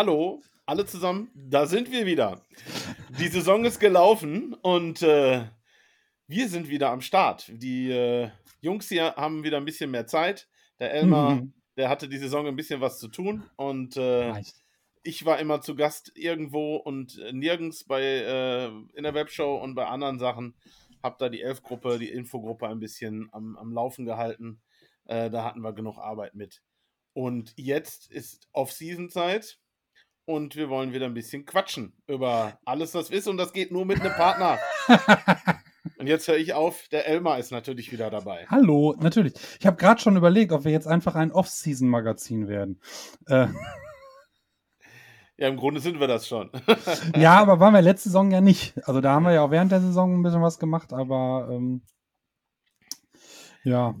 Hallo, alle zusammen, da sind wir wieder. Die Saison ist gelaufen und äh, wir sind wieder am Start. Die äh, Jungs hier haben wieder ein bisschen mehr Zeit. Der Elmar, mhm. der hatte die Saison ein bisschen was zu tun und äh, ich war immer zu Gast irgendwo und nirgends bei äh, in der Webshow und bei anderen Sachen. Hab da die Elfgruppe, die Infogruppe ein bisschen am, am Laufen gehalten. Äh, da hatten wir genug Arbeit mit. Und jetzt ist Off-Season-Zeit und wir wollen wieder ein bisschen quatschen über alles, was ist. Und das geht nur mit einem Partner. und jetzt höre ich auf, der Elmar ist natürlich wieder dabei. Hallo, natürlich. Ich habe gerade schon überlegt, ob wir jetzt einfach ein Off-Season-Magazin werden. Äh. Ja, im Grunde sind wir das schon. ja, aber waren wir letzte Saison ja nicht. Also da haben wir ja auch während der Saison ein bisschen was gemacht, aber ähm, ja.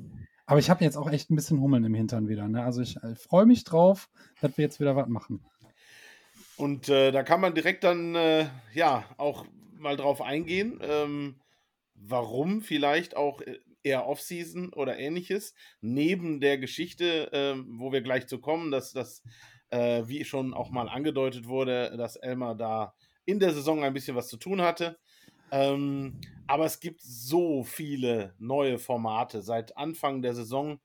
Aber ich habe jetzt auch echt ein bisschen Hummeln im Hintern wieder. Ne? Also ich äh, freue mich drauf, dass wir jetzt wieder was machen. Und äh, da kann man direkt dann äh, ja auch mal drauf eingehen, ähm, warum vielleicht auch äh, eher Off-Season oder ähnliches, neben der Geschichte, äh, wo wir gleich zu kommen, dass das, äh, wie schon auch mal angedeutet wurde, dass Elmar da in der Saison ein bisschen was zu tun hatte. Ähm, aber es gibt so viele neue Formate. Seit Anfang der Saison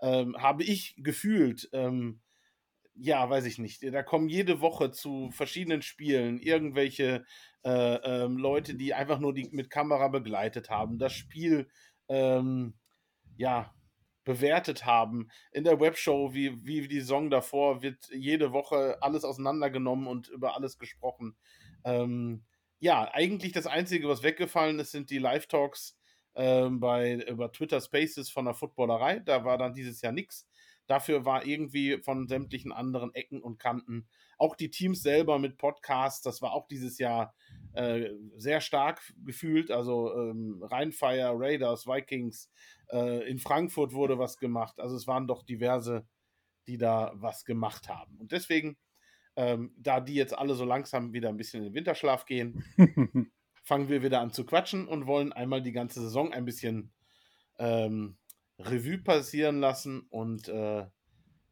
ähm, habe ich gefühlt, ähm, ja, weiß ich nicht, da kommen jede Woche zu verschiedenen Spielen irgendwelche äh, ähm, Leute, die einfach nur die mit Kamera begleitet haben, das Spiel, ähm, ja, bewertet haben. In der Webshow, wie, wie die Saison davor, wird jede Woche alles auseinandergenommen und über alles gesprochen. Ähm, ja, eigentlich das Einzige, was weggefallen ist, sind die Live-Talks ähm, bei, über Twitter Spaces von der Footballerei. Da war dann dieses Jahr nichts. Dafür war irgendwie von sämtlichen anderen Ecken und Kanten auch die Teams selber mit Podcasts, das war auch dieses Jahr äh, sehr stark gefühlt. Also ähm, Rheinfire, Raiders, Vikings, äh, in Frankfurt wurde was gemacht. Also es waren doch diverse, die da was gemacht haben. Und deswegen ähm, da die jetzt alle so langsam wieder ein bisschen in den Winterschlaf gehen, fangen wir wieder an zu quatschen und wollen einmal die ganze Saison ein bisschen ähm, Revue passieren lassen. Und äh,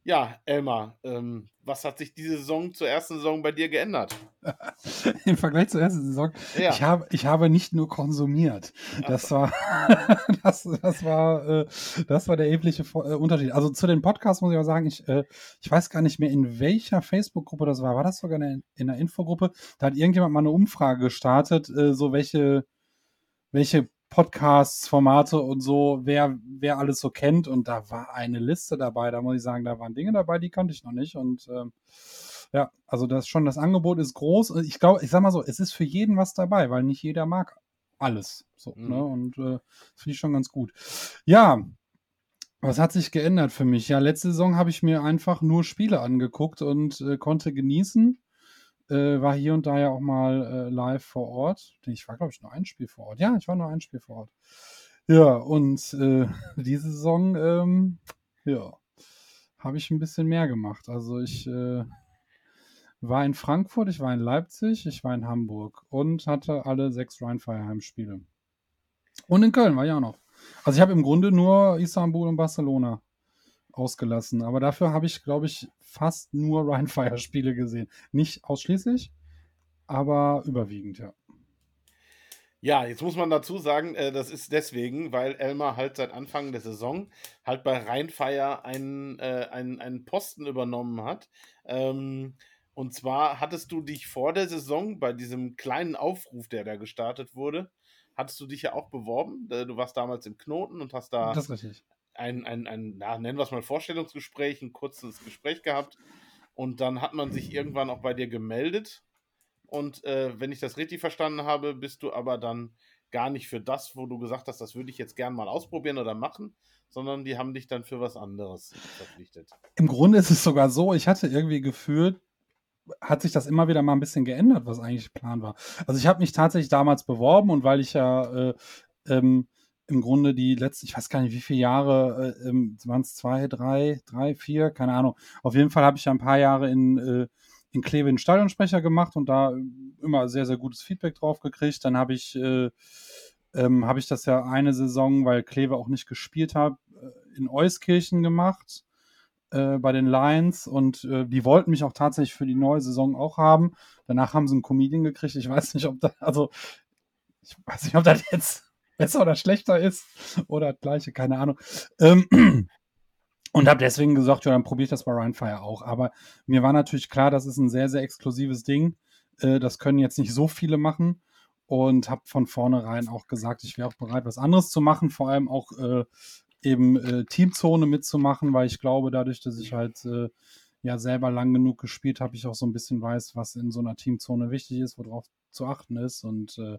ja, Elmar, ähm, was hat sich diese Saison zur ersten Saison bei dir geändert? Im Vergleich zur ersten Saison? Ja. Ich, habe, ich habe nicht nur konsumiert. Das war, das, das, war, äh, das war der erhebliche äh, Unterschied. Also zu den Podcasts muss ich auch sagen, ich, äh, ich weiß gar nicht mehr, in welcher Facebook-Gruppe das war. War das sogar in der, in der Infogruppe? Da hat irgendjemand mal eine Umfrage gestartet, äh, so welche, welche Podcasts, Formate und so, wer, wer alles so kennt. Und da war eine Liste dabei. Da muss ich sagen, da waren Dinge dabei, die kannte ich noch nicht. Und ähm, ja, also das schon, das Angebot ist groß. Ich glaube, ich sag mal so, es ist für jeden was dabei, weil nicht jeder mag alles. So, mhm. ne? Und äh, finde ich schon ganz gut. Ja, was hat sich geändert für mich? Ja, letzte Saison habe ich mir einfach nur Spiele angeguckt und äh, konnte genießen äh, war hier und da ja auch mal äh, live vor Ort. Ich war, glaube ich, nur ein Spiel vor Ort. Ja, ich war nur ein Spiel vor Ort. Ja, und äh, diese Saison, ähm, ja, habe ich ein bisschen mehr gemacht. Also ich äh, war in Frankfurt, ich war in Leipzig, ich war in Hamburg und hatte alle sechs Rhein-Feierheim-Spiele. Und in Köln war ich auch noch. Also ich habe im Grunde nur Istanbul und Barcelona ausgelassen. Aber dafür habe ich, glaube ich, fast nur Rhinefire-Spiele gesehen. Nicht ausschließlich, aber überwiegend, ja. Ja, jetzt muss man dazu sagen, äh, das ist deswegen, weil Elmar halt seit Anfang der Saison halt bei Rheinfire einen, äh, einen, einen Posten übernommen hat. Ähm, und zwar hattest du dich vor der Saison bei diesem kleinen Aufruf, der da gestartet wurde, hattest du dich ja auch beworben. Äh, du warst damals im Knoten und hast da ein, ein, ein na, nennen wir es mal Vorstellungsgespräch, ein kurzes Gespräch gehabt. Und dann hat man sich irgendwann auch bei dir gemeldet. Und äh, wenn ich das richtig verstanden habe, bist du aber dann gar nicht für das, wo du gesagt hast, das würde ich jetzt gern mal ausprobieren oder machen, sondern die haben dich dann für was anderes verpflichtet. Im Grunde ist es sogar so, ich hatte irgendwie gefühlt, hat sich das immer wieder mal ein bisschen geändert, was eigentlich Plan war. Also ich habe mich tatsächlich damals beworben und weil ich ja äh, ähm, im Grunde die letzten, ich weiß gar nicht, wie viele Jahre, äh, ähm, waren es zwei, drei, drei, vier, keine Ahnung. Auf jeden Fall habe ich ja ein paar Jahre in, äh, in Kleve den Stadionsprecher gemacht und da immer sehr, sehr gutes Feedback drauf gekriegt. Dann habe ich, äh, ähm, habe ich das ja eine Saison, weil Kleve auch nicht gespielt hat, äh, in Euskirchen gemacht. äh, bei den Lions und äh, die wollten mich auch tatsächlich für die neue Saison auch haben. Danach haben sie einen Comedian gekriegt. Ich weiß nicht, ob da, also ich weiß nicht, ob das jetzt besser oder schlechter ist oder das gleiche, keine Ahnung. Ähm, und habe deswegen gesagt, ja, dann probiere ich das bei Ryan Fire auch. Aber mir war natürlich klar, das ist ein sehr, sehr exklusives Ding. Äh, das können jetzt nicht so viele machen. Und habe von vornherein auch gesagt, ich wäre auch bereit, was anderes zu machen, vor allem auch äh, eben äh, Teamzone mitzumachen, weil ich glaube, dadurch, dass ich halt äh, ja selber lang genug gespielt habe, ich auch so ein bisschen weiß, was in so einer Teamzone wichtig ist, worauf zu achten ist. Und äh,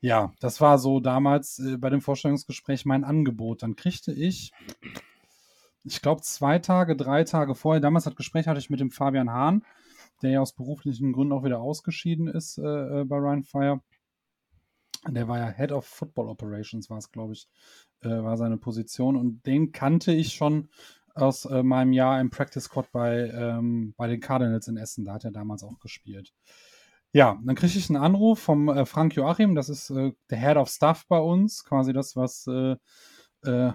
ja, das war so damals äh, bei dem Vorstellungsgespräch mein Angebot. Dann kriegte ich, ich glaube, zwei Tage, drei Tage vorher, damals das Gespräch hatte ich mit dem Fabian Hahn, der ja aus beruflichen Gründen auch wieder ausgeschieden ist äh, äh bei Ryan Fire. Der war ja Head of Football Operations, war es, glaube ich, äh, war seine Position. Und den kannte ich schon aus äh, meinem Jahr im Practice Squad bei, ähm, bei den Cardinals in Essen. Da hat er damals auch gespielt. Ja, dann kriege ich einen Anruf vom äh, Frank Joachim, das ist äh, der Head of Staff bei uns, quasi das, was äh, äh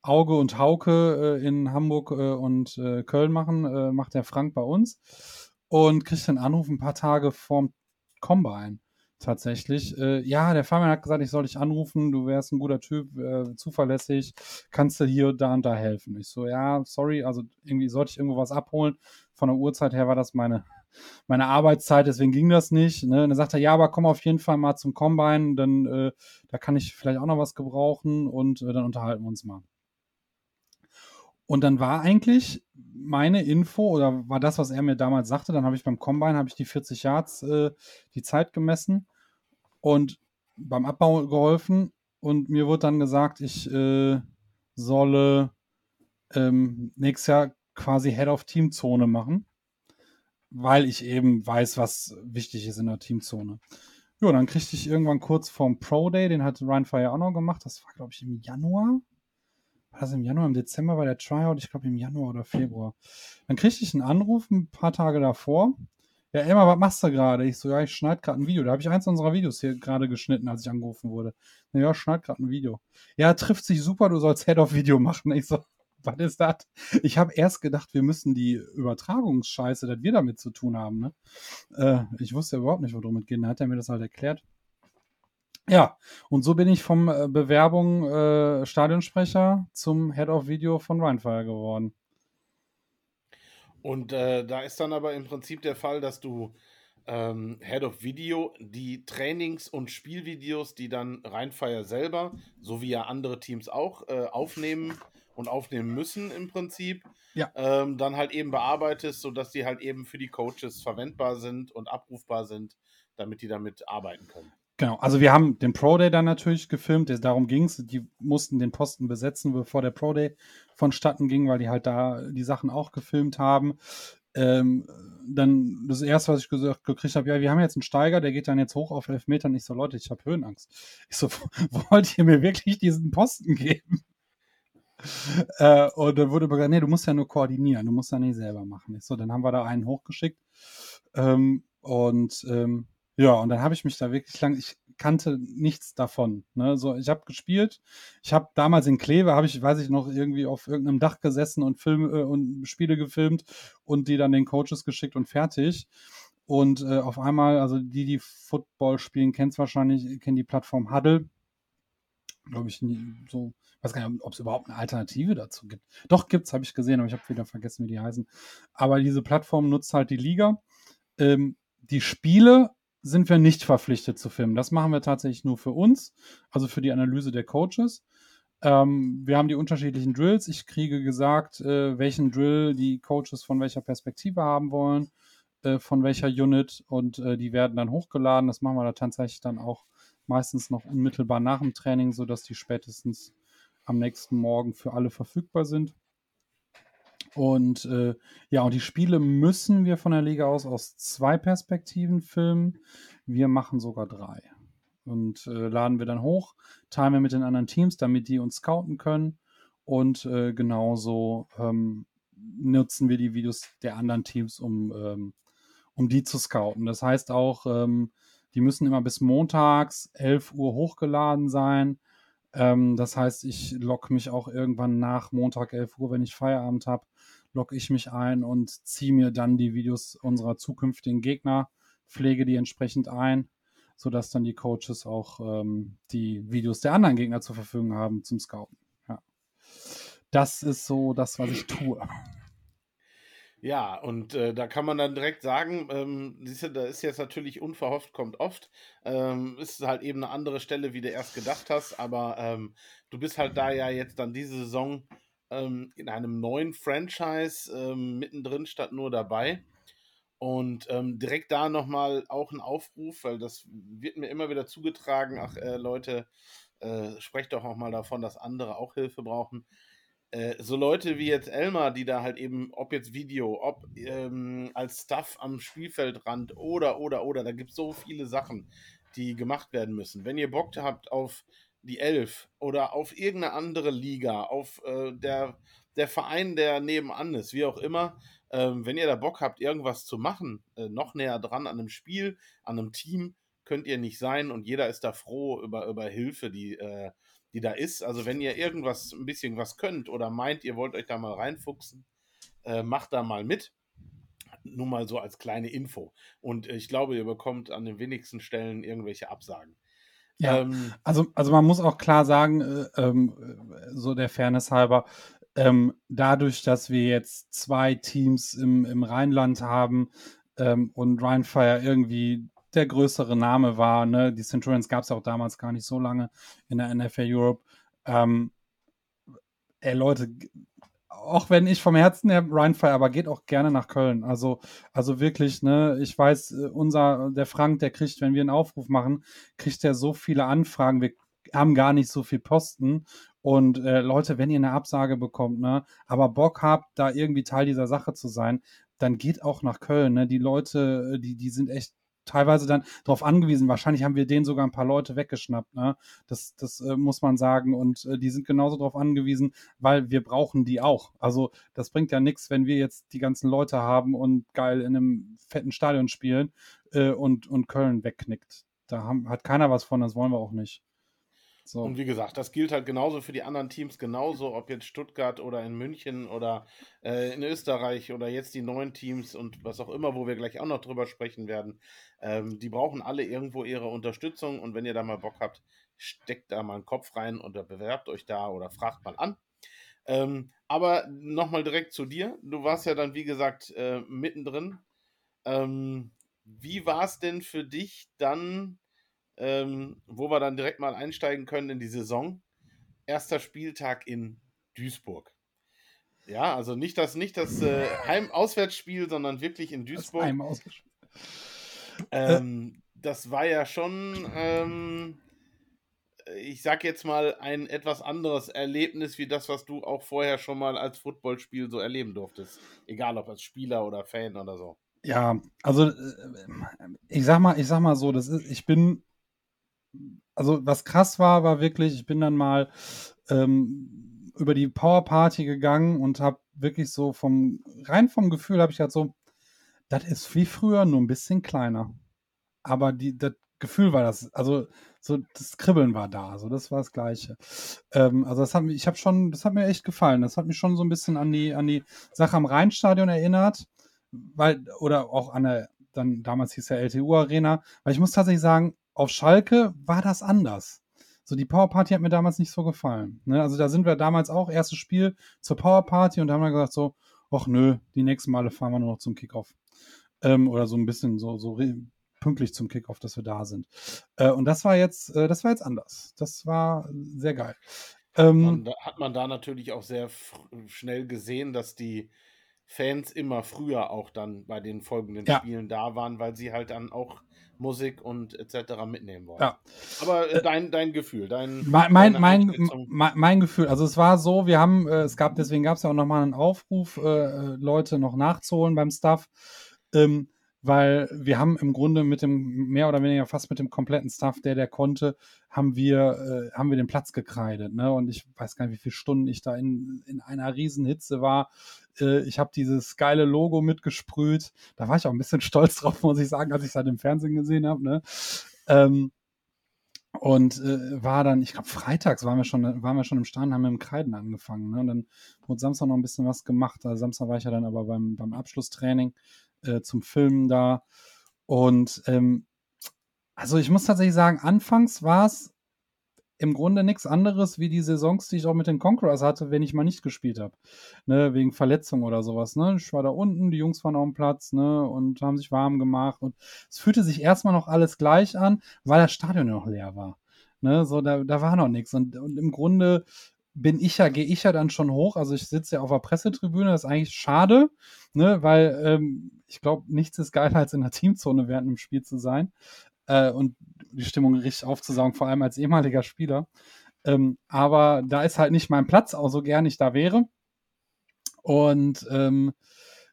Auge und Hauke äh, in Hamburg äh, und Köln machen, macht der Frank bei uns. Und kriege einen Anruf ein paar Tage vorm Combine tatsächlich. ja, der Fabian hat gesagt, ich soll dich anrufen, du wärst ein guter Typ, zuverlässig, kannst du hier, da und da helfen. Ich so, ja, sorry, also irgendwie sollte ich irgendwo was abholen. Von der Uhrzeit her war das meine meine Arbeitszeit, deswegen ging das nicht. Ne? Und dann sagt er, ja, aber komm auf jeden Fall mal zum Combine, dann äh, da kann ich vielleicht auch noch was gebrauchen und äh, dann unterhalten wir uns mal. Und dann war eigentlich meine Info oder war das, was er mir damals sagte, dann habe ich beim Combine habe ich die 40 Yards äh, die Zeit gemessen und beim Abbau geholfen und mir wurde dann gesagt, ich äh, solle ähm, nächstes Jahr quasi Head of Teamzone machen weil ich eben weiß, was wichtig ist in der Teamzone. Ja, dann kriegte ich irgendwann kurz vorm Pro Day, den hat Ryan Fire auch noch gemacht. Das war, glaube ich, im Januar. War das im Januar? Im Dezember war der Tryout, ich glaube im Januar oder Februar. Dann kriegte ich einen Anruf ein paar Tage davor. Ja, Emma, was machst du gerade? Ich so, ja, ich schneide gerade ein Video. Da habe ich eins unserer Videos hier gerade geschnitten, als ich angerufen wurde. Ja, schneid gerade ein Video. Ja, trifft sich super, du sollst Head of Video machen. Ich so, was ist das? Ich habe erst gedacht, wir müssen die Übertragungsscheiße, dass wir damit zu tun haben. Ne? Äh, ich wusste ja überhaupt nicht, worum es geht. Dann hat er mir das halt erklärt. Ja, und so bin ich vom äh, Bewerbung äh, Stadionsprecher zum Head of Video von Rheinfire geworden. Und äh, da ist dann aber im Prinzip der Fall, dass du ähm, Head of Video die Trainings- und Spielvideos, die dann Rheinfire selber, so wie ja andere Teams auch, äh, aufnehmen, und aufnehmen müssen im Prinzip, ja. ähm, dann halt eben bearbeitest, sodass die halt eben für die Coaches verwendbar sind und abrufbar sind, damit die damit arbeiten können. Genau, also wir haben den Pro Day dann natürlich gefilmt, darum ging es. Die mussten den Posten besetzen, bevor der Pro Day vonstatten ging, weil die halt da die Sachen auch gefilmt haben. Ähm, dann das erste, was ich gesagt, gekriegt habe, ja, wir haben jetzt einen Steiger, der geht dann jetzt hoch auf elf Metern. Ich so, Leute, ich habe Höhenangst. Ich so, wollt ihr mir wirklich diesen Posten geben? Äh, und dann wurde gesagt, nee, du musst ja nur koordinieren, du musst ja nicht selber machen. Ich so, dann haben wir da einen hochgeschickt. Ähm, und ähm, ja, und dann habe ich mich da wirklich lang, ich kannte nichts davon. Ne? So, ich habe gespielt. Ich habe damals in Kleve, habe ich, weiß ich noch, irgendwie auf irgendeinem Dach gesessen und Filme äh, und Spiele gefilmt und die dann den Coaches geschickt und fertig. Und äh, auf einmal, also die, die Football spielen, kennt es wahrscheinlich, kennen die Plattform Huddle. Glaube ich, so ich weiß gar nicht, ob es überhaupt eine Alternative dazu gibt. Doch, gibt es, habe ich gesehen, aber ich habe wieder vergessen, wie die heißen. Aber diese Plattform nutzt halt die Liga. Ähm, die Spiele sind wir nicht verpflichtet zu filmen. Das machen wir tatsächlich nur für uns, also für die Analyse der Coaches. Ähm, wir haben die unterschiedlichen Drills. Ich kriege gesagt, äh, welchen Drill die Coaches von welcher Perspektive haben wollen, äh, von welcher Unit und äh, die werden dann hochgeladen. Das machen wir da tatsächlich dann auch meistens noch unmittelbar nach dem Training, sodass die spätestens am nächsten Morgen für alle verfügbar sind. Und äh, ja, und die Spiele müssen wir von der Liga aus aus zwei Perspektiven filmen. Wir machen sogar drei. Und äh, laden wir dann hoch, teilen wir mit den anderen Teams, damit die uns scouten können. Und äh, genauso ähm, nutzen wir die Videos der anderen Teams, um, ähm, um die zu scouten. Das heißt auch, ähm, die müssen immer bis montags 11 Uhr hochgeladen sein. Ähm, das heißt, ich logge mich auch irgendwann nach Montag 11 Uhr, wenn ich Feierabend habe, logge ich mich ein und ziehe mir dann die Videos unserer zukünftigen Gegner, pflege die entsprechend ein, sodass dann die Coaches auch ähm, die Videos der anderen Gegner zur Verfügung haben zum Scouten. Ja. Das ist so das, was ich tue. Ja, und äh, da kann man dann direkt sagen, ähm, du, da ist jetzt natürlich unverhofft, kommt oft. Ähm, ist halt eben eine andere Stelle, wie du erst gedacht hast, aber ähm, du bist halt da ja jetzt dann diese Saison ähm, in einem neuen Franchise ähm, mittendrin statt nur dabei. Und ähm, direkt da nochmal auch ein Aufruf, weil das wird mir immer wieder zugetragen, ach äh, Leute, äh, sprecht doch auch mal davon, dass andere auch Hilfe brauchen. Äh, so Leute wie jetzt Elmar, die da halt eben, ob jetzt Video, ob ähm, als Stuff am Spielfeldrand oder, oder, oder, da gibt es so viele Sachen, die gemacht werden müssen. Wenn ihr Bock habt auf die Elf oder auf irgendeine andere Liga, auf äh, der, der Verein, der nebenan ist, wie auch immer, ähm, wenn ihr da Bock habt, irgendwas zu machen, äh, noch näher dran an einem Spiel, an einem Team, könnt ihr nicht sein und jeder ist da froh über, über Hilfe, die äh, die da ist. Also wenn ihr irgendwas, ein bisschen was könnt oder meint, ihr wollt euch da mal reinfuchsen, äh, macht da mal mit. Nur mal so als kleine Info. Und ich glaube, ihr bekommt an den wenigsten Stellen irgendwelche Absagen. Ja, ähm, also, also man muss auch klar sagen, äh, ähm, so der Fairness halber, ähm, dadurch, dass wir jetzt zwei Teams im, im Rheinland haben ähm, und Rheinfire irgendwie der größere Name war. Ne? Die Centurions gab es auch damals gar nicht so lange in der NFL Europe. Ähm, ey, Leute, auch wenn ich vom Herzen her Ryan fahre, aber geht auch gerne nach Köln. Also, also wirklich, ne, ich weiß, äh, unser, der Frank, der kriegt, wenn wir einen Aufruf machen, kriegt er so viele Anfragen. Wir haben gar nicht so viel Posten. Und äh, Leute, wenn ihr eine Absage bekommt, ne, aber Bock habt, da irgendwie Teil dieser Sache zu sein, dann geht auch nach Köln. Ne? Die Leute, äh, die, die sind echt teilweise dann darauf angewiesen. Wahrscheinlich haben wir denen sogar ein paar Leute weggeschnappt. Ne? Das, das äh, muss man sagen. Und äh, die sind genauso darauf angewiesen, weil wir brauchen die auch. Also das bringt ja nichts, wenn wir jetzt die ganzen Leute haben und geil in einem fetten Stadion spielen äh, und, und Köln wegknickt. Da haben, hat keiner was von, das wollen wir auch nicht. So. Und wie gesagt, das gilt halt genauso für die anderen Teams, genauso, ob jetzt Stuttgart oder in München oder äh, in Österreich oder jetzt die neuen Teams und was auch immer, wo wir gleich auch noch drüber sprechen werden. Ähm, die brauchen alle irgendwo ihre Unterstützung und wenn ihr da mal Bock habt, steckt da mal einen Kopf rein und bewerbt euch da oder fragt mal an. Ähm, aber nochmal direkt zu dir. Du warst ja dann, wie gesagt, äh, mittendrin. Ähm, wie war es denn für dich dann? Ähm, wo wir dann direkt mal einsteigen können in die Saison. Erster Spieltag in Duisburg. Ja, also nicht das, nicht das äh, Heim-Auswärtsspiel, sondern wirklich in Duisburg. Das Heim-Auswärtsspiel. Ähm, das war ja schon, ähm, ich sag jetzt mal, ein etwas anderes Erlebnis wie das, was du auch vorher schon mal als Footballspiel so erleben durftest. Egal ob als Spieler oder Fan oder so. Ja, also äh, ich sag mal, ich sag mal so, das ist, ich bin also was krass war, war wirklich, ich bin dann mal ähm, über die Power Party gegangen und habe wirklich so vom, rein vom Gefühl habe ich halt so, das ist wie früher, nur ein bisschen kleiner. Aber das Gefühl war das, also so das Kribbeln war da, so das war das Gleiche. Ähm, also das hat mich, ich habe schon, das hat mir echt gefallen. Das hat mich schon so ein bisschen an die, an die Sache am Rheinstadion erinnert, weil, oder auch an der, dann damals hieß ja LTU Arena, weil ich muss tatsächlich sagen, auf Schalke war das anders. So, die Power Party hat mir damals nicht so gefallen. Ne? Also da sind wir damals auch, erstes Spiel zur Power Party und da haben wir gesagt so, ach nö, die nächsten Male fahren wir nur noch zum Kickoff. Ähm, oder so ein bisschen so, so pünktlich zum Kickoff, dass wir da sind. Äh, und das war jetzt, äh, das war jetzt anders. Das war sehr geil. Ähm, man, hat man da natürlich auch sehr schnell gesehen, dass die Fans immer früher auch dann bei den folgenden ja. Spielen da waren, weil sie halt dann auch Musik und etc. mitnehmen wollen. Ja. Aber äh, dein, dein Gefühl, dein mein, mein, mein, mein, Gefühl, also es war so, wir haben, äh, es gab, deswegen gab es ja auch nochmal einen Aufruf, äh, äh, Leute noch nachzuholen beim Staff. Ähm, weil wir haben im Grunde mit dem mehr oder weniger fast mit dem kompletten Staff, der der konnte, haben wir äh, haben wir den Platz gekreidet, ne? Und ich weiß gar nicht, wie viele Stunden ich da in, in einer Riesenhitze war. Äh, ich habe dieses geile Logo mitgesprüht. Da war ich auch ein bisschen stolz drauf, muss ich sagen, als ich es halt im Fernsehen gesehen habe, ne? Ähm, Und äh, war dann, ich glaube, freitags waren wir schon, waren wir schon im Stadion, haben wir im Kreiden angefangen. Ne? Und dann wurde Samstag noch ein bisschen was gemacht. Also Samstag war ich ja dann aber beim, beim Abschlusstraining äh, zum Filmen da. Und ähm, also ich muss tatsächlich sagen, anfangs war es im Grunde nichts anderes wie die Saisons, die ich auch mit den Conquerors hatte, wenn ich mal nicht gespielt habe. Ne, wegen Verletzung oder sowas. Ne? Ich war da unten, die Jungs waren auf dem Platz ne? und haben sich warm gemacht. Und es fühlte sich erstmal noch alles gleich an, weil das Stadion noch leer war. Ne? So, da, da war noch nichts. Und, und im Grunde bin ich ja, gehe ich ja dann schon hoch. Also ich sitze ja auf der Pressetribüne, das ist eigentlich schade, ne? weil ähm, ich glaube, nichts ist geiler als in der Teamzone während einem Spiel zu sein äh, und die Stimmung richtig aufzusaugen, vor allem als ehemaliger Spieler. Ähm, aber da ist halt nicht mein Platz, auch so gern ich da wäre. Und ähm,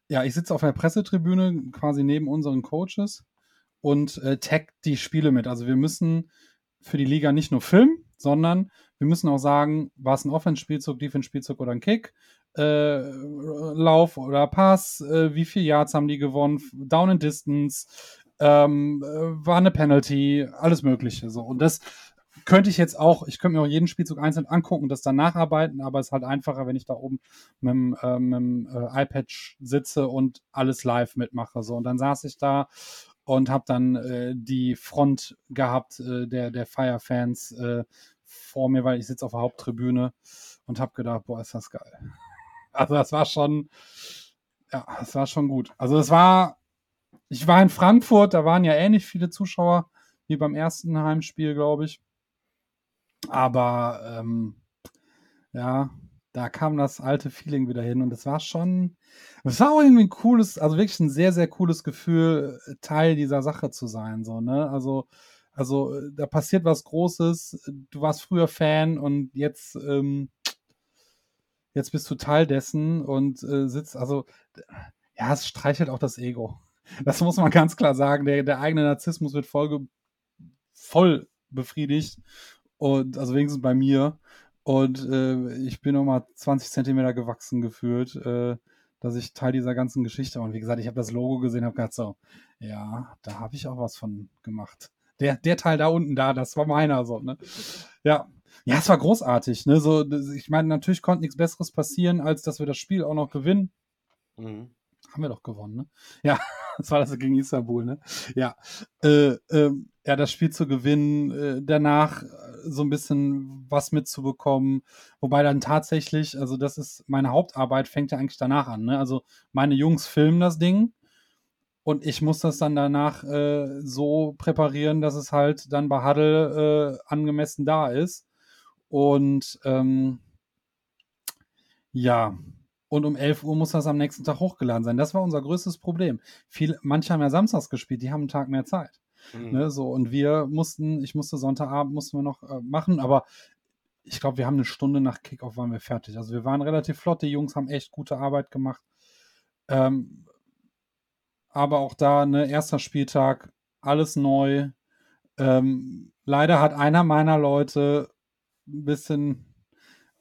ja, ich sitze auf der Pressetribüne quasi neben unseren Coaches und äh, tag die Spiele mit. Also wir müssen für die Liga nicht nur filmen, sondern wir müssen auch sagen, war es ein Offense-Spielzug, Defense-Spielzug oder ein Kick, äh, Lauf oder Pass, äh, wie viele Yards haben die gewonnen, Down and Distance, ähm, äh, war eine Penalty, alles Mögliche. So. Und das könnte ich jetzt auch, ich könnte mir auch jeden Spielzug einzeln angucken und das dann nacharbeiten, aber es ist halt einfacher, wenn ich da oben mit dem, äh, mit dem äh, iPad sitze und alles live mitmache. So. Und dann saß ich da und habe dann äh, die Front gehabt äh, der, der Fire-Fans äh, vor mir, weil ich sitze auf der Haupttribüne und habe gedacht, boah, ist das geil. Also das war schon, ja, das war schon gut. Also es war ich war in Frankfurt, da waren ja ähnlich viele Zuschauer wie beim ersten Heimspiel, glaube ich. Aber ähm, ja, da kam das alte Feeling wieder hin und es war schon, es war auch irgendwie ein cooles, also wirklich ein sehr, sehr cooles Gefühl, Teil dieser Sache zu sein, so, ne? Also, also da passiert was Großes, du warst früher Fan und jetzt, ähm, jetzt bist du Teil dessen und äh, sitzt, also, ja, es streichelt auch das Ego. Das muss man ganz klar sagen. Der, der eigene Narzissmus wird voll, voll befriedigt. Und also wenigstens bei mir. Und äh, ich bin nochmal 20 Zentimeter gewachsen gefühlt, äh, dass ich Teil dieser ganzen Geschichte. Und wie gesagt, ich habe das Logo gesehen, habe gedacht, so, ja, da habe ich auch was von gemacht. Der, der Teil da unten da, das war meiner so, ne? Ja. Ja, es war großartig, ne? So, ich meine, natürlich konnte nichts Besseres passieren, als dass wir das Spiel auch noch gewinnen. Mhm. Haben wir doch gewonnen, ne? Ja, das war das gegen Istanbul, ne? Ja. Äh, äh, ja, das Spiel zu gewinnen, äh, danach äh, so ein bisschen was mitzubekommen. Wobei dann tatsächlich, also das ist meine Hauptarbeit, fängt ja eigentlich danach an, ne? Also meine Jungs filmen das Ding und ich muss das dann danach äh, so präparieren, dass es halt dann bei Huddle äh, angemessen da ist. Und ähm, ja, und um 11 Uhr muss das am nächsten Tag hochgeladen sein. Das war unser größtes Problem. Viel, manche haben ja samstags gespielt, die haben einen Tag mehr Zeit. Mhm. Ne, so, und wir mussten, ich musste Sonntagabend mussten wir noch äh, machen, aber ich glaube, wir haben eine Stunde nach Kickoff waren wir fertig. Also wir waren relativ flott, die Jungs haben echt gute Arbeit gemacht. Ähm, aber auch da, ne, erster Spieltag, alles neu. Ähm, leider hat einer meiner Leute ein bisschen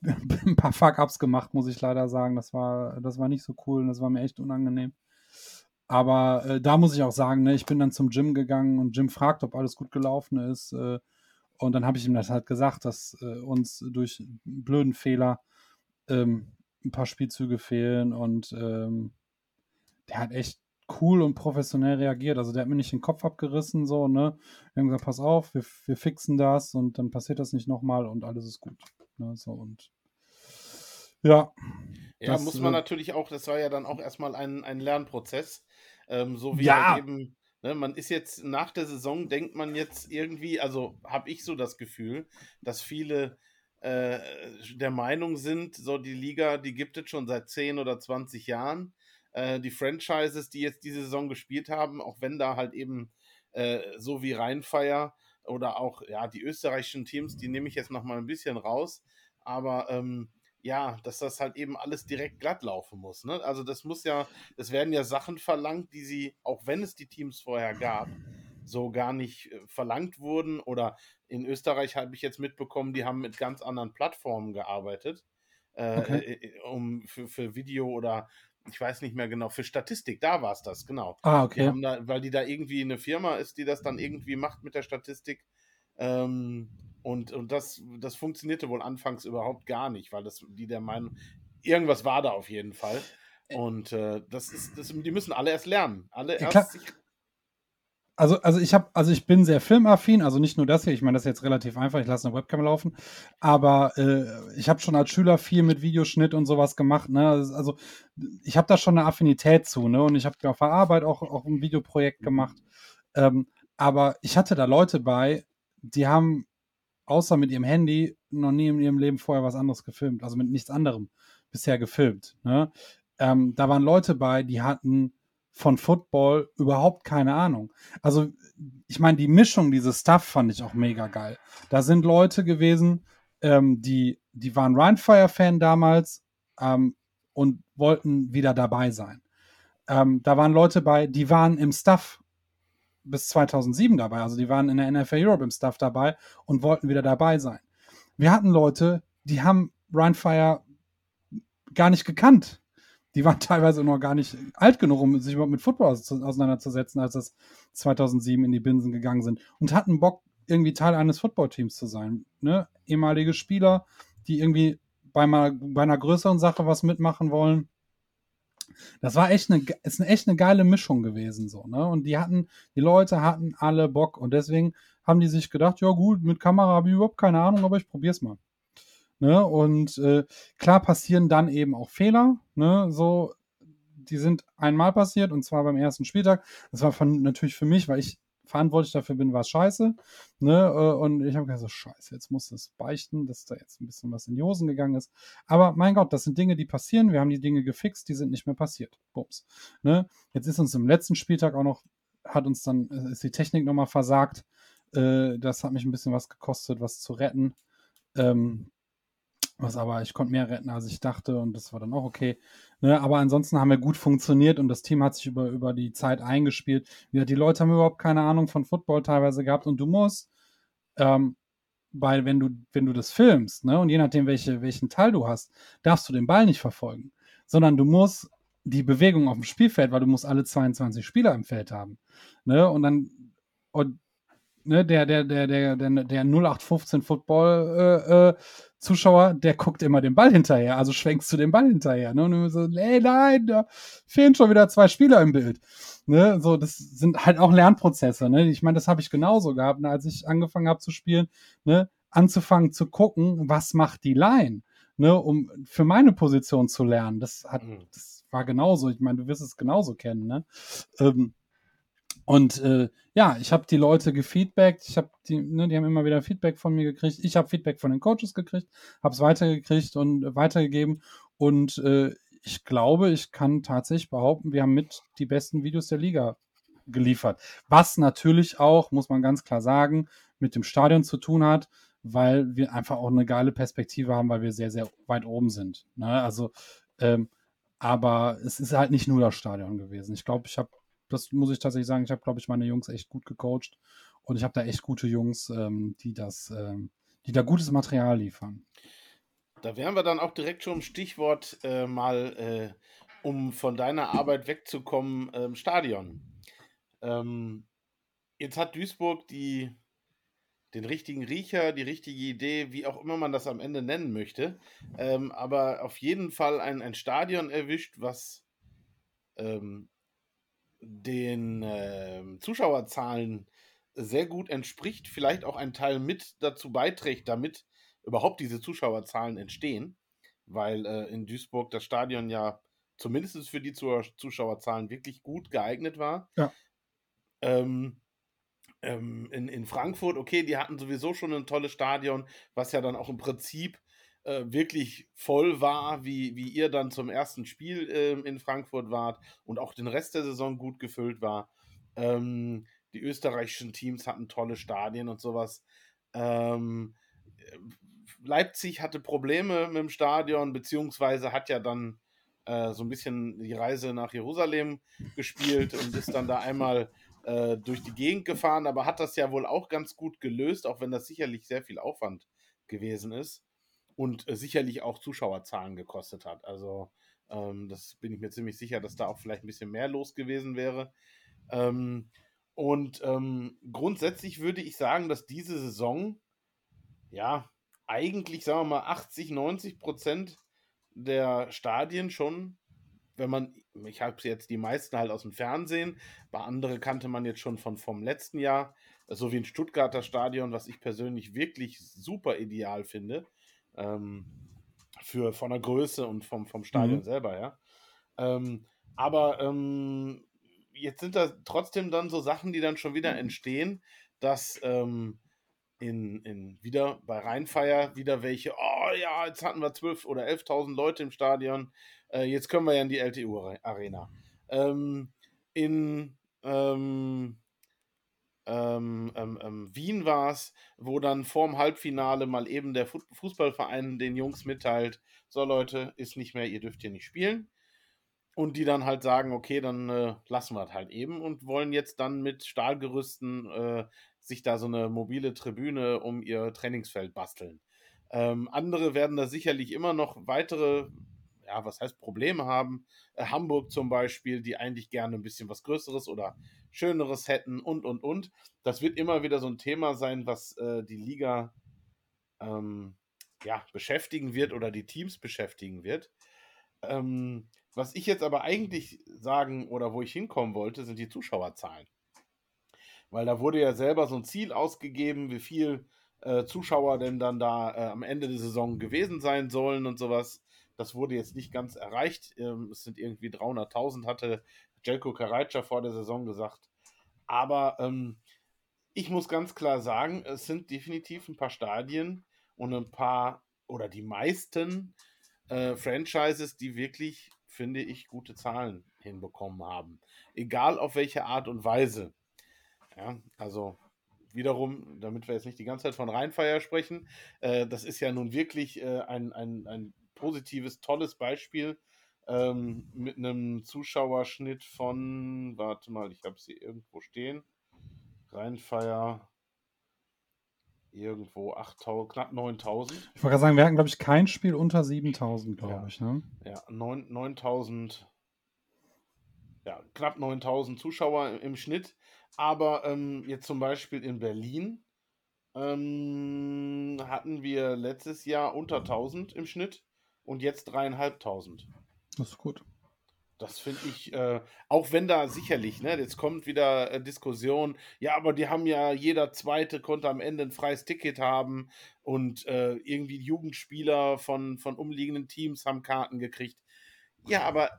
ein paar Fuck-Ups gemacht, muss ich leider sagen. Das war, das war nicht so cool und das war mir echt unangenehm. Aber äh, da muss ich auch sagen, ne, ich bin dann zum Gym gegangen und Jim fragt, ob alles gut gelaufen ist. Äh, und dann habe ich ihm das halt gesagt, dass äh, uns durch blöden Fehler ähm, ein paar Spielzüge fehlen und ähm, der hat echt cool und professionell reagiert. Also der hat mir nicht den Kopf abgerissen, so, ne? Wir haben gesagt, pass auf, wir, wir fixen das und dann passiert das nicht nochmal und alles ist gut. Ne? So und ja. Ja, das, muss man äh, natürlich auch, das war ja dann auch erstmal ein, ein Lernprozess. Ähm, so wie ja. halt eben, ne, man ist jetzt nach der Saison, denkt man jetzt irgendwie, also habe ich so das Gefühl, dass viele äh, der Meinung sind, so die Liga, die gibt es schon seit 10 oder 20 Jahren. Äh, die Franchises, die jetzt diese Saison gespielt haben, auch wenn da halt eben äh, so wie Rheinfeier oder auch ja die österreichischen Teams, die nehme ich jetzt noch mal ein bisschen raus, aber ähm, ja, dass das halt eben alles direkt glatt laufen muss. Ne? Also das muss ja, es werden ja Sachen verlangt, die sie, auch wenn es die Teams vorher gab, so gar nicht äh, verlangt wurden. Oder in Österreich habe ich jetzt mitbekommen, die haben mit ganz anderen Plattformen gearbeitet, äh, okay. äh, um für, für Video oder ich weiß nicht mehr genau, für Statistik, da war es das, genau. Ah, okay. Die da, weil die da irgendwie eine Firma ist, die das dann irgendwie macht mit der Statistik. Ähm, und und das, das funktionierte wohl anfangs überhaupt gar nicht, weil das, die der Meinung, irgendwas war da auf jeden Fall. Und äh, das ist, das, die müssen alle erst lernen. Alle ja, erst also, also ich habe, also ich bin sehr filmaffin, also nicht nur das hier, ich meine, das ist jetzt relativ einfach, ich lasse eine Webcam laufen, aber äh, ich habe schon als Schüler viel mit Videoschnitt und sowas gemacht, ne? Also ich habe da schon eine Affinität zu, ne? Und ich habe auf der Arbeit auch, auch ein Videoprojekt gemacht. Ähm, aber ich hatte da Leute bei, die haben außer mit ihrem Handy noch nie in ihrem Leben vorher was anderes gefilmt, also mit nichts anderem bisher gefilmt. Ne? Ähm, da waren Leute bei, die hatten von Football überhaupt keine Ahnung. Also, ich meine, die Mischung, dieses Stuff fand ich auch mega geil. Da sind Leute gewesen, ähm, die, die waren Rhinefire-Fan damals ähm, und wollten wieder dabei sein. Ähm, da waren Leute bei, die waren im Stuff bis 2007 dabei, also die waren in der NFL Europe im Stuff dabei und wollten wieder dabei sein. Wir hatten Leute, die haben Rhinefire gar nicht gekannt die waren teilweise noch gar nicht alt genug, um sich überhaupt mit Football auseinanderzusetzen, als das 2007 in die Binsen gegangen sind und hatten Bock, irgendwie Teil eines Footballteams zu sein. Ne? Ehemalige Spieler, die irgendwie bei, mal, bei einer größeren Sache was mitmachen wollen. Das war echt eine, ist eine echt eine geile Mischung gewesen, so, ne? Und die hatten, die Leute hatten alle Bock und deswegen haben die sich gedacht, ja gut, mit Kamera habe ich überhaupt keine Ahnung, aber ich probier's mal. Ne? Und äh, klar passieren dann eben auch Fehler. Ne? So, die sind einmal passiert und zwar beim ersten Spieltag. Das war von, natürlich für mich, weil ich verantwortlich dafür bin, war es scheiße. Ne? Äh, und ich habe gesagt, so scheiße, jetzt muss das beichten, dass da jetzt ein bisschen was in die Hosen gegangen ist. Aber mein Gott, das sind Dinge, die passieren. Wir haben die Dinge gefixt, die sind nicht mehr passiert. Bums. Ne? Jetzt ist uns im letzten Spieltag auch noch, hat uns dann, äh, ist die Technik nochmal versagt. Äh, das hat mich ein bisschen was gekostet, was zu retten. Ähm, was aber, ich konnte mehr retten, als ich dachte und das war dann auch okay. Ne, aber ansonsten haben wir gut funktioniert und das Team hat sich über, über die Zeit eingespielt. Wie die Leute haben überhaupt keine Ahnung von Football teilweise gehabt und du musst, ähm, weil wenn du, wenn du das filmst, ne, und je nachdem, welche, welchen Teil du hast, darfst du den Ball nicht verfolgen, sondern du musst die Bewegung auf dem Spielfeld, weil du musst alle 22 Spieler im Feld haben. Ne, und dann, und ne, der, der, der, der, der, der 0815 Football äh, äh, Zuschauer, der guckt immer den Ball hinterher, also schwenkst du den Ball hinterher. Ne? Und du so, ey, nein, da fehlen schon wieder zwei Spieler im Bild. Ne? So, das sind halt auch Lernprozesse. Ne? Ich meine, das habe ich genauso gehabt, ne? als ich angefangen habe zu spielen, ne? anzufangen zu gucken, was macht die Line, ne? um für meine Position zu lernen. Das hat, mhm. das war genauso. Ich meine, du wirst es genauso kennen. Ne? Ähm, und äh, ja, ich habe die Leute gefeedbackt, ich habe die, ne, die haben immer wieder Feedback von mir gekriegt. Ich habe Feedback von den Coaches gekriegt, habe es weitergekriegt und weitergegeben. Und äh, ich glaube, ich kann tatsächlich behaupten, wir haben mit die besten Videos der Liga geliefert. Was natürlich auch, muss man ganz klar sagen, mit dem Stadion zu tun hat, weil wir einfach auch eine geile Perspektive haben, weil wir sehr, sehr weit oben sind. Ne? Also, ähm, aber es ist halt nicht nur das Stadion gewesen. Ich glaube, ich habe das muss ich tatsächlich sagen. Ich habe, glaube ich, meine Jungs echt gut gecoacht und ich habe da echt gute Jungs, ähm, die das, ähm, die da gutes Material liefern. Da wären wir dann auch direkt schon im Stichwort äh, mal, äh, um von deiner Arbeit wegzukommen, ähm, Stadion. Ähm, jetzt hat Duisburg die, den richtigen Riecher, die richtige Idee, wie auch immer man das am Ende nennen möchte, ähm, aber auf jeden Fall ein, ein Stadion erwischt, was ähm, den äh, Zuschauerzahlen sehr gut entspricht, vielleicht auch ein Teil mit dazu beiträgt, damit überhaupt diese Zuschauerzahlen entstehen, weil äh, in Duisburg das Stadion ja zumindest für die Zuschauerzahlen wirklich gut geeignet war. Ja. Ähm, ähm, in, in Frankfurt, okay, die hatten sowieso schon ein tolles Stadion, was ja dann auch im Prinzip äh, wirklich voll war, wie, wie ihr dann zum ersten Spiel äh, in Frankfurt wart und auch den Rest der Saison gut gefüllt war. Ähm, die österreichischen Teams hatten tolle Stadien und sowas. Ähm, Leipzig hatte Probleme mit dem Stadion, beziehungsweise hat ja dann äh, so ein bisschen die Reise nach Jerusalem gespielt und ist dann da einmal äh, durch die Gegend gefahren, aber hat das ja wohl auch ganz gut gelöst, auch wenn das sicherlich sehr viel Aufwand gewesen ist und äh, sicherlich auch Zuschauerzahlen gekostet hat. Also ähm, das bin ich mir ziemlich sicher, dass da auch vielleicht ein bisschen mehr los gewesen wäre. Ähm, Und ähm, grundsätzlich würde ich sagen, dass diese Saison, ja, eigentlich, sagen wir mal, 80, 90 Prozent der Stadien schon, wenn man, ich habe jetzt die meisten halt aus dem Fernsehen, bei anderen kannte man jetzt schon von vom letzten Jahr, so wie ein Stuttgarter Stadion, was ich persönlich wirklich super ideal finde, ähm, für, von der Größe und vom, vom Stadion mhm. selber, ja. Ähm, aber ähm, jetzt sind da trotzdem dann so Sachen, die dann schon wieder mhm. entstehen, dass ähm, in, in wieder bei Rheinfeier wieder welche, oh ja, jetzt hatten wir 12 oder 11.000 Leute im Stadion, äh, jetzt können wir ja in die LTU-Arena. Ähm, in ähm, ähm, ähm, ähm Wien war es, wo dann vorm Halbfinale mal eben der Fußballverein den Jungs mitteilt, so Leute, ist nicht mehr, ihr dürft hier nicht spielen. Und die dann halt sagen, okay, dann äh, lassen wir es halt eben und wollen jetzt dann mit Stahlgerüsten äh, sich da so eine mobile Tribüne um ihr Trainingsfeld basteln. Ähm, andere werden da sicherlich immer noch weitere, ja, was heißt Probleme haben. Äh, Hamburg zum Beispiel, die eigentlich gerne ein bisschen was Größeres oder Schöneres hätten und, und, und. Das wird immer wieder so ein Thema sein, was äh, die Liga ähm, ja, beschäftigen wird oder die Teams beschäftigen wird. Ähm, was ich jetzt aber eigentlich sagen oder wo ich hinkommen wollte, sind die Zuschauerzahlen. Weil da wurde ja selber so ein Ziel ausgegeben, wie viel äh, Zuschauer denn dann da äh, am Ende der Saison gewesen sein sollen und sowas. Das wurde jetzt nicht ganz erreicht. Ähm, es sind irgendwie 300.000, hatte Jelko Karajca vor der Saison gesagt. Aber ähm, ich muss ganz klar sagen, es sind definitiv ein paar Stadien und ein paar oder die meisten äh, Franchises, die wirklich finde ich, gute Zahlen hinbekommen haben. Egal auf welche Art und Weise. Ja, also wiederum, damit wir jetzt nicht die ganze Zeit von Rheinfeier sprechen, äh, das ist ja nun wirklich äh, ein, ein, ein positives, tolles Beispiel ähm, mit einem Zuschauerschnitt von, warte mal, ich habe sie irgendwo stehen. Rheinfeier irgendwo 8.000, knapp 9.000. Ich wollte gerade sagen, wir hatten, glaube ich, kein Spiel unter 7.000, glaube ja. ich. Ne? Ja, 9.000, ja, knapp 9.000 Zuschauer im Schnitt. Aber ähm, jetzt zum Beispiel in Berlin ähm, hatten wir letztes Jahr unter 1.000 im Schnitt und jetzt 3.500. Das ist gut. Das finde ich, äh, auch wenn da sicherlich, ne, jetzt kommt wieder äh, Diskussion, ja, aber die haben ja, jeder Zweite konnte am Ende ein freies Ticket haben und äh, irgendwie Jugendspieler von, von umliegenden Teams haben Karten gekriegt. Ja, aber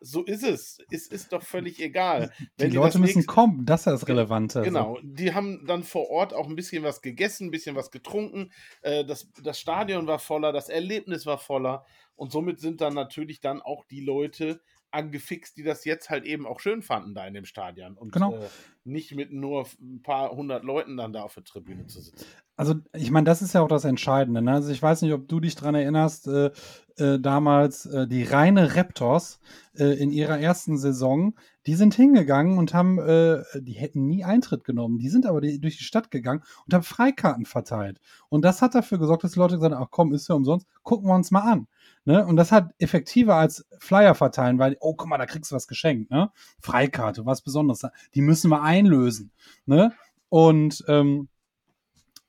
so ist es. Es ist doch völlig egal. die Leute müssen kommen, das ist das Relevante. Genau, die haben dann vor Ort auch ein bisschen was gegessen, ein bisschen was getrunken. Äh, das, das Stadion war voller, das Erlebnis war voller. Und somit sind dann natürlich dann auch die Leute angefixt, die das jetzt halt eben auch schön fanden da in dem Stadion und genau. äh, nicht mit nur ein paar hundert Leuten dann da auf der Tribüne zu sitzen. Also ich meine, das ist ja auch das Entscheidende. Ne? Also ich weiß nicht, ob du dich daran erinnerst, äh, äh, damals äh, die reine Raptors äh, in ihrer ersten Saison, die sind hingegangen und haben, äh, die hätten nie Eintritt genommen, die sind aber die, durch die Stadt gegangen und haben Freikarten verteilt. Und das hat dafür gesorgt, dass die Leute gesagt haben, ach komm, ist ja umsonst, gucken wir uns mal an. Ne? Und das hat effektiver als Flyer verteilen, weil, oh, guck mal, da kriegst du was geschenkt, ne? Freikarte, was Besonderes. Die müssen wir einlösen. Ne? Und ähm,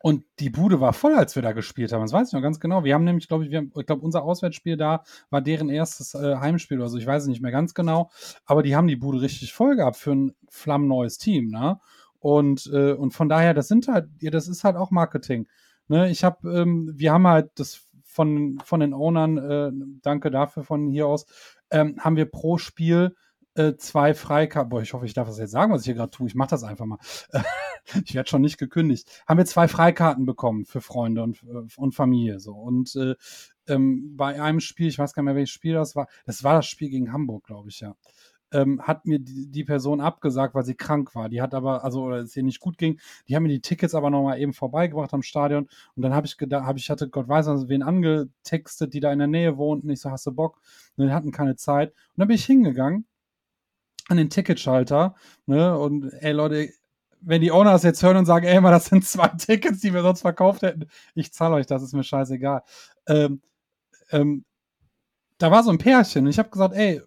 und die Bude war voll, als wir da gespielt haben. Das weiß ich noch ganz genau. Wir haben nämlich, glaube ich, wir haben, ich glaube, unser Auswärtsspiel da war deren erstes äh, Heimspiel oder so. Ich weiß es nicht mehr ganz genau. Aber die haben die Bude richtig voll gehabt für ein flammneues Team, ne? Und, äh, und von daher, das sind halt, ja, das ist halt auch Marketing. Ne? Ich habe, ähm, wir haben halt das von, von den Ownern, äh, danke dafür von hier aus, ähm, haben wir pro Spiel äh, zwei Freikarten. Boah, ich hoffe, ich darf das jetzt sagen, was ich hier gerade tue. Ich mache das einfach mal. ich werde schon nicht gekündigt. Haben wir zwei Freikarten bekommen für Freunde und, äh, und Familie. So. Und äh, ähm, bei einem Spiel, ich weiß gar nicht mehr, welches Spiel das war, das war das Spiel gegen Hamburg, glaube ich, ja. Ähm, hat mir die, die, Person abgesagt, weil sie krank war. Die hat aber, also, oder es ihr nicht gut ging. Die haben mir die Tickets aber nochmal eben vorbeigebracht am Stadion. Und dann habe ich gedacht, habe ich hatte Gott weiß also wen angetextet, die da in der Nähe wohnten. Ich so, hast du Bock? Und die hatten keine Zeit. Und dann bin ich hingegangen an den Ticketschalter. Ne? Und ey Leute, wenn die Owners jetzt hören und sagen, ey, mal, das sind zwei Tickets, die wir sonst verkauft hätten, ich zahle euch das, ist mir scheißegal. Ähm, ähm, da war so ein Pärchen und ich habe gesagt, ey,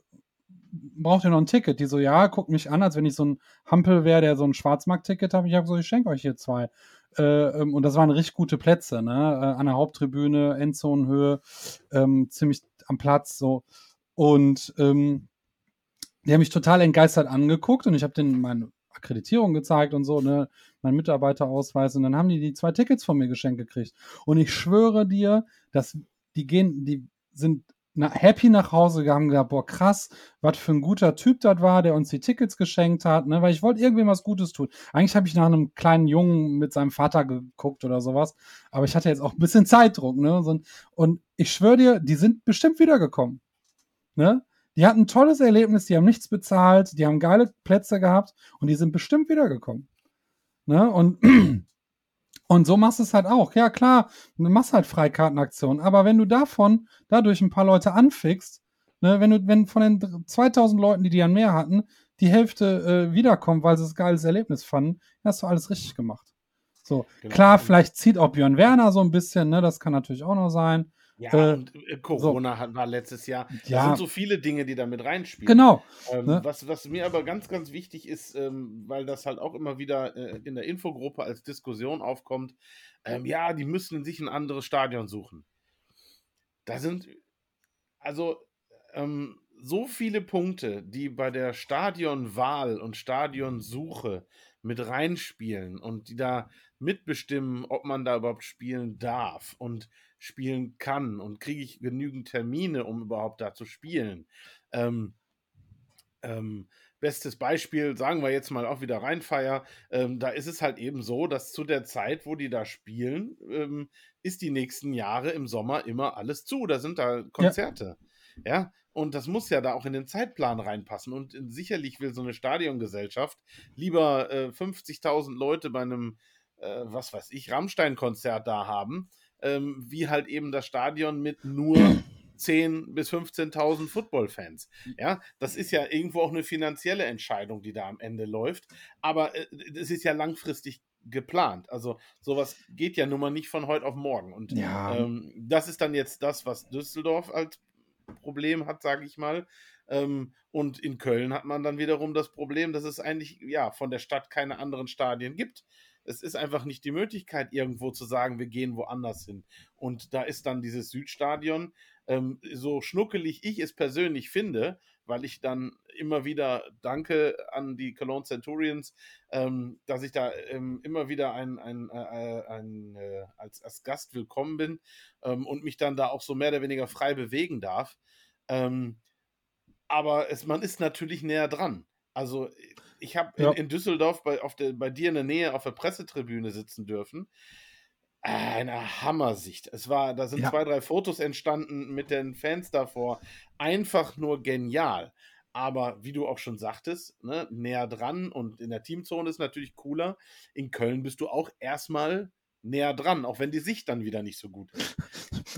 braucht ihr noch ein Ticket? Die so, ja, guckt mich an, als wenn ich so ein Hampel wäre, der so ein Schwarzmarkt-Ticket habe. Ich habe so, ich schenke euch hier zwei. Äh, ähm, und das waren richtig gute Plätze, ne? Äh, an der Haupttribüne, Endzonenhöhe, ähm, ziemlich am Platz, so. Und ähm, die haben mich total entgeistert angeguckt und ich habe denen meine Akkreditierung gezeigt und so, ne, mein Mitarbeiterausweis und dann haben die die zwei Tickets von mir geschenkt gekriegt. Und ich schwöre dir, dass die gehen, die sind na, happy nach Hause gegangen, gesagt, boah, krass, was für ein guter Typ das war, der uns die Tickets geschenkt hat, ne, weil ich wollte irgendwem was Gutes tun. Eigentlich habe ich nach einem kleinen Jungen mit seinem Vater geguckt oder sowas, aber ich hatte jetzt auch ein bisschen Zeitdruck, ne, und ich schwöre dir, die sind bestimmt wiedergekommen, ne, die hatten ein tolles Erlebnis, die haben nichts bezahlt, die haben geile Plätze gehabt und die sind bestimmt wiedergekommen. Ne? Und, und so machst du es halt auch. Ja, klar, du machst halt Freikartenaktionen, aber wenn du davon, dadurch ein paar Leute anfixt, ne, wenn du, wenn von den 2000 Leuten, die die an mehr hatten, die Hälfte äh, wiederkommt, weil sie es geiles Erlebnis fanden, hast du alles richtig gemacht. So, genau. klar, vielleicht zieht auch Björn Werner so ein bisschen, ne, das kann natürlich auch noch sein. Ja, äh, und äh, Corona so. war letztes Jahr. Ja. Sind so viele Dinge, die da mit reinspielen. Genau. Ähm, ne? was, was mir aber ganz, ganz wichtig ist, ähm, weil das halt auch immer wieder äh, in der Infogruppe als Diskussion aufkommt, ähm, ja, die müssen sich ein anderes Stadion suchen. Da sind also ähm, so viele Punkte, die bei der Stadionwahl und Stadionsuche mit reinspielen und die da mitbestimmen, ob man da überhaupt spielen darf und spielen kann und kriege ich genügend Termine, um überhaupt da zu spielen. Ähm, ähm, bestes Beispiel, sagen wir jetzt mal auch wieder Rheinfeier, ähm, da ist es halt eben so, dass zu der Zeit, wo die da spielen, ähm, ist die nächsten Jahre im Sommer immer alles zu. Da sind da Konzerte. Ja. ja. Und das muss ja da auch in den Zeitplan reinpassen. Und sicherlich will so eine Stadiongesellschaft lieber äh, 50.000 Leute bei einem, äh, was weiß ich, Rammstein-Konzert da haben, ähm, wie halt eben das Stadion mit nur 10.000 bis 15.000 Football-Fans. Ja, das ist ja irgendwo auch eine finanzielle Entscheidung, die da am Ende läuft. Aber äh, es ist ja langfristig geplant. Also sowas geht ja nun mal nicht von heute auf morgen. Und ja. ähm, das ist dann jetzt das, was Düsseldorf als Problem hat, sage ich mal. Ähm, und in Köln hat man dann wiederum das Problem, dass es eigentlich ja von der Stadt keine anderen Stadien gibt es ist einfach nicht die Möglichkeit, irgendwo zu sagen, wir gehen woanders hin. Und da ist dann dieses Südstadion, ähm, so schnuckelig ich es persönlich finde, weil ich dann immer wieder danke an die Cologne Centurions, ähm, dass ich da ähm, immer wieder ein, ein, äh, ein äh, als, als Gast willkommen bin ähm, und mich dann da auch so mehr oder weniger frei bewegen darf. Ähm, aber es, man ist natürlich näher dran. Also ich habe ja. in, in, Düsseldorf bei, auf der, bei dir in der Nähe auf der Pressetribüne sitzen dürfen. Eine Hammersicht. Es war, da sind ja. zwei, drei Fotos entstanden mit den Fans davor. Einfach nur genial. Aber wie du auch schon sagtest, ne, näher dran und in der Teamzone ist natürlich cooler. In Köln bist du auch erstmal näher dran, auch wenn die Sicht dann wieder nicht so gut ist.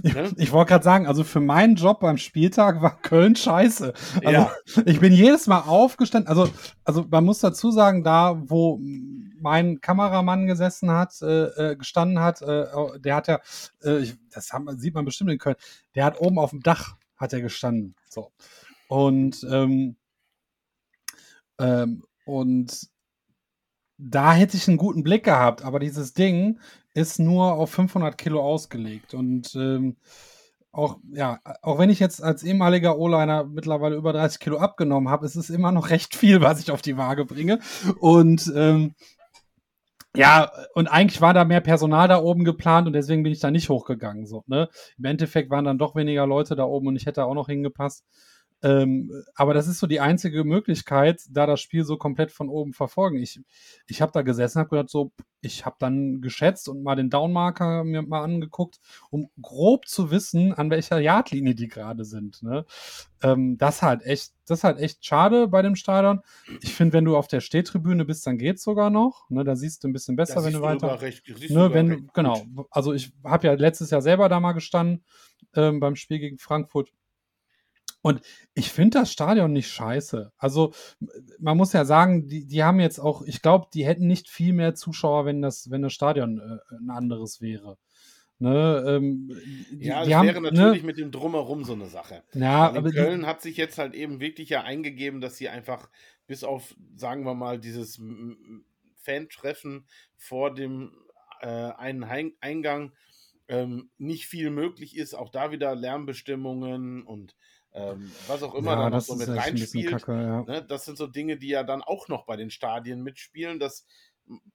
Ne? Ich, wollte gerade sagen, also für meinen Job beim Spieltag war Köln scheiße. Also ja. ich bin jedes Mal aufgestanden, also, also man muss dazu sagen, da wo mein Kameramann gesessen hat, äh, äh gestanden hat, äh, der hat ja, äh, das man, sieht man bestimmt in Köln, der hat oben auf dem Dach hat er gestanden. So. Und ähm, ähm, und da hätte ich einen guten Blick gehabt, aber dieses Ding ist nur auf 500 Kilo ausgelegt und ähm, auch, ja, auch wenn ich jetzt als ehemaliger O-Liner mittlerweile über 30 Kilo abgenommen habe, ist es immer noch recht viel, was ich auf die Waage bringe. Und ähm, ja, und eigentlich war da mehr Personal da oben geplant und deswegen bin ich da nicht hochgegangen. So, ne? Im Endeffekt waren dann doch weniger Leute da oben und ich hätte auch noch hingepasst. Ähm, aber das ist so die einzige Möglichkeit, da das Spiel so komplett von oben verfolgen. Ich, ich habe da gesessen, habe gedacht, so, ich habe dann geschätzt und mal den Downmarker mir mal angeguckt, um grob zu wissen, an welcher Yardlinie die gerade sind. Ne? Ähm, das halt echt, das ist halt echt schade bei dem Stadion. Ich finde, wenn du auf der Stehtribüne bist, dann geht's sogar noch. Ne? Da siehst du ein bisschen besser, wenn du weiter. Recht, ne, wenn du, genau. Also ich habe ja letztes Jahr selber da mal gestanden ähm, beim Spiel gegen Frankfurt. Und ich finde das Stadion nicht scheiße. Also, man muss ja sagen, die, die haben jetzt auch, ich glaube, die hätten nicht viel mehr Zuschauer, wenn das, wenn das Stadion äh, ein anderes wäre. Ne, ähm, die, ja, das haben, wäre ne natürlich ne? mit dem Drumherum so eine Sache. Ja, aber Köln die, hat sich jetzt halt eben wirklich ja eingegeben, dass sie einfach bis auf, sagen wir mal, dieses Fan-Treffen vor dem äh, einen Eingang ähm, nicht viel möglich ist. Auch da wieder Lärmbestimmungen und ähm, was auch immer ja, da noch so mit reinspielt. Kacke, ja. ne? Das sind so Dinge, die ja dann auch noch bei den Stadien mitspielen, dass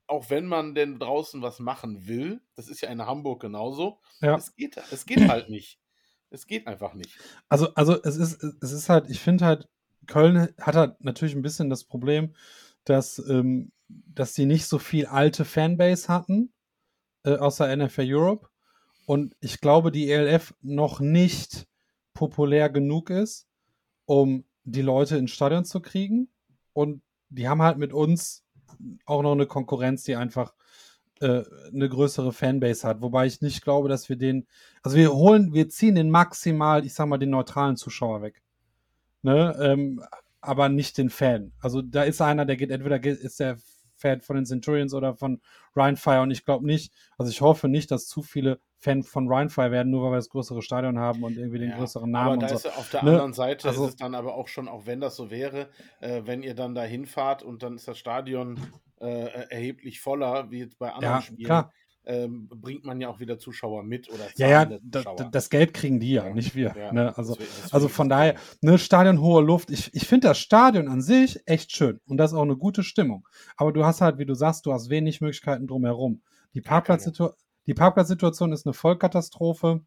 auch wenn man denn draußen was machen will, das ist ja in Hamburg genauso, ja. es, geht, es geht halt nicht. Es geht einfach nicht. Also, also es ist, es ist halt, ich finde halt, Köln hat halt natürlich ein bisschen das Problem, dass, ähm, dass sie nicht so viel alte Fanbase hatten, äh, außer NFL Europe. Und ich glaube, die ELF noch nicht populär genug ist, um die Leute ins Stadion zu kriegen. Und die haben halt mit uns auch noch eine Konkurrenz, die einfach äh, eine größere Fanbase hat. Wobei ich nicht glaube, dass wir den, also wir holen, wir ziehen den maximal, ich sag mal, den neutralen Zuschauer weg. Ne? Ähm, aber nicht den Fan. Also da ist einer, der geht, entweder ist der Fan von den Centurions oder von Rheinfire und ich glaube nicht, also ich hoffe nicht, dass zu viele Fan von Rheinfire werden, nur weil wir das größere Stadion haben und irgendwie den ja, größeren Namen. Aber da so. ist auf der ne? anderen Seite also, ist es dann aber auch schon, auch wenn das so wäre, äh, wenn ihr dann da hinfahrt und dann ist das Stadion äh, erheblich voller, wie jetzt bei anderen ja, Spielen. Klar ähm, bringt man ja auch wieder Zuschauer mit oder Ja, ja, da, das Geld kriegen die ja, ja. nicht wir. Ja, ne? also, also von daher, ne, Stadion hohe Luft. Ich, ich finde das Stadion an sich echt schön und das ist auch eine gute Stimmung. Aber du hast halt, wie du sagst, du hast wenig Möglichkeiten drumherum. Die, Parkplatzsitu die Parkplatzsituation ist eine Vollkatastrophe.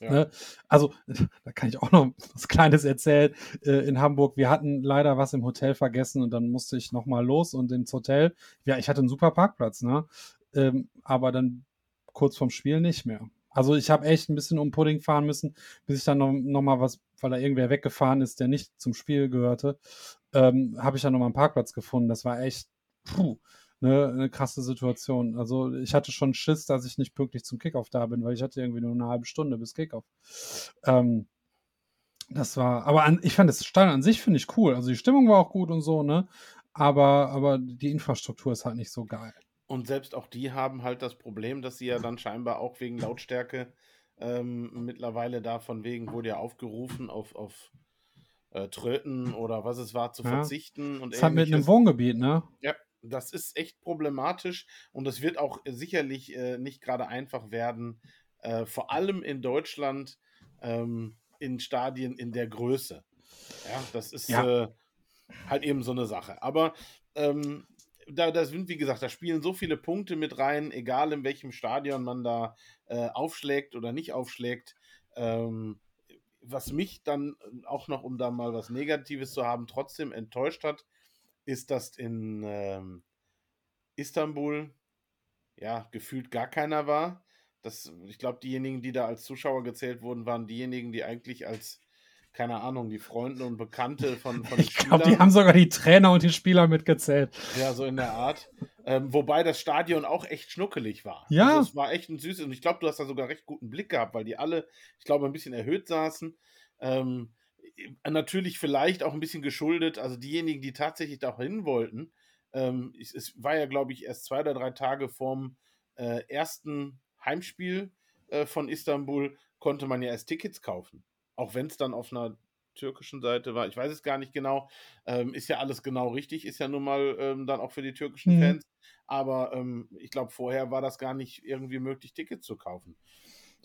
Ja. Ne? Also, da kann ich auch noch was Kleines erzählen. Äh, in Hamburg, wir hatten leider was im Hotel vergessen und dann musste ich nochmal los und ins Hotel. Ja, ich hatte einen super Parkplatz, ne? ähm, aber dann kurz vorm Spiel nicht mehr. Also ich habe echt ein bisschen um Pudding fahren müssen, bis ich dann noch, noch mal was, weil da irgendwer weggefahren ist, der nicht zum Spiel gehörte, ähm, habe ich dann noch mal einen Parkplatz gefunden. Das war echt puh, ne, eine krasse Situation. Also ich hatte schon Schiss, dass ich nicht pünktlich zum Kickoff da bin, weil ich hatte irgendwie nur eine halbe Stunde bis Kickoff. Ähm, das war, aber an, ich fand das Stadion an sich finde ich cool. Also die Stimmung war auch gut und so, ne? Aber, aber die Infrastruktur ist halt nicht so geil. Und selbst auch die haben halt das Problem, dass sie ja dann scheinbar auch wegen Lautstärke ähm, mittlerweile da von wegen wurde ja aufgerufen, auf, auf äh, Tröten oder was es war zu ja. verzichten. Und das hat mit einem Wohngebiet, ne? Ja, das ist echt problematisch und es wird auch sicherlich äh, nicht gerade einfach werden, äh, vor allem in Deutschland ähm, in Stadien in der Größe. Ja, das ist ja. Äh, halt eben so eine Sache. Aber ähm, da, da sind, wie gesagt, da spielen so viele Punkte mit rein, egal in welchem Stadion man da äh, aufschlägt oder nicht aufschlägt. Ähm, was mich dann auch noch, um da mal was Negatives zu haben, trotzdem enttäuscht hat, ist, dass in ähm, Istanbul ja gefühlt gar keiner war. Das, ich glaube, diejenigen, die da als Zuschauer gezählt wurden, waren diejenigen, die eigentlich als keine Ahnung, die Freunde und Bekannte von, von Ich glaube, die haben sogar die Trainer und die Spieler mitgezählt. Ja, so in der Art. Ähm, wobei das Stadion auch echt schnuckelig war. Ja. Also es war echt ein süßes. Und ich glaube, du hast da sogar recht guten Blick gehabt, weil die alle, ich glaube, ein bisschen erhöht saßen. Ähm, natürlich vielleicht auch ein bisschen geschuldet. Also diejenigen, die tatsächlich da hin wollten, ähm, es, es, war ja, glaube ich, erst zwei oder drei Tage vorm äh, ersten Heimspiel äh, von Istanbul, konnte man ja erst Tickets kaufen auch wenn es dann auf einer türkischen Seite war, ich weiß es gar nicht genau, ähm, ist ja alles genau richtig, ist ja nun mal ähm, dann auch für die türkischen mhm. Fans, aber ähm, ich glaube, vorher war das gar nicht irgendwie möglich, Tickets zu kaufen.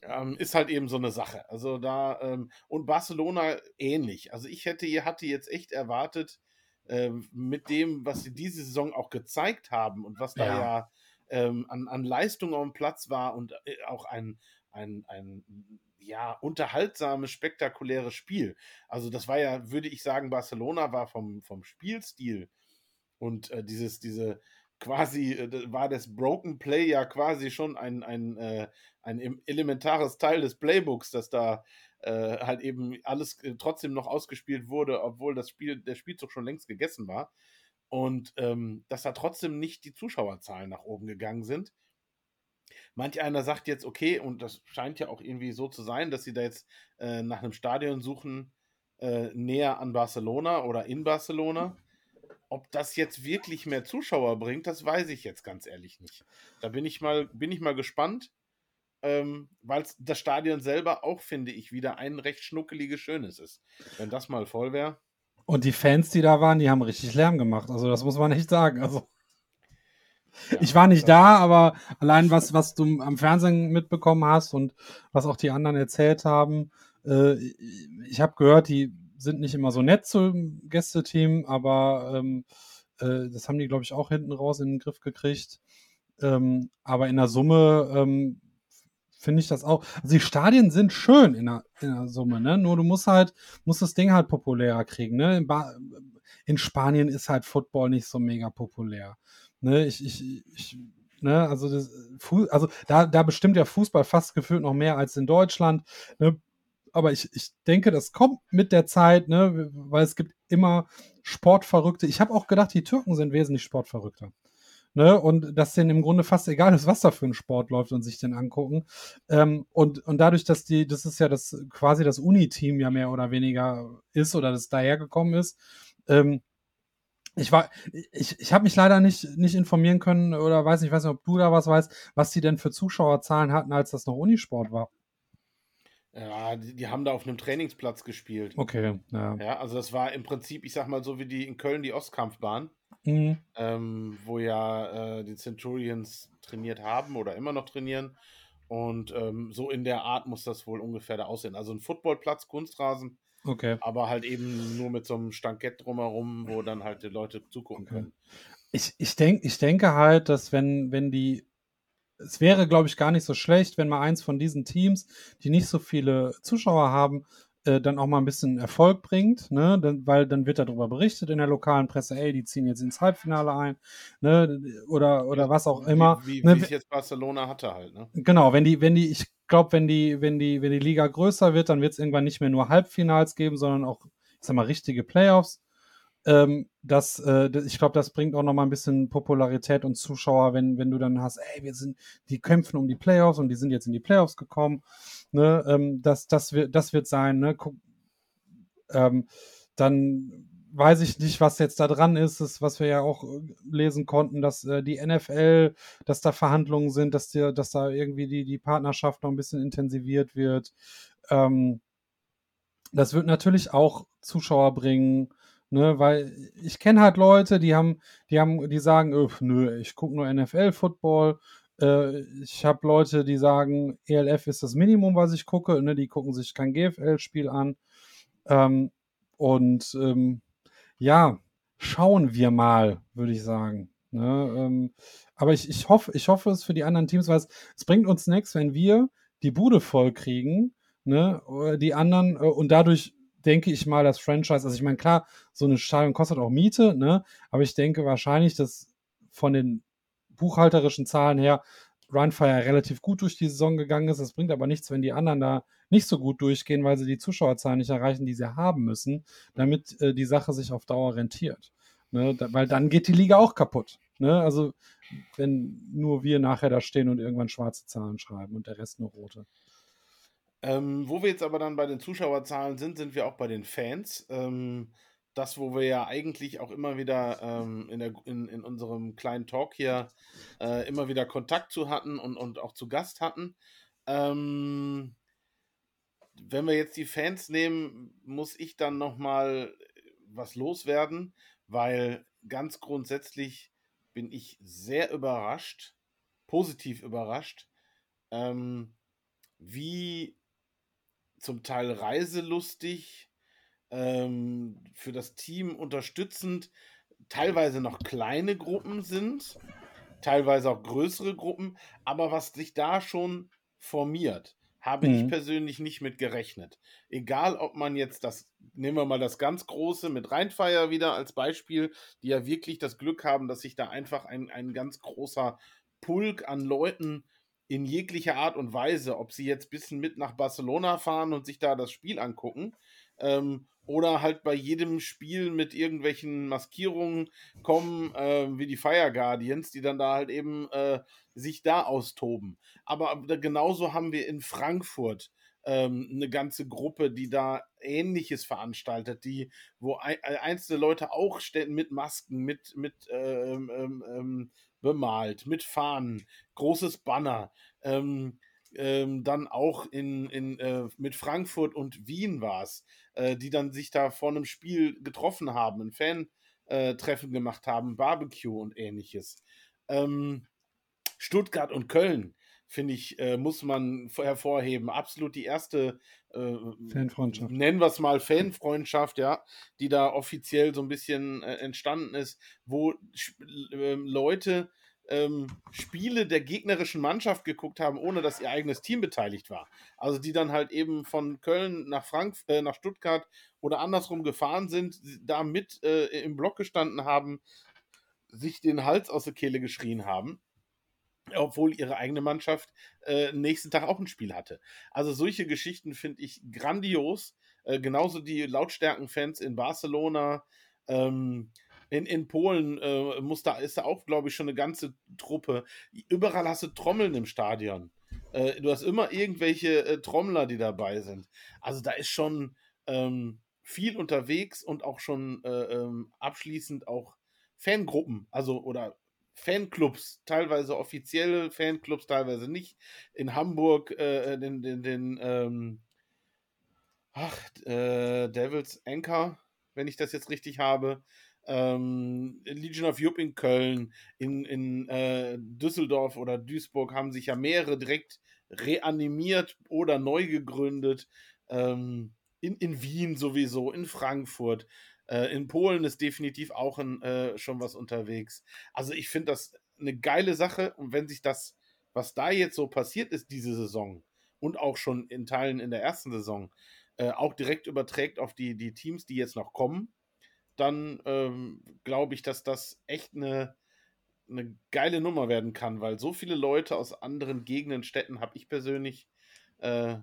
Ähm, ist halt eben so eine Sache. Also da, ähm, und Barcelona ähnlich. Also ich hätte, hatte jetzt echt erwartet, ähm, mit dem, was sie diese Saison auch gezeigt haben und was da ja, ja an, an Leistung auf dem Platz war und äh, auch ein, ein, ein ja, unterhaltsames, spektakuläres Spiel. Also das war ja, würde ich sagen, Barcelona war vom, vom Spielstil und äh, dieses, diese quasi, äh, war das Broken Play ja quasi schon ein, ein, äh, ein elementares Teil des Playbooks, dass da äh, halt eben alles äh, trotzdem noch ausgespielt wurde, obwohl das Spiel, der Spielzug schon längst gegessen war. Und ähm, dass da trotzdem nicht die Zuschauerzahlen nach oben gegangen sind. Manch einer sagt jetzt, okay, und das scheint ja auch irgendwie so zu sein, dass sie da jetzt äh, nach einem Stadion suchen, äh, näher an Barcelona oder in Barcelona. Ob das jetzt wirklich mehr Zuschauer bringt, das weiß ich jetzt ganz ehrlich nicht. Da bin ich mal, bin ich mal gespannt. ähm, weil das Stadion selber auch, finde ich, wieder ein recht schnuckeliges, schönes ist. Wenn das mal voll wäre. Und die Fans, die da waren, die haben richtig Lärm gemacht. Also das muss man echt sagen. Also ja, ich war nicht da, aber allein was, was du am Fernsehen mitbekommen hast und was auch die anderen erzählt haben, äh, ich habe gehört, die sind nicht immer so nett zum Gästeteam, aber ähm, äh, das haben die, glaube ich, auch hinten raus in den Griff gekriegt. Ähm, aber in der Summe ähm, finde ich das auch. Also die Stadien sind schön in der, in der Summe, ne? Nur du musst halt, musst das Ding halt populärer kriegen, ne? In, in Spanien ist halt Football nicht so mega populär. Ne? Ich, ich, ich Ne, also, das, also da, da bestimmt ja Fußball fast gefühlt noch mehr als in Deutschland. Ne? Aber ich, ich denke, das kommt mit der Zeit, ne? weil es gibt immer Sportverrückte. Ich habe auch gedacht, die Türken sind wesentlich sportverrückter. Ne, und dass denen im Grunde fast egal ist, was da für ein Sport läuft und sich den angucken. Ähm, und, und dadurch, dass die, das ist ja das quasi das Uni-Team ja mehr oder weniger ist oder das dahergekommen ist, ähm, ich war, ich, ich habe mich leider nicht, nicht informieren können oder weiß nicht, weiß nicht, ob du da was weißt, was die denn für Zuschauerzahlen hatten, als das noch Unisport war. Ja, die, die, haben da auf einem Trainingsplatz gespielt. Okay, ja. Ja, also das war im Prinzip, ich sag mal, so wie die in Köln die Ostkampfbahn, mhm. ähm, wo ja äh, die Centurions trainiert haben oder immer noch trainieren. Und ähm, so in der Art muss das wohl ungefähr da aussehen. Also ein Footballplatz, Kunstrasen, Okay. Aber halt eben nur mit so einem Stankett drumherum, wo dann halt die Leute zugucken okay. können. Ich, ich, denk, ich denke halt, dass wenn, wenn die, es wäre, glaube ich, gar nicht so schlecht, wenn mal eins von diesen Teams, die nicht so viele Zuschauer haben, äh, dann auch mal ein bisschen Erfolg bringt, ne? Dann, weil dann wird darüber berichtet in der lokalen Presse, ey, die ziehen jetzt ins Halbfinale ein, ne? Oder, oder was auch immer. Wie, wie, ne? wie es jetzt Barcelona hatte halt, ne? Genau, wenn die, wenn die, ich glaube, wenn die, wenn die, wenn die Liga größer wird, dann wird es irgendwann nicht mehr nur Halbfinals geben, sondern auch, ich sag mal, richtige Playoffs. Ähm, das, äh, ich glaube, das bringt auch noch mal ein bisschen Popularität und Zuschauer, wenn, wenn du dann hast, ey, wir sind, die kämpfen um die Playoffs und die sind jetzt in die Playoffs gekommen. Ne? Ähm, das, das, wird, das wird sein, ne? Guck, ähm, dann weiß ich nicht, was jetzt da dran ist, das, was wir ja auch äh, lesen konnten, dass äh, die NFL, dass da Verhandlungen sind, dass, die, dass da irgendwie die, die Partnerschaft noch ein bisschen intensiviert wird. Ähm, das wird natürlich auch Zuschauer bringen, ne, weil ich kenne halt Leute, die haben, die haben, die sagen, öff, nö, ich gucke nur NFL-Football. Äh, ich habe Leute, die sagen, ELF ist das Minimum, was ich gucke, ne, die gucken sich kein GFL-Spiel an. Ähm, und ähm, ja, schauen wir mal, würde ich sagen. Ne, ähm, aber ich, ich, hoffe, ich hoffe es für die anderen Teams, weil es, es bringt uns nichts, wenn wir die Bude voll kriegen, ne, die anderen äh, und dadurch denke ich mal, das Franchise, also ich meine, klar, so eine Stadion kostet auch Miete, ne, aber ich denke wahrscheinlich, dass von den buchhalterischen Zahlen her Runfire relativ gut durch die Saison gegangen ist. Das bringt aber nichts, wenn die anderen da nicht so gut durchgehen, weil sie die Zuschauerzahlen nicht erreichen, die sie haben müssen, damit äh, die Sache sich auf Dauer rentiert. Ne? Da, weil dann geht die Liga auch kaputt. Ne? Also wenn nur wir nachher da stehen und irgendwann schwarze Zahlen schreiben und der Rest nur rote. Ähm, wo wir jetzt aber dann bei den Zuschauerzahlen sind, sind wir auch bei den Fans. Ähm, das, wo wir ja eigentlich auch immer wieder ähm, in, der, in, in unserem kleinen Talk hier äh, immer wieder Kontakt zu hatten und, und auch zu Gast hatten. Ähm, wenn wir jetzt die Fans nehmen, muss ich dann nochmal was loswerden, weil ganz grundsätzlich bin ich sehr überrascht, positiv überrascht, ähm, wie zum Teil reiselustig, ähm, für das Team unterstützend teilweise noch kleine Gruppen sind, teilweise auch größere Gruppen, aber was sich da schon formiert, habe mhm. ich persönlich nicht mit gerechnet. Egal, ob man jetzt das, nehmen wir mal das ganz große mit Rheinfeier wieder als Beispiel, die ja wirklich das Glück haben, dass sich da einfach ein, ein ganz großer Pulk an Leuten in jeglicher Art und Weise, ob sie jetzt ein bisschen mit nach Barcelona fahren und sich da das Spiel angucken, ähm, oder halt bei jedem Spiel mit irgendwelchen Maskierungen kommen, äh, wie die Fire Guardians, die dann da halt eben äh, sich da austoben. Aber genauso haben wir in Frankfurt ähm, eine ganze Gruppe, die da Ähnliches veranstaltet, die, wo äh, einzelne Leute auch mit Masken, mit, mit ähm, ähm, ähm, bemalt, mit Fahnen, großes Banner. Ähm, ähm, dann auch in, in, äh, mit Frankfurt und Wien war es, äh, die dann sich da vor einem Spiel getroffen haben, ein Fan-Treffen äh, gemacht haben, Barbecue und ähnliches. Ähm, Stuttgart und Köln, finde ich, äh, muss man hervorheben. Absolut die erste äh, Fanfreundschaft. Nennen wir es mal Fanfreundschaft, ja, die da offiziell so ein bisschen äh, entstanden ist, wo ähm, Leute ähm, Spiele der gegnerischen Mannschaft geguckt haben, ohne dass ihr eigenes Team beteiligt war. Also die dann halt eben von Köln nach Frank äh, nach Stuttgart oder andersrum gefahren sind, da mit äh, im Block gestanden haben, sich den Hals aus der Kehle geschrien haben obwohl ihre eigene Mannschaft äh, nächsten Tag auch ein Spiel hatte. Also solche Geschichten finde ich grandios. Äh, genauso die Lautstärkenfans in Barcelona, ähm, in, in Polen äh, muss da, ist da auch, glaube ich, schon eine ganze Truppe. Überall hast du Trommeln im Stadion. Äh, du hast immer irgendwelche äh, Trommler, die dabei sind. Also da ist schon ähm, viel unterwegs und auch schon äh, ähm, abschließend auch Fangruppen, also oder Fanclubs, teilweise offizielle Fanclubs, teilweise nicht. In Hamburg äh, den, den, den ähm, ach, äh, Devils Anchor, wenn ich das jetzt richtig habe ähm, Legion of Jupp in Köln, in, in äh, Düsseldorf oder Duisburg haben sich ja mehrere direkt reanimiert oder neu gegründet. Ähm, in, in Wien sowieso, in Frankfurt. Äh, in Polen ist definitiv auch ein, äh, schon was unterwegs. Also ich finde das eine geile Sache und wenn sich das, was da jetzt so passiert ist diese Saison und auch schon in Teilen in der ersten Saison, äh, auch direkt überträgt auf die, die Teams, die jetzt noch kommen, dann ähm, glaube ich, dass das echt eine, eine geile Nummer werden kann, weil so viele Leute aus anderen Gegenden, Städten habe ich persönlich äh,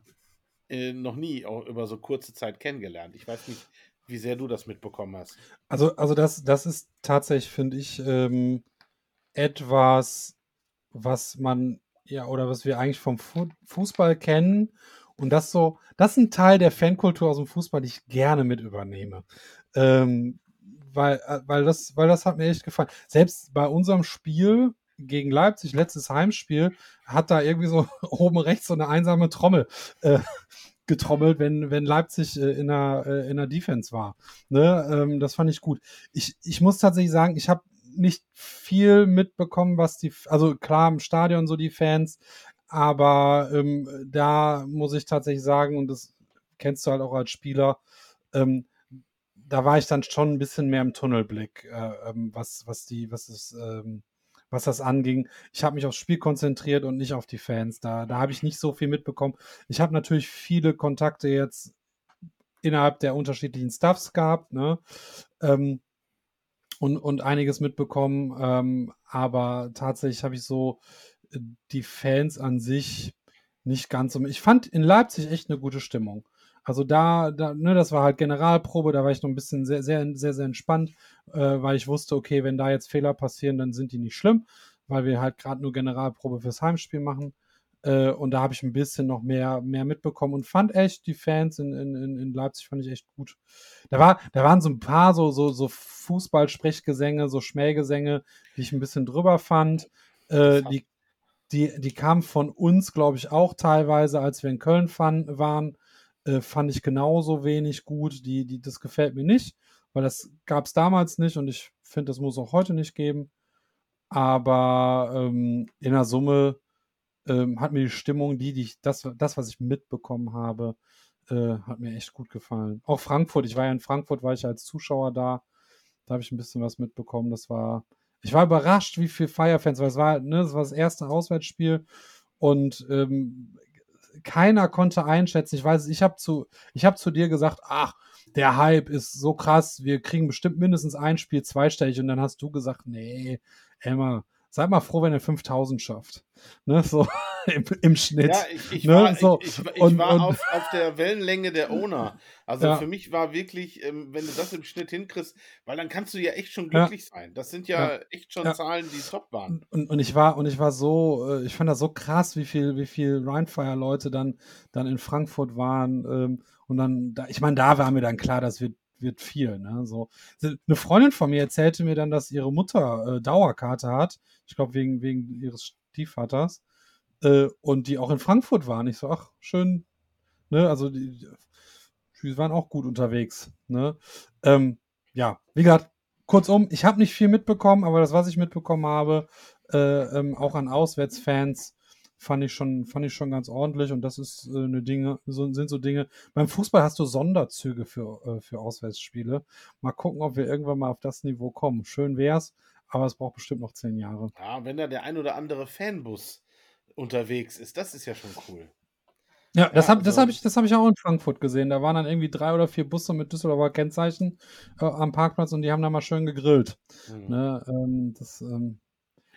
äh, noch nie über so kurze Zeit kennengelernt. Ich weiß nicht, wie sehr du das mitbekommen hast. Also, also das, das ist tatsächlich, finde ich, ähm, etwas, was man ja oder was wir eigentlich vom Fu Fußball kennen. Und das so, das ist ein Teil der Fankultur aus dem Fußball, die ich gerne mit übernehme. Ähm, weil, äh, weil, das, weil das hat mir echt gefallen. Selbst bei unserem Spiel gegen Leipzig, letztes Heimspiel, hat da irgendwie so oben rechts so eine einsame Trommel äh, getrommelt, wenn, wenn Leipzig äh, in, der, äh, in der Defense war. Ne? Ähm, das fand ich gut. Ich, ich muss tatsächlich sagen, ich habe nicht viel mitbekommen, was die, also klar im Stadion so die Fans, aber ähm, da muss ich tatsächlich sagen, und das kennst du halt auch als Spieler, ähm, da war ich dann schon ein bisschen mehr im Tunnelblick, äh, ähm, was, was die, was es, ähm, was das anging. Ich habe mich aufs Spiel konzentriert und nicht auf die Fans. Da, da habe ich nicht so viel mitbekommen. Ich habe natürlich viele Kontakte jetzt innerhalb der unterschiedlichen Stuffs gehabt, ne? Ähm, und, und einiges mitbekommen. Ähm, aber tatsächlich habe ich so äh, die Fans an sich nicht ganz so. Ich fand in Leipzig echt eine gute Stimmung. Also da, da ne, das war halt Generalprobe, da war ich noch ein bisschen sehr, sehr, sehr, sehr entspannt, äh, weil ich wusste, okay, wenn da jetzt Fehler passieren, dann sind die nicht schlimm, weil wir halt gerade nur Generalprobe fürs Heimspiel machen. Äh, und da habe ich ein bisschen noch mehr, mehr mitbekommen und fand echt die Fans in, in, in Leipzig fand ich echt gut. Da, war, da waren so ein paar so, so, so Fußballsprechgesänge, so Schmähgesänge, die ich ein bisschen drüber fand. Äh, die, die, die kamen von uns, glaube ich, auch teilweise, als wir in Köln fan, waren äh, fand ich genauso wenig gut. Die, die, das gefällt mir nicht, weil das gab es damals nicht und ich finde, das muss auch heute nicht geben. Aber ähm, in der Summe ähm, hat mir die Stimmung, die, die ich, das, das, was ich mitbekommen habe, äh, hat mir echt gut gefallen. Auch Frankfurt, ich war ja in Frankfurt, war ich als Zuschauer da. Da habe ich ein bisschen was mitbekommen. Das war, ich war überrascht, wie viele Firefans, weil es war, ne, das war das erste Auswärtsspiel und ähm, keiner konnte einschätzen. Ich weiß, ich habe zu, ich habe zu dir gesagt, ach, der Hype ist so krass, wir kriegen bestimmt mindestens ein Spiel zweistellig und dann hast du gesagt, nee, Emma, seid mal froh, wenn ihr 5000 schafft. Ne, so im, im Schnitt. Ja, ich, ich ne? war, so. ich, ich, und, war und, auf, auf, der Wellenlänge der Owner. Also ja. für mich war wirklich, ähm, wenn du das im Schnitt hinkriegst, weil dann kannst du ja echt schon glücklich ja. sein. Das sind ja, echt schon Zahlen, die top waren. Und, und, ich war, und ich war so, äh, ich fand das so krass, wie viel, wie viel Rheinfire-Leute dann, dann in Frankfurt waren. Ähm, und dann, da, ich meine, da war mir dann klar, das wird wird viel. Ne? So. Eine Freundin von mir erzählte mir dann, dass ihre Mutter äh, Dauerkarte hat. Ich glaube, wegen, wegen ihres Stiefvaters. Äh, und die auch in Frankfurt waren. Ich so, ach, schön, ne, also die, die waren auch gut unterwegs, ne. Ähm, ja, wie gesagt, kurzum, ich habe nicht viel mitbekommen, aber das, was ich mitbekommen habe, äh, ähm, auch an Auswärtsfans, fand ich schon, fand ich schon ganz ordentlich und das ist äh, eine Dinge, so, sind so Dinge. Beim Fußball hast du Sonderzüge für, äh, für Auswärtsspiele. Mal gucken, ob wir irgendwann mal auf das Niveau kommen. Schön wär's, aber es braucht bestimmt noch zehn Jahre. Ja, wenn da der ein oder andere Fanbus unterwegs ist, das ist ja schon cool. Ja, das habe also, hab ich, hab ich auch in Frankfurt gesehen. Da waren dann irgendwie drei oder vier Busse mit Düsseldorfer Kennzeichen äh, am Parkplatz und die haben da mal schön gegrillt. Mhm. Ne, ähm, das, ähm,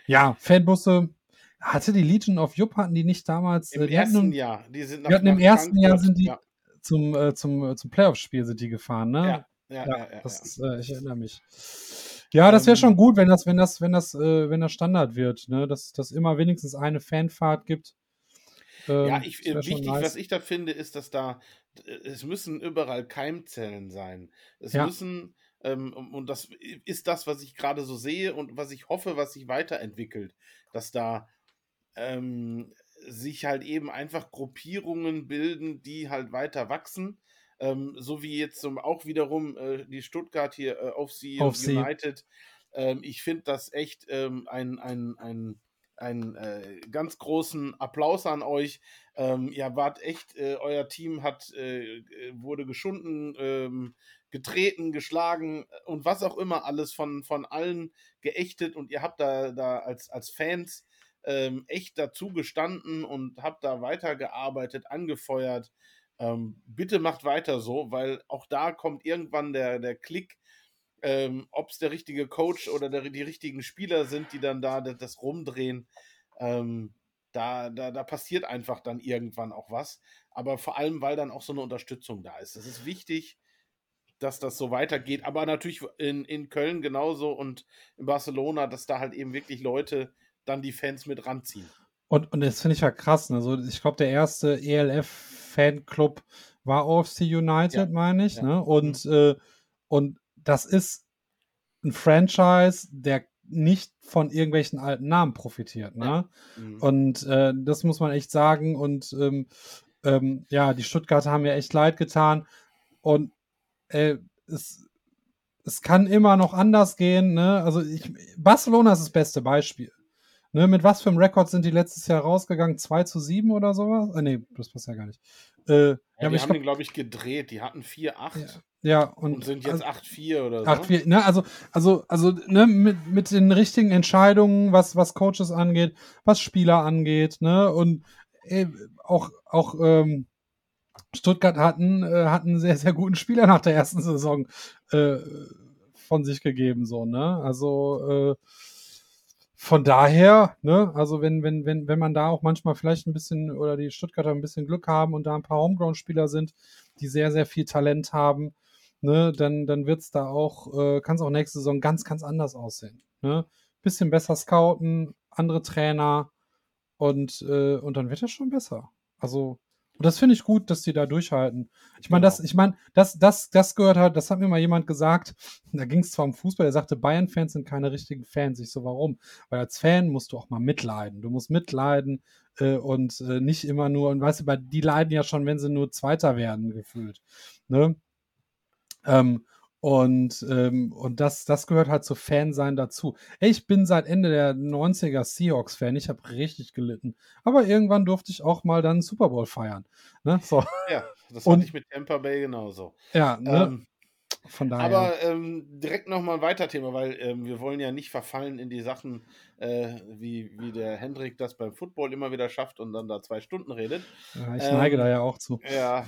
ja, Fanbusse. Hatte die Legion of Jupp, hatten die nicht damals. Im ersten nun, Jahr. Die sind nach, die hatten im ersten Jahr sind die ja. zum, äh, zum, äh, zum Playoff-Spiel sind die gefahren, ne? Ja, ja, ja. ja, das äh, ich erinnere mich. Ja, das wäre schon ähm. gut, wenn das, wenn das, wenn das, äh, wenn das Standard wird, ne? Dass das immer wenigstens eine Fanfahrt gibt. Ähm, ja, ich, wichtig, nice. was ich da finde, ist, dass da es müssen überall Keimzellen sein. Es ja. müssen ähm, und das ist das, was ich gerade so sehe und was ich hoffe, was sich weiterentwickelt, dass da ähm, sich halt eben einfach Gruppierungen bilden, die halt weiter wachsen. Ähm, so wie jetzt auch wiederum äh, die Stuttgart hier äh, auf sie United. Ähm, ich finde das echt ähm, ein, ein, ein einen äh, ganz großen Applaus an euch. Ähm, ihr wart echt, äh, euer Team hat, äh, wurde geschunden, ähm, getreten, geschlagen und was auch immer alles von, von allen geächtet und ihr habt da, da als, als Fans ähm, echt dazu gestanden und habt da weitergearbeitet, angefeuert. Ähm, bitte macht weiter so, weil auch da kommt irgendwann der, der Klick, ähm, ob es der richtige Coach oder der, die richtigen Spieler sind, die dann da das, das rumdrehen. Ähm, da, da, da passiert einfach dann irgendwann auch was. Aber vor allem, weil dann auch so eine Unterstützung da ist. Es ist wichtig, dass das so weitergeht. Aber natürlich in, in Köln genauso und in Barcelona, dass da halt eben wirklich Leute dann die Fans mit ranziehen. Und, und das finde ich ja krass. Ne? So, ich glaube, der erste ELF-Fanclub war OFC United, ja. meine ich. Ja. Ne? Und, mhm. äh, und das ist ein Franchise, der nicht von irgendwelchen alten Namen profitiert. Ne? Ja. Mhm. Und äh, das muss man echt sagen. Und ähm, ähm, ja, die Stuttgarter haben mir echt leid getan. Und äh, es, es kann immer noch anders gehen. Ne? Also ich, Barcelona ist das beste Beispiel. Ne, mit was für einem Rekord sind die letztes Jahr rausgegangen? 2 zu 7 oder sowas? Ah, nee, das passt ja gar nicht. Äh, ja, ja, die haben den, glaube ich, gedreht. Die hatten 4-8. Ja, ja, und, und sind jetzt also, 8-4 oder so. 8-4, ne, also, also, also ne, mit, mit den richtigen Entscheidungen, was, was Coaches angeht, was Spieler angeht, ne, und äh, auch, auch ähm, Stuttgart hatten, äh, hatten einen sehr, sehr guten Spieler nach der ersten Saison äh, von sich gegeben, so, ne? Also, äh, von daher, ne, also wenn, wenn, wenn, wenn man da auch manchmal vielleicht ein bisschen oder die Stuttgarter ein bisschen Glück haben und da ein paar Homegrown-Spieler sind, die sehr, sehr viel Talent haben, ne, dann, dann wird es da auch, äh, kann es auch nächste Saison ganz, ganz anders aussehen. Ne? Bisschen besser scouten, andere Trainer und, äh, und dann wird das schon besser. Also, und das finde ich gut, dass die da durchhalten. Ich meine, genau. das, ich meine, das, das, das gehört halt, das hat mir mal jemand gesagt, da ging es zwar um Fußball, der sagte, Bayern-Fans sind keine richtigen Fans. Ich so, warum? Weil als Fan musst du auch mal mitleiden. Du musst mitleiden äh, und äh, nicht immer nur, und weißt du, die leiden ja schon, wenn sie nur Zweiter werden, gefühlt. Ne? Ähm, und, ähm, und das, das gehört halt zu Fansein dazu. Ich bin seit Ende der 90er Seahawks-Fan. Ich habe richtig gelitten. Aber irgendwann durfte ich auch mal dann Super Bowl feiern. Ne? So. Ja, das hatte ich mit Tampa Bay genauso. Ja, ne? Ähm, von daher. Aber ähm, direkt nochmal ein weiter Thema, weil ähm, wir wollen ja nicht verfallen in die Sachen, äh, wie, wie der Hendrik das beim Football immer wieder schafft und dann da zwei Stunden redet. Ja, ich neige da ja auch zu. Ja.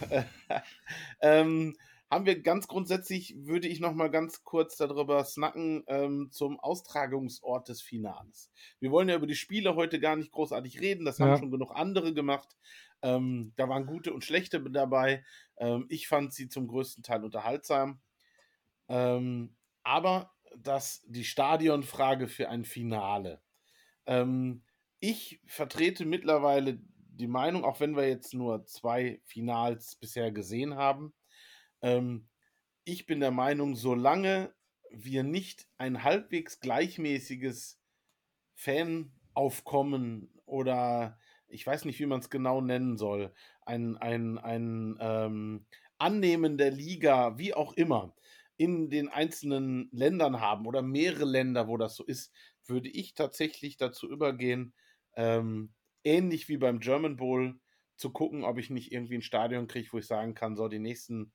ähm, haben wir ganz grundsätzlich, würde ich noch mal ganz kurz darüber snacken, ähm, zum Austragungsort des Finales. Wir wollen ja über die Spiele heute gar nicht großartig reden, das ja. haben schon genug andere gemacht. Ähm, da waren gute und schlechte dabei. Ähm, ich fand sie zum größten Teil unterhaltsam. Ähm, aber das, die Stadionfrage für ein Finale. Ähm, ich vertrete mittlerweile die Meinung, auch wenn wir jetzt nur zwei Finals bisher gesehen haben, ähm, ich bin der Meinung, solange wir nicht ein halbwegs gleichmäßiges Fanaufkommen oder ich weiß nicht, wie man es genau nennen soll, ein, ein, ein ähm, Annehmen der Liga, wie auch immer, in den einzelnen Ländern haben oder mehrere Länder, wo das so ist, würde ich tatsächlich dazu übergehen, ähm, ähnlich wie beim German Bowl, zu gucken, ob ich nicht irgendwie ein Stadion kriege, wo ich sagen kann, so die nächsten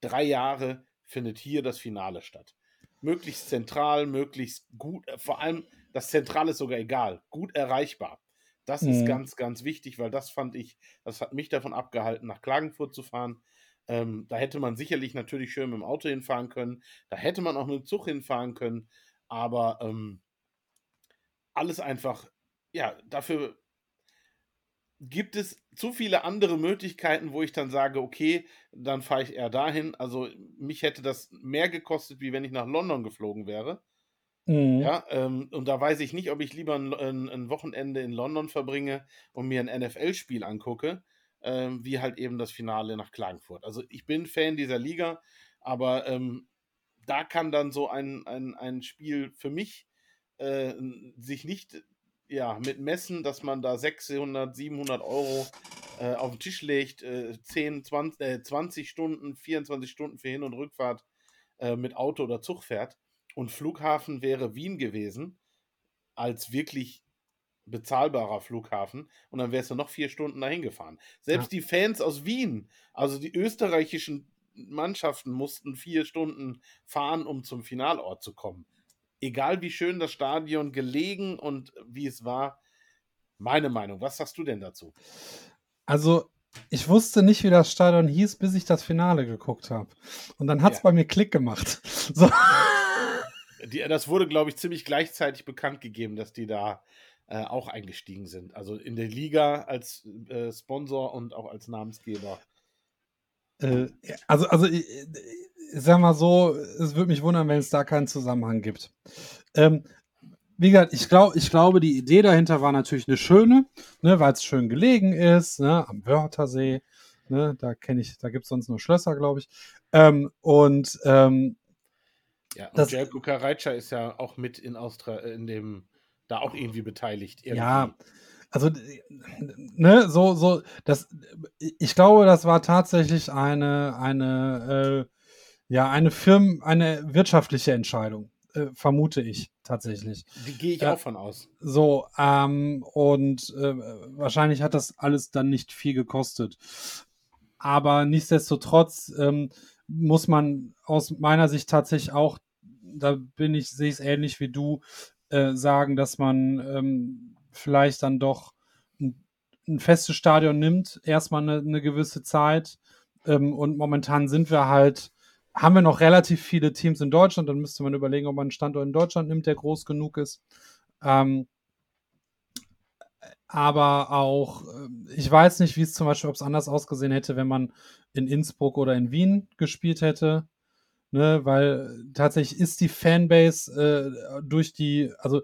drei Jahre findet hier das Finale statt. Möglichst zentral, möglichst gut, äh, vor allem das Zentrale ist sogar egal, gut erreichbar. Das mhm. ist ganz, ganz wichtig, weil das fand ich, das hat mich davon abgehalten, nach Klagenfurt zu fahren. Ähm, da hätte man sicherlich natürlich schön mit dem Auto hinfahren können. Da hätte man auch mit dem Zug hinfahren können. Aber ähm, alles einfach, ja, dafür gibt es zu viele andere Möglichkeiten, wo ich dann sage, okay, dann fahre ich eher dahin. Also mich hätte das mehr gekostet, wie wenn ich nach London geflogen wäre. Mhm. Ja, ähm, und da weiß ich nicht, ob ich lieber ein, ein, ein, Wochenende in London verbringe und mir ein NFL-Spiel angucke, ähm, wie halt eben das Finale nach Klagenfurt. Also ich bin Fan dieser Liga, aber ähm, da kann dann so ein, ein, ein Spiel für mich äh, sich nicht ja, mit Messen, dass man da 600, 700 Euro äh, auf den Tisch legt, äh, 10, 20, äh, 20 Stunden, 24 Stunden für Hin- und Rückfahrt äh, mit Auto oder Zug fährt. Und Flughafen wäre Wien gewesen, als wirklich bezahlbarer Flughafen. Und dann wärst du noch vier Stunden dahin gefahren. Selbst ja. die Fans aus Wien, also die österreichischen Mannschaften, mussten vier Stunden fahren, um zum Finalort zu kommen egal wie schön das Stadion gelegen und wie es war, meine Meinung. Was sagst du denn dazu? Also, ich wusste nicht, wie das Stadion hieß, bis ich das Finale geguckt habe. Und dann hat es ja. bei mir Klick gemacht. So. Die, das wurde, glaube ich, ziemlich gleichzeitig bekannt gegeben, dass die da äh, auch eingestiegen sind. Also in der Liga als äh, Sponsor und auch als Namensgeber. Äh, also, also ich, ich sag mal so, es würde mich wundern, wenn es da keinen Zusammenhang gibt. Ähm, wie gesagt, ich, glaub, ich glaube, die Idee dahinter war natürlich eine schöne, ne, weil es schön gelegen ist, ne, am Wörthersee. Ne, da kenne ich, da gibt es sonst nur Schlösser, glaube ich. Ähm, und ähm, ja, und Jelko Karaitscha ist ja auch mit in Austria in dem da auch irgendwie beteiligt. Irgendwie. Ja, also ne, so so das ich glaube, das war tatsächlich eine eine äh, ja, eine Firmen, eine wirtschaftliche Entscheidung, äh, vermute ich tatsächlich. Die gehe ich äh, auch von aus. So, ähm, und äh, wahrscheinlich hat das alles dann nicht viel gekostet. Aber nichtsdestotrotz ähm, muss man aus meiner Sicht tatsächlich auch, da bin ich, sehe ich es ähnlich wie du, äh, sagen, dass man ähm, vielleicht dann doch ein, ein, festes Stadion nimmt, erstmal eine, eine gewisse Zeit. Ähm, und momentan sind wir halt haben wir noch relativ viele Teams in Deutschland. Dann müsste man überlegen, ob man einen Standort in Deutschland nimmt, der groß genug ist. Ähm, aber auch, äh, ich weiß nicht, wie es zum Beispiel, ob es anders ausgesehen hätte, wenn man in Innsbruck oder in Wien gespielt hätte. Ne, weil tatsächlich ist die Fanbase äh, durch die, also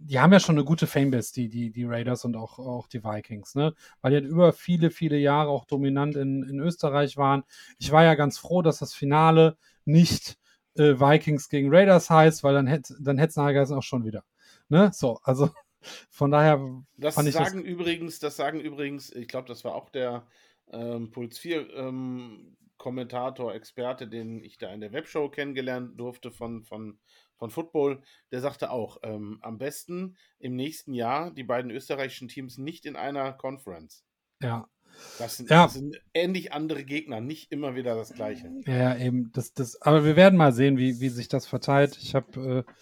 die haben ja schon eine gute Fanbase, die, die, die Raiders und auch, auch die Vikings, ne? Weil die halt über viele, viele Jahre auch dominant in, in Österreich waren. Ich war ja ganz froh, dass das Finale nicht äh, Vikings gegen Raiders heißt, weil dann hätte dann es nachher auch schon wieder. Ne? So, also von daher. Das fand sagen das übrigens, das sagen übrigens, ich glaube, das war auch der ähm, Puls 4 ähm, Kommentator, Experte, den ich da in der Webshow kennengelernt durfte von, von von Football, der sagte auch, ähm, am besten im nächsten Jahr die beiden österreichischen Teams nicht in einer Conference. Ja. Das sind, ja. das sind ähnlich andere Gegner, nicht immer wieder das Gleiche. Ja, eben. Das, das, aber wir werden mal sehen, wie, wie sich das verteilt. Ich habe, äh,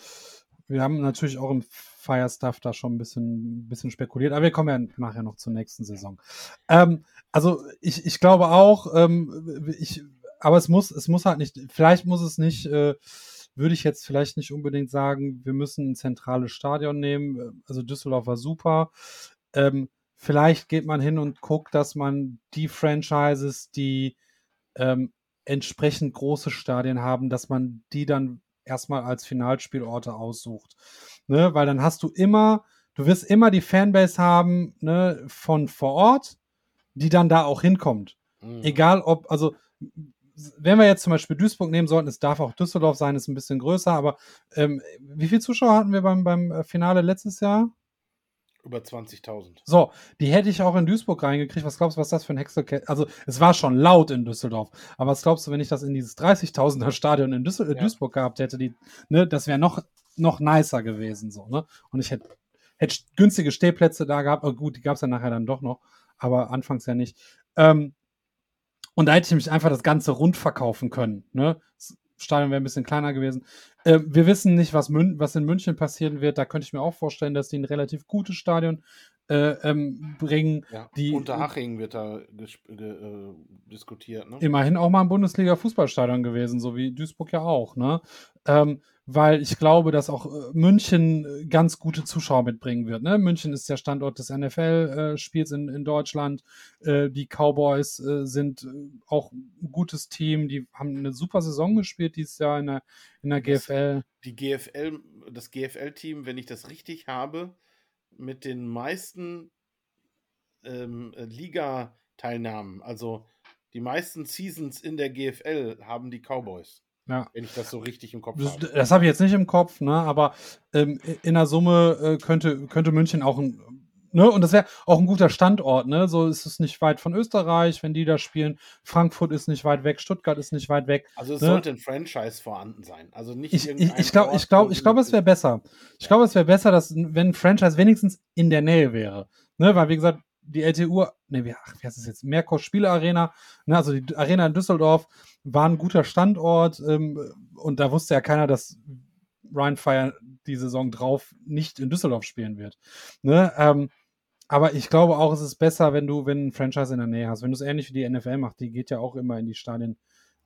wir haben natürlich auch im Fire Stuff da schon ein bisschen, ein bisschen spekuliert, aber wir kommen ja nachher noch zur nächsten Saison. Ähm, also ich, ich glaube auch, ähm, ich, aber es muss, es muss halt nicht, vielleicht muss es nicht äh, würde ich jetzt vielleicht nicht unbedingt sagen, wir müssen ein zentrales Stadion nehmen. Also Düsseldorf war super. Ähm, vielleicht geht man hin und guckt, dass man die Franchises, die ähm, entsprechend große Stadien haben, dass man die dann erstmal als Finalspielorte aussucht. Ne? Weil dann hast du immer, du wirst immer die Fanbase haben ne, von vor Ort, die dann da auch hinkommt. Mhm. Egal ob, also wenn wir jetzt zum Beispiel Duisburg nehmen sollten, es darf auch Düsseldorf sein, ist ein bisschen größer, aber ähm, wie viele Zuschauer hatten wir beim, beim äh, Finale letztes Jahr? Über 20.000. So, die hätte ich auch in Duisburg reingekriegt. Was glaubst du, was das für ein Hexerkette? Also, es war schon laut in Düsseldorf. Aber was glaubst du, wenn ich das in dieses 30.000er Stadion in Düssel ja. Duisburg gehabt hätte? Die, ne, das wäre noch, noch nicer gewesen. So, ne? Und ich hätte, hätte günstige Stehplätze da gehabt. Oh, gut, die gab es ja nachher dann doch noch. Aber anfangs ja nicht. Ähm, und da hätte ich mich einfach das Ganze rund verkaufen können. Ne? Das Stadion wäre ein bisschen kleiner gewesen. Äh, wir wissen nicht, was, Mün was in München passieren wird. Da könnte ich mir auch vorstellen, dass die ein relativ gutes Stadion äh, ähm, bringen. Ja, die, Unterhaching wird da äh, diskutiert. Ne? Immerhin auch mal ein Bundesliga-Fußballstadion gewesen, so wie Duisburg ja auch. Ne? Ähm, weil ich glaube, dass auch äh, München äh, ganz gute Zuschauer mitbringen wird. Ne? München ist der Standort des NFL-Spiels in, in Deutschland. Äh, die Cowboys äh, sind äh, auch ein gutes Team. Die haben eine super Saison gespielt dieses Jahr in der, in der GFL. Die GFL, das GFL-Team, wenn ich das richtig habe, mit den meisten ähm, Liga-Teilnahmen, also die meisten Seasons in der GFL haben die Cowboys. Ja. Wenn ich das so richtig im Kopf das, habe. Das habe ich jetzt nicht im Kopf, ne? aber ähm, in der Summe äh, könnte, könnte München auch ein. Ne? Und das wäre auch ein guter Standort, ne? So ist es nicht weit von Österreich, wenn die da spielen. Frankfurt ist nicht weit weg, Stuttgart ist nicht weit weg. Also es ne? sollte ein Franchise vorhanden sein. Also nicht Ich, ich, ich glaube, ich glaube, ich glaube, es wäre besser. Ich glaube, es wäre besser, dass wenn ein Franchise wenigstens in der Nähe wäre. Ne? Weil, wie gesagt, die LTU, ne, wie, wie heißt es jetzt? Merkur Spielarena, ne, also die Arena in Düsseldorf war ein guter Standort ähm, und da wusste ja keiner, dass Ryan Fire die Saison drauf nicht in Düsseldorf spielen wird. Ne? Ähm, aber ich glaube auch, es ist besser, wenn du, wenn ein Franchise in der Nähe hast. Wenn du es ähnlich wie die NFL macht, die geht ja auch immer in die Stadien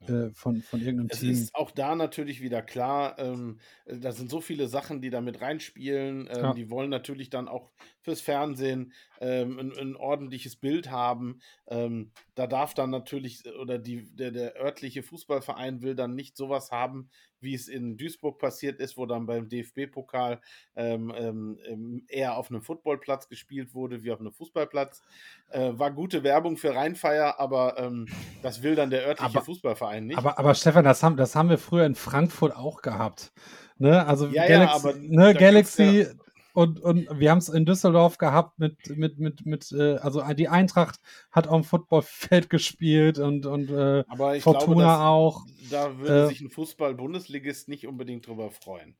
äh, von, von irgendeinem es Team. Es ist auch da natürlich wieder klar, ähm, da sind so viele Sachen, die da mit reinspielen. Ähm, ja. Die wollen natürlich dann auch fürs Fernsehen ähm, ein, ein, ordentliches Bild haben. Ähm, da darf dann natürlich, oder die, der, der örtliche Fußballverein will dann nicht sowas haben, wie es in Duisburg passiert ist, wo dann beim DFB-Pokal ähm, ähm, eher auf einem Footballplatz gespielt wurde, wie auf einem Fußballplatz. Äh, war gute Werbung für Rheinfeier, aber ähm, das will dann der örtliche aber, Fußballverein nicht. Aber, aber Stefan, das haben, das haben wir früher in Frankfurt auch gehabt. Ne? Also ja, Galaxy, ja, ne, Galaxy und, und wir haben es in Düsseldorf gehabt mit, mit, mit, mit, äh, also die Eintracht hat auf dem Footballfeld gespielt und, und äh, Fortuna glaube, auch. Da würde äh, sich ein Fußball-Bundesligist nicht unbedingt drüber freuen.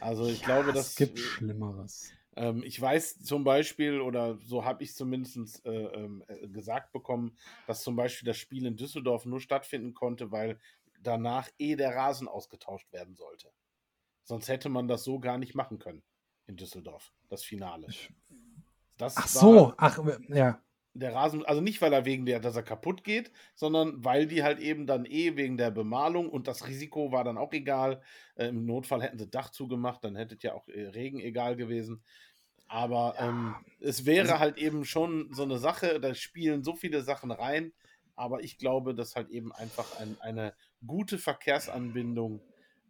Also ich ja, glaube, dass. Es gibt Schlimmeres. Ähm, ich weiß zum Beispiel, oder so habe ich zumindest äh, ähm, äh, gesagt bekommen, dass zum Beispiel das Spiel in Düsseldorf nur stattfinden konnte, weil danach eh der Rasen ausgetauscht werden sollte. Sonst hätte man das so gar nicht machen können in Düsseldorf, das Finale. Das ach so, ach, ja. Der Rasen, also nicht, weil er wegen der, dass er kaputt geht, sondern weil die halt eben dann eh wegen der Bemalung und das Risiko war dann auch egal. Äh, Im Notfall hätten sie Dach zugemacht, dann hätte ja auch äh, Regen egal gewesen. Aber ja. ähm, es wäre also, halt eben schon so eine Sache, da spielen so viele Sachen rein. Aber ich glaube, dass halt eben einfach ein, eine gute Verkehrsanbindung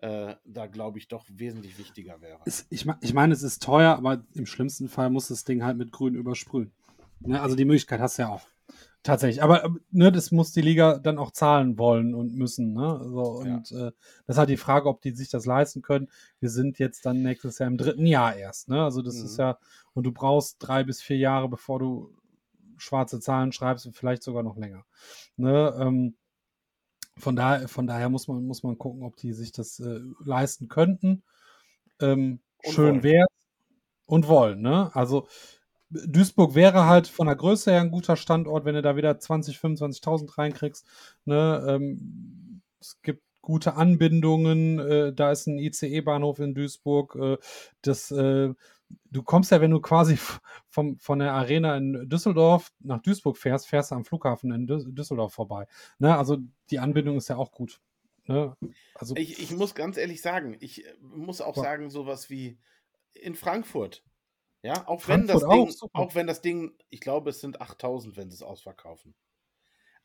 äh, da glaube ich doch wesentlich wichtiger wäre. Ich, ich meine, es ist teuer, aber im schlimmsten Fall muss das Ding halt mit Grün übersprühen. Ne? Also die Möglichkeit hast du ja auch. Tatsächlich. Aber ähm, ne, das muss die Liga dann auch zahlen wollen und müssen. Ne? So, und ja. äh, das ist halt die Frage, ob die sich das leisten können. Wir sind jetzt dann nächstes Jahr im dritten Jahr erst. Ne? Also das mhm. ist ja, und du brauchst drei bis vier Jahre, bevor du schwarze Zahlen schreibst und vielleicht sogar noch länger. Ne? Ähm, von, daher, von daher muss man, muss man gucken, ob die sich das äh, leisten könnten. Ähm, schön wäre und wollen. Ne? Also Duisburg wäre halt von der Größe her ein guter Standort, wenn du da wieder 20, 25.000 reinkriegst. Ne? Ähm, es gibt gute Anbindungen. Äh, da ist ein ICE-Bahnhof in Duisburg. Äh, das äh, du kommst ja, wenn du quasi vom, von der Arena in Düsseldorf nach Duisburg fährst, fährst du am Flughafen in Düsseldorf vorbei. Ne? Also die Anbindung ist ja auch gut. Ne? Also, ich, ich muss ganz ehrlich sagen, ich äh, muss auch sagen, sowas wie in Frankfurt. Ja, auch wenn Frankfurt das Ding, auch, auch wenn das Ding, ich glaube, es sind 8000, wenn sie es ausverkaufen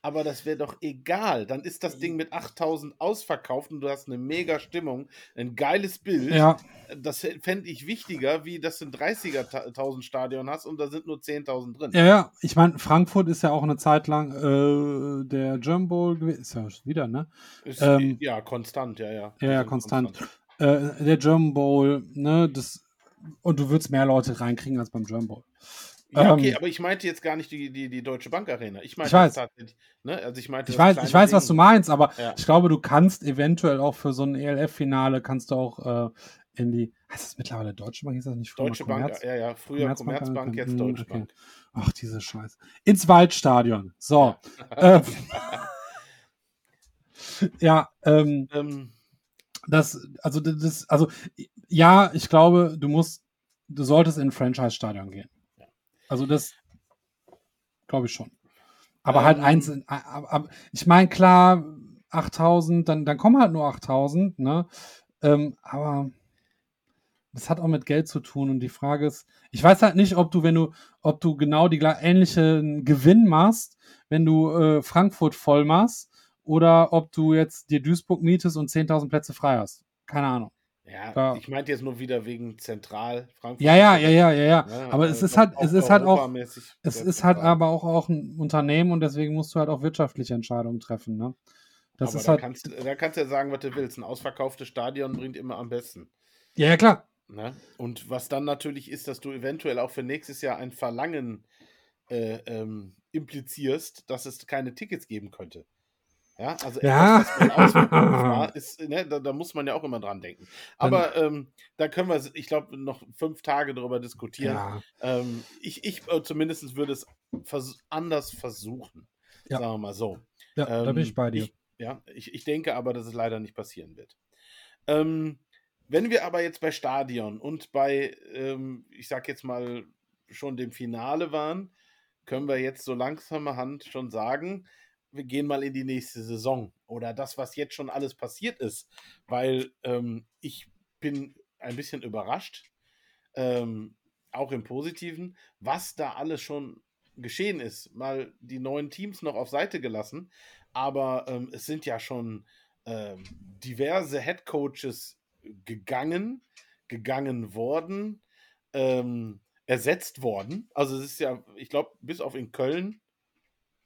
aber das wäre doch egal. Dann ist das Ding mit 8000 ausverkauft und du hast eine mega Stimmung, ein geiles Bild. Ja. Das fände ich wichtiger, wie dass du ein 30er Stadion hast und da sind nur 10.000 drin. Ja, ja. Ich meine, Frankfurt ist ja auch eine Zeit lang äh, der German Bowl gewesen. Ist ja wieder, ne? Ist, ähm, ja, konstant, ja, ja. Ja, ja, konstant. konstant. Äh, der German Bowl, ne? Das und du würdest mehr Leute reinkriegen als beim German Bowl. Ja, okay, ähm, aber ich meinte jetzt gar nicht die, die, die Deutsche Bank Arena. Ich meinte ich weiß. ne? Also ich meinte ich weiß, ich weiß, was du meinst, aber ja. ich glaube, du kannst eventuell auch für so ein ELF-Finale kannst du auch äh, in die. Heißt das mittlerweile Deutsche Bank? Ist das nicht früher Deutsche Bank, ja, ja. Früher Commerzbank, Commerzbank jetzt Deutsche okay. Bank. Ach, diese Scheiße. Ins Waldstadion. So. Ja, ähm, ja ähm, ähm, das, also das, also ja, ich glaube, du musst, du solltest in ein Franchise-Stadion gehen. Also das glaube ich schon. Aber halt ähm, halt eins, ich meine, klar, 8000, dann, dann kommen halt nur 8000, ne? Ähm, aber das hat auch mit Geld zu tun und die Frage ist, ich weiß halt nicht, ob du, wenn du, ob du genau die ähnlichen Gewinn machst, wenn du äh, Frankfurt voll machst oder ob du jetzt dir Duisburg mietest und 10.000 Plätze frei hast. Keine Ahnung. Ja, da, ich meinte jetzt nur wieder wegen Zentral Frankfurt. Ja, ja, ja, ja, ja, ja. ja aber es ist halt, es ist halt auch, es ist halt aber auch, auch ein Unternehmen und deswegen musst du halt auch wirtschaftliche Entscheidungen treffen, ne? Das aber ist da halt. Kannst, da kannst du ja sagen, was du willst. Ein ausverkauftes Stadion bringt immer am besten. Ja, ja, klar. Ne? Und was dann natürlich ist, dass du eventuell auch für nächstes Jahr ein Verlangen äh, ähm, implizierst, dass es keine Tickets geben könnte. Ja, also ja. Etwas, war, ist, ne, da, da, muss man ja auch immer dran denken. Aber ähm, da können wir, ich glaube, noch fünf Tage darüber diskutieren. Ja. Ähm, ich ich äh, zumindest würde es vers anders versuchen. Ja. Sagen wir mal so. Ja, ähm, da bin ich ähm, bei dir. Ich, ja, ich, ich denke aber, dass es leider nicht passieren wird. Ähm, wenn wir aber jetzt bei Stadion und bei, ähm, ich sag jetzt mal, schon dem Finale waren, können wir jetzt so langsamer Hand schon sagen, wir gehen mal in die nächste Saison oder das, was jetzt schon alles passiert ist, weil ähm, ich bin ein bisschen überrascht, ähm, auch im Positiven, was da alles schon geschehen ist. Mal die neuen Teams noch auf Seite gelassen, aber ähm, es sind ja schon ähm, diverse Head Coaches gegangen, gegangen worden, ähm, ersetzt worden. Also es ist ja, ich glaube, bis auf in Köln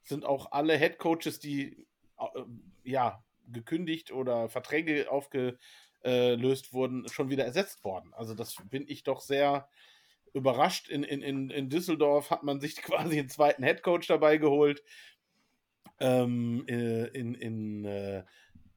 sind auch alle Head Coaches, die äh, ja gekündigt oder Verträge aufgelöst wurden, schon wieder ersetzt worden. Also das bin ich doch sehr überrascht. In, in, in Düsseldorf hat man sich quasi einen zweiten Head Coach dabei geholt. Ähm, äh, in, in, äh,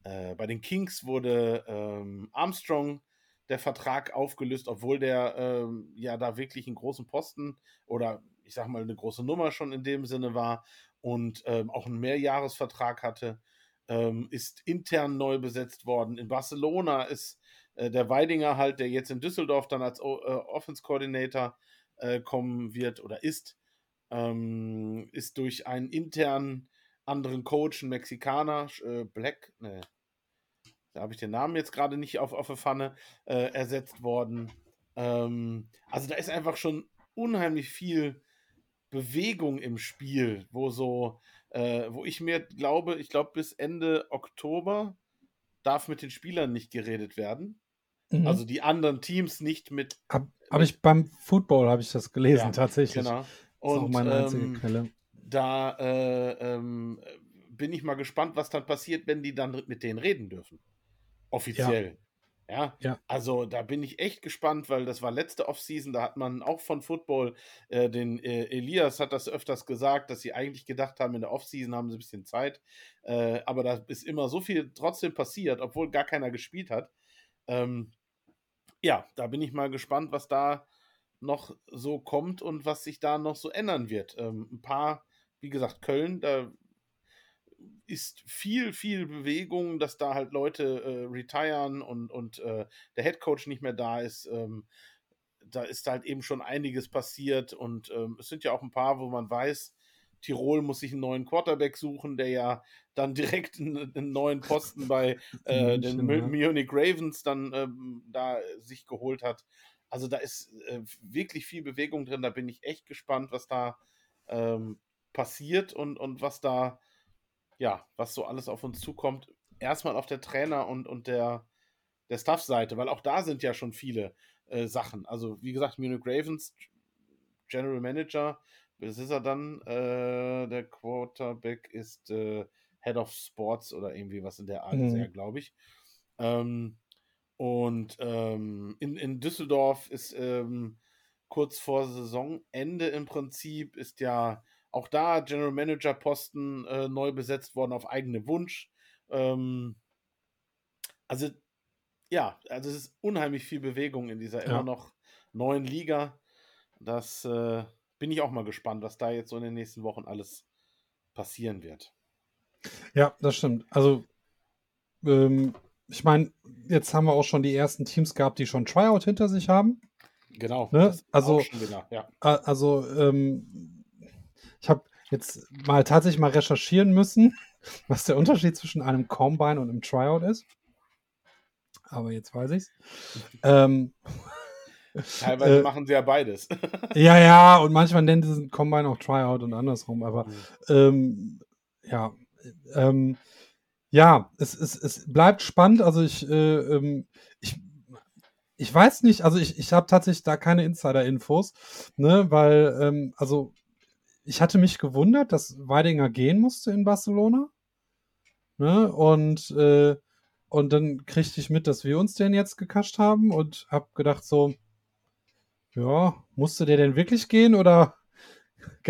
äh, bei den Kings wurde ähm, Armstrong der Vertrag aufgelöst, obwohl der ähm, ja da wirklich einen großen Posten oder ich sag mal eine große Nummer schon in dem Sinne war und ähm, auch einen Mehrjahresvertrag hatte, ähm, ist intern neu besetzt worden. In Barcelona ist äh, der Weidinger halt, der jetzt in Düsseldorf dann als äh, Offense Coordinator äh, kommen wird oder ist, ähm, ist durch einen internen anderen Coach, einen Mexikaner, äh, Black, ne, da habe ich den Namen jetzt gerade nicht auf, auf der Pfanne, äh, ersetzt worden. Ähm, also da ist einfach schon unheimlich viel Bewegung im Spiel, wo so, äh, wo ich mir glaube, ich glaube, bis Ende Oktober darf mit den Spielern nicht geredet werden. Mhm. Also die anderen Teams nicht mit. Habe hab ich beim Football habe ich das gelesen, ja, tatsächlich. Genau. Und, das ist auch meine einzige ähm, Quelle. Da äh, ähm, bin ich mal gespannt, was dann passiert, wenn die dann mit denen reden dürfen. Offiziell. Ja, ja, also da bin ich echt gespannt, weil das war letzte Offseason, da hat man auch von Football, äh, den äh, Elias hat das öfters gesagt, dass sie eigentlich gedacht haben, in der Offseason haben sie ein bisschen Zeit, äh, aber da ist immer so viel trotzdem passiert, obwohl gar keiner gespielt hat. Ähm, ja, da bin ich mal gespannt, was da noch so kommt und was sich da noch so ändern wird. Ähm, ein paar, wie gesagt, Köln, da ist viel, viel Bewegung, dass da halt Leute äh, retiren und, und äh, der Head Coach nicht mehr da ist. Ähm, da ist halt eben schon einiges passiert und ähm, es sind ja auch ein paar, wo man weiß, Tirol muss sich einen neuen Quarterback suchen, der ja dann direkt einen, einen neuen Posten bei äh, den Munich Ravens dann ähm, da sich geholt hat. Also da ist äh, wirklich viel Bewegung drin. Da bin ich echt gespannt, was da ähm, passiert und, und was da ja, was so alles auf uns zukommt. Erstmal auf der Trainer- und, und der, der Staff-Seite, weil auch da sind ja schon viele äh, Sachen. Also, wie gesagt, Munich Ravens, General Manager, das ist er dann. Äh, der Quarterback ist äh, Head of Sports oder irgendwie was in der Art, mhm. glaube ich. Ähm, Und ähm, in, in Düsseldorf ist ähm, kurz vor Saisonende im Prinzip, ist ja auch da General Manager Posten äh, neu besetzt worden auf eigene Wunsch. Ähm, also ja, also es ist unheimlich viel Bewegung in dieser ja. immer noch neuen Liga. Das äh, bin ich auch mal gespannt, was da jetzt so in den nächsten Wochen alles passieren wird. Ja, das stimmt. Also ähm, ich meine, jetzt haben wir auch schon die ersten Teams gehabt, die schon Tryout hinter sich haben. Genau. Ne? Also, wieder, ja. also ähm, ich habe jetzt mal tatsächlich mal recherchieren müssen, was der Unterschied zwischen einem Combine und einem Tryout ist. Aber jetzt weiß ich's. ähm, Teilweise äh, machen sie ja beides. ja, ja, und manchmal nennen sie Combine auch Tryout und andersrum, aber mhm. ähm, ja, ähm, ja, es, es, es bleibt spannend. Also ich, äh, ähm, ich, ich weiß nicht, also ich, ich habe tatsächlich da keine Insider-Infos, ne, weil, ähm, also ich hatte mich gewundert, dass Weidinger gehen musste in Barcelona. Ne, und, äh, und dann kriegte ich mit, dass wir uns den jetzt gekascht haben und habe gedacht so, ja, musste der denn wirklich gehen oder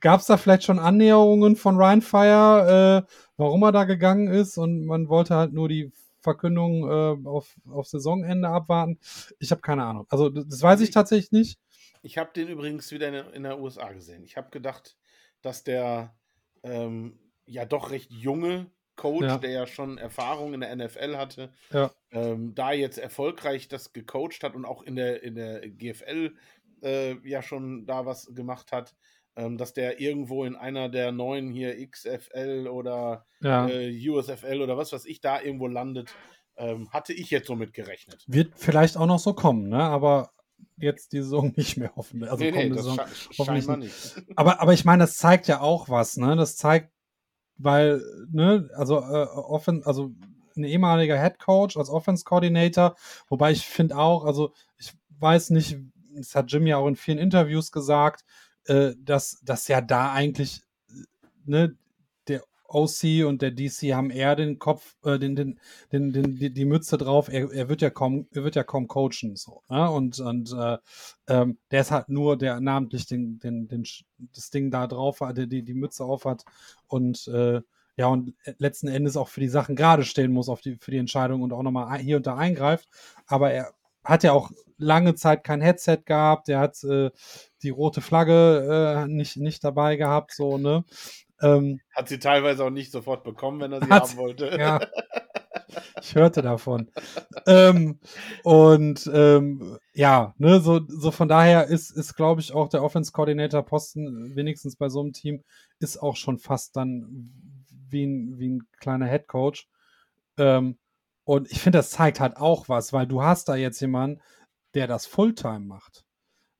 Gab es da vielleicht schon Annäherungen von Ryan Fire, äh, warum er da gegangen ist und man wollte halt nur die Verkündung äh, auf, auf Saisonende abwarten? Ich habe keine Ahnung. Also das weiß ich tatsächlich nicht. Ich habe den übrigens wieder in der, in der USA gesehen. Ich habe gedacht, dass der ähm, ja doch recht junge Coach, ja. der ja schon Erfahrung in der NFL hatte, ja. ähm, da jetzt erfolgreich das gecoacht hat und auch in der, in der GFL äh, ja schon da was gemacht hat, ähm, dass der irgendwo in einer der neuen hier XFL oder ja. äh, USFL oder was weiß ich da irgendwo landet, ähm, hatte ich jetzt so mit gerechnet. Wird vielleicht auch noch so kommen, ne? Aber jetzt die Saison nicht mehr hoffen. Also nee, nee, Saison hoffentlich nicht. Aber, aber ich meine, das zeigt ja auch was, ne? Das zeigt, weil, ne, also äh, offen, also ein ehemaliger Head Coach als Offense Coordinator, wobei ich finde auch, also ich weiß nicht, das hat Jim ja auch in vielen Interviews gesagt, äh, dass, dass ja da eigentlich ne, der OC und der DC haben eher den Kopf, äh, den, den, den, den, die, die Mütze drauf, er, er wird ja kaum, er wird ja kaum coachen. So, ne? Und, und äh, ähm, der ist halt nur, der namentlich den, den, den, das Ding da drauf hat, der die, die Mütze auf hat und äh, ja, und letzten Endes auch für die Sachen gerade stehen muss, auf die, für die Entscheidung und auch nochmal hier und da eingreift. Aber er hat ja auch lange Zeit kein Headset gehabt, der hat äh, die rote Flagge äh, nicht, nicht dabei gehabt, so, ne? Ähm, hat sie teilweise auch nicht sofort bekommen, wenn er sie haben wollte. Ja. Ich hörte davon. ähm, und ähm, ja, ne, so, so von daher ist, ist glaube ich, auch der Offense-Coordinator-Posten, wenigstens bei so einem Team, ist auch schon fast dann wie ein, wie ein kleiner Head Coach. Ähm, und ich finde, das zeigt halt auch was, weil du hast da jetzt jemanden, der das Fulltime macht.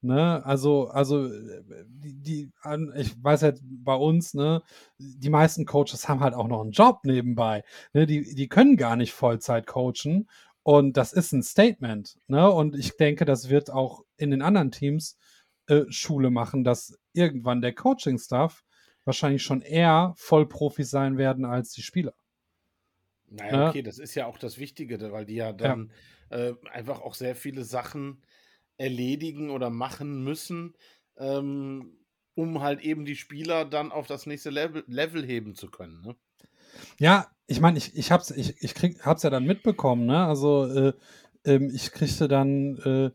Ne, also, also, die, die, ich weiß halt bei uns, ne, die meisten Coaches haben halt auch noch einen Job nebenbei. Ne, die, die können gar nicht Vollzeit coachen. Und das ist ein Statement. Ne? Und ich denke, das wird auch in den anderen Teams äh, Schule machen, dass irgendwann der Coaching-Staff wahrscheinlich schon eher Vollprofis sein werden als die Spieler. Naja, okay, das ist ja auch das Wichtige, weil die ja dann ja. Äh, einfach auch sehr viele Sachen erledigen oder machen müssen, ähm, um halt eben die Spieler dann auf das nächste Level, Level heben zu können. Ne? Ja, ich meine, ich, ich hab's, ich, ich ja dann mitbekommen, ne? Also äh, ähm, ich kriegte dann, äh,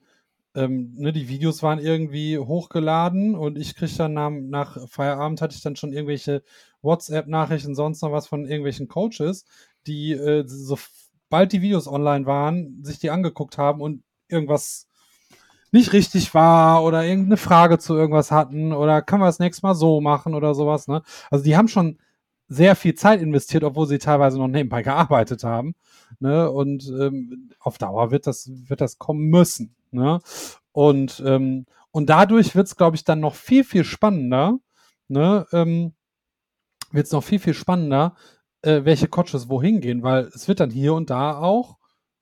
ähm, ne, die Videos waren irgendwie hochgeladen und ich kriegte dann nach, nach Feierabend hatte ich dann schon irgendwelche WhatsApp-Nachrichten, sonst noch was von irgendwelchen Coaches, die äh, sobald die Videos online waren, sich die angeguckt haben und irgendwas nicht richtig war oder irgendeine Frage zu irgendwas hatten oder kann man das nächste Mal so machen oder sowas. Ne? Also die haben schon sehr viel Zeit investiert, obwohl sie teilweise noch nebenbei gearbeitet haben. Ne? Und ähm, auf Dauer wird das, wird das kommen müssen. Ne? Und, ähm, und dadurch wird es, glaube ich, dann noch viel, viel spannender. Ne? Ähm, wird es noch viel, viel spannender, äh, welche Coaches wohin gehen, weil es wird dann hier und da auch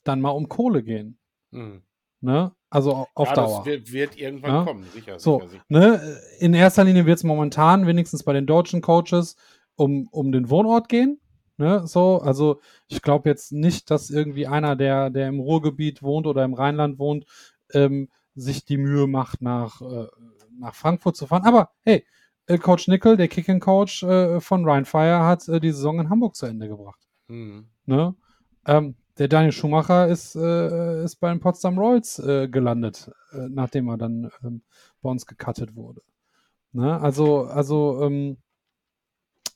dann mal um Kohle gehen. Mhm. Ne? Also auf ja, Dauer. Das wird, wird irgendwann ja? kommen, sicher. So, sicher, sicher. Ne? In erster Linie wird es momentan, wenigstens bei den deutschen Coaches, um, um den Wohnort gehen. Ne, so, also ich glaube jetzt nicht, dass irgendwie einer, der, der im Ruhrgebiet wohnt oder im Rheinland wohnt, ähm, sich die Mühe macht, nach, äh, nach Frankfurt zu fahren. Aber hey, äh, Coach Nickel, der Kicking-Coach äh, von Ryan Fire, hat äh, die Saison in Hamburg zu Ende gebracht. Mhm. Ne? Ähm, der Daniel Schumacher ist, äh, ist bei den Potsdam Royals äh, gelandet, äh, nachdem er dann ähm, bei uns gecuttet wurde. Ne? Also, also ähm,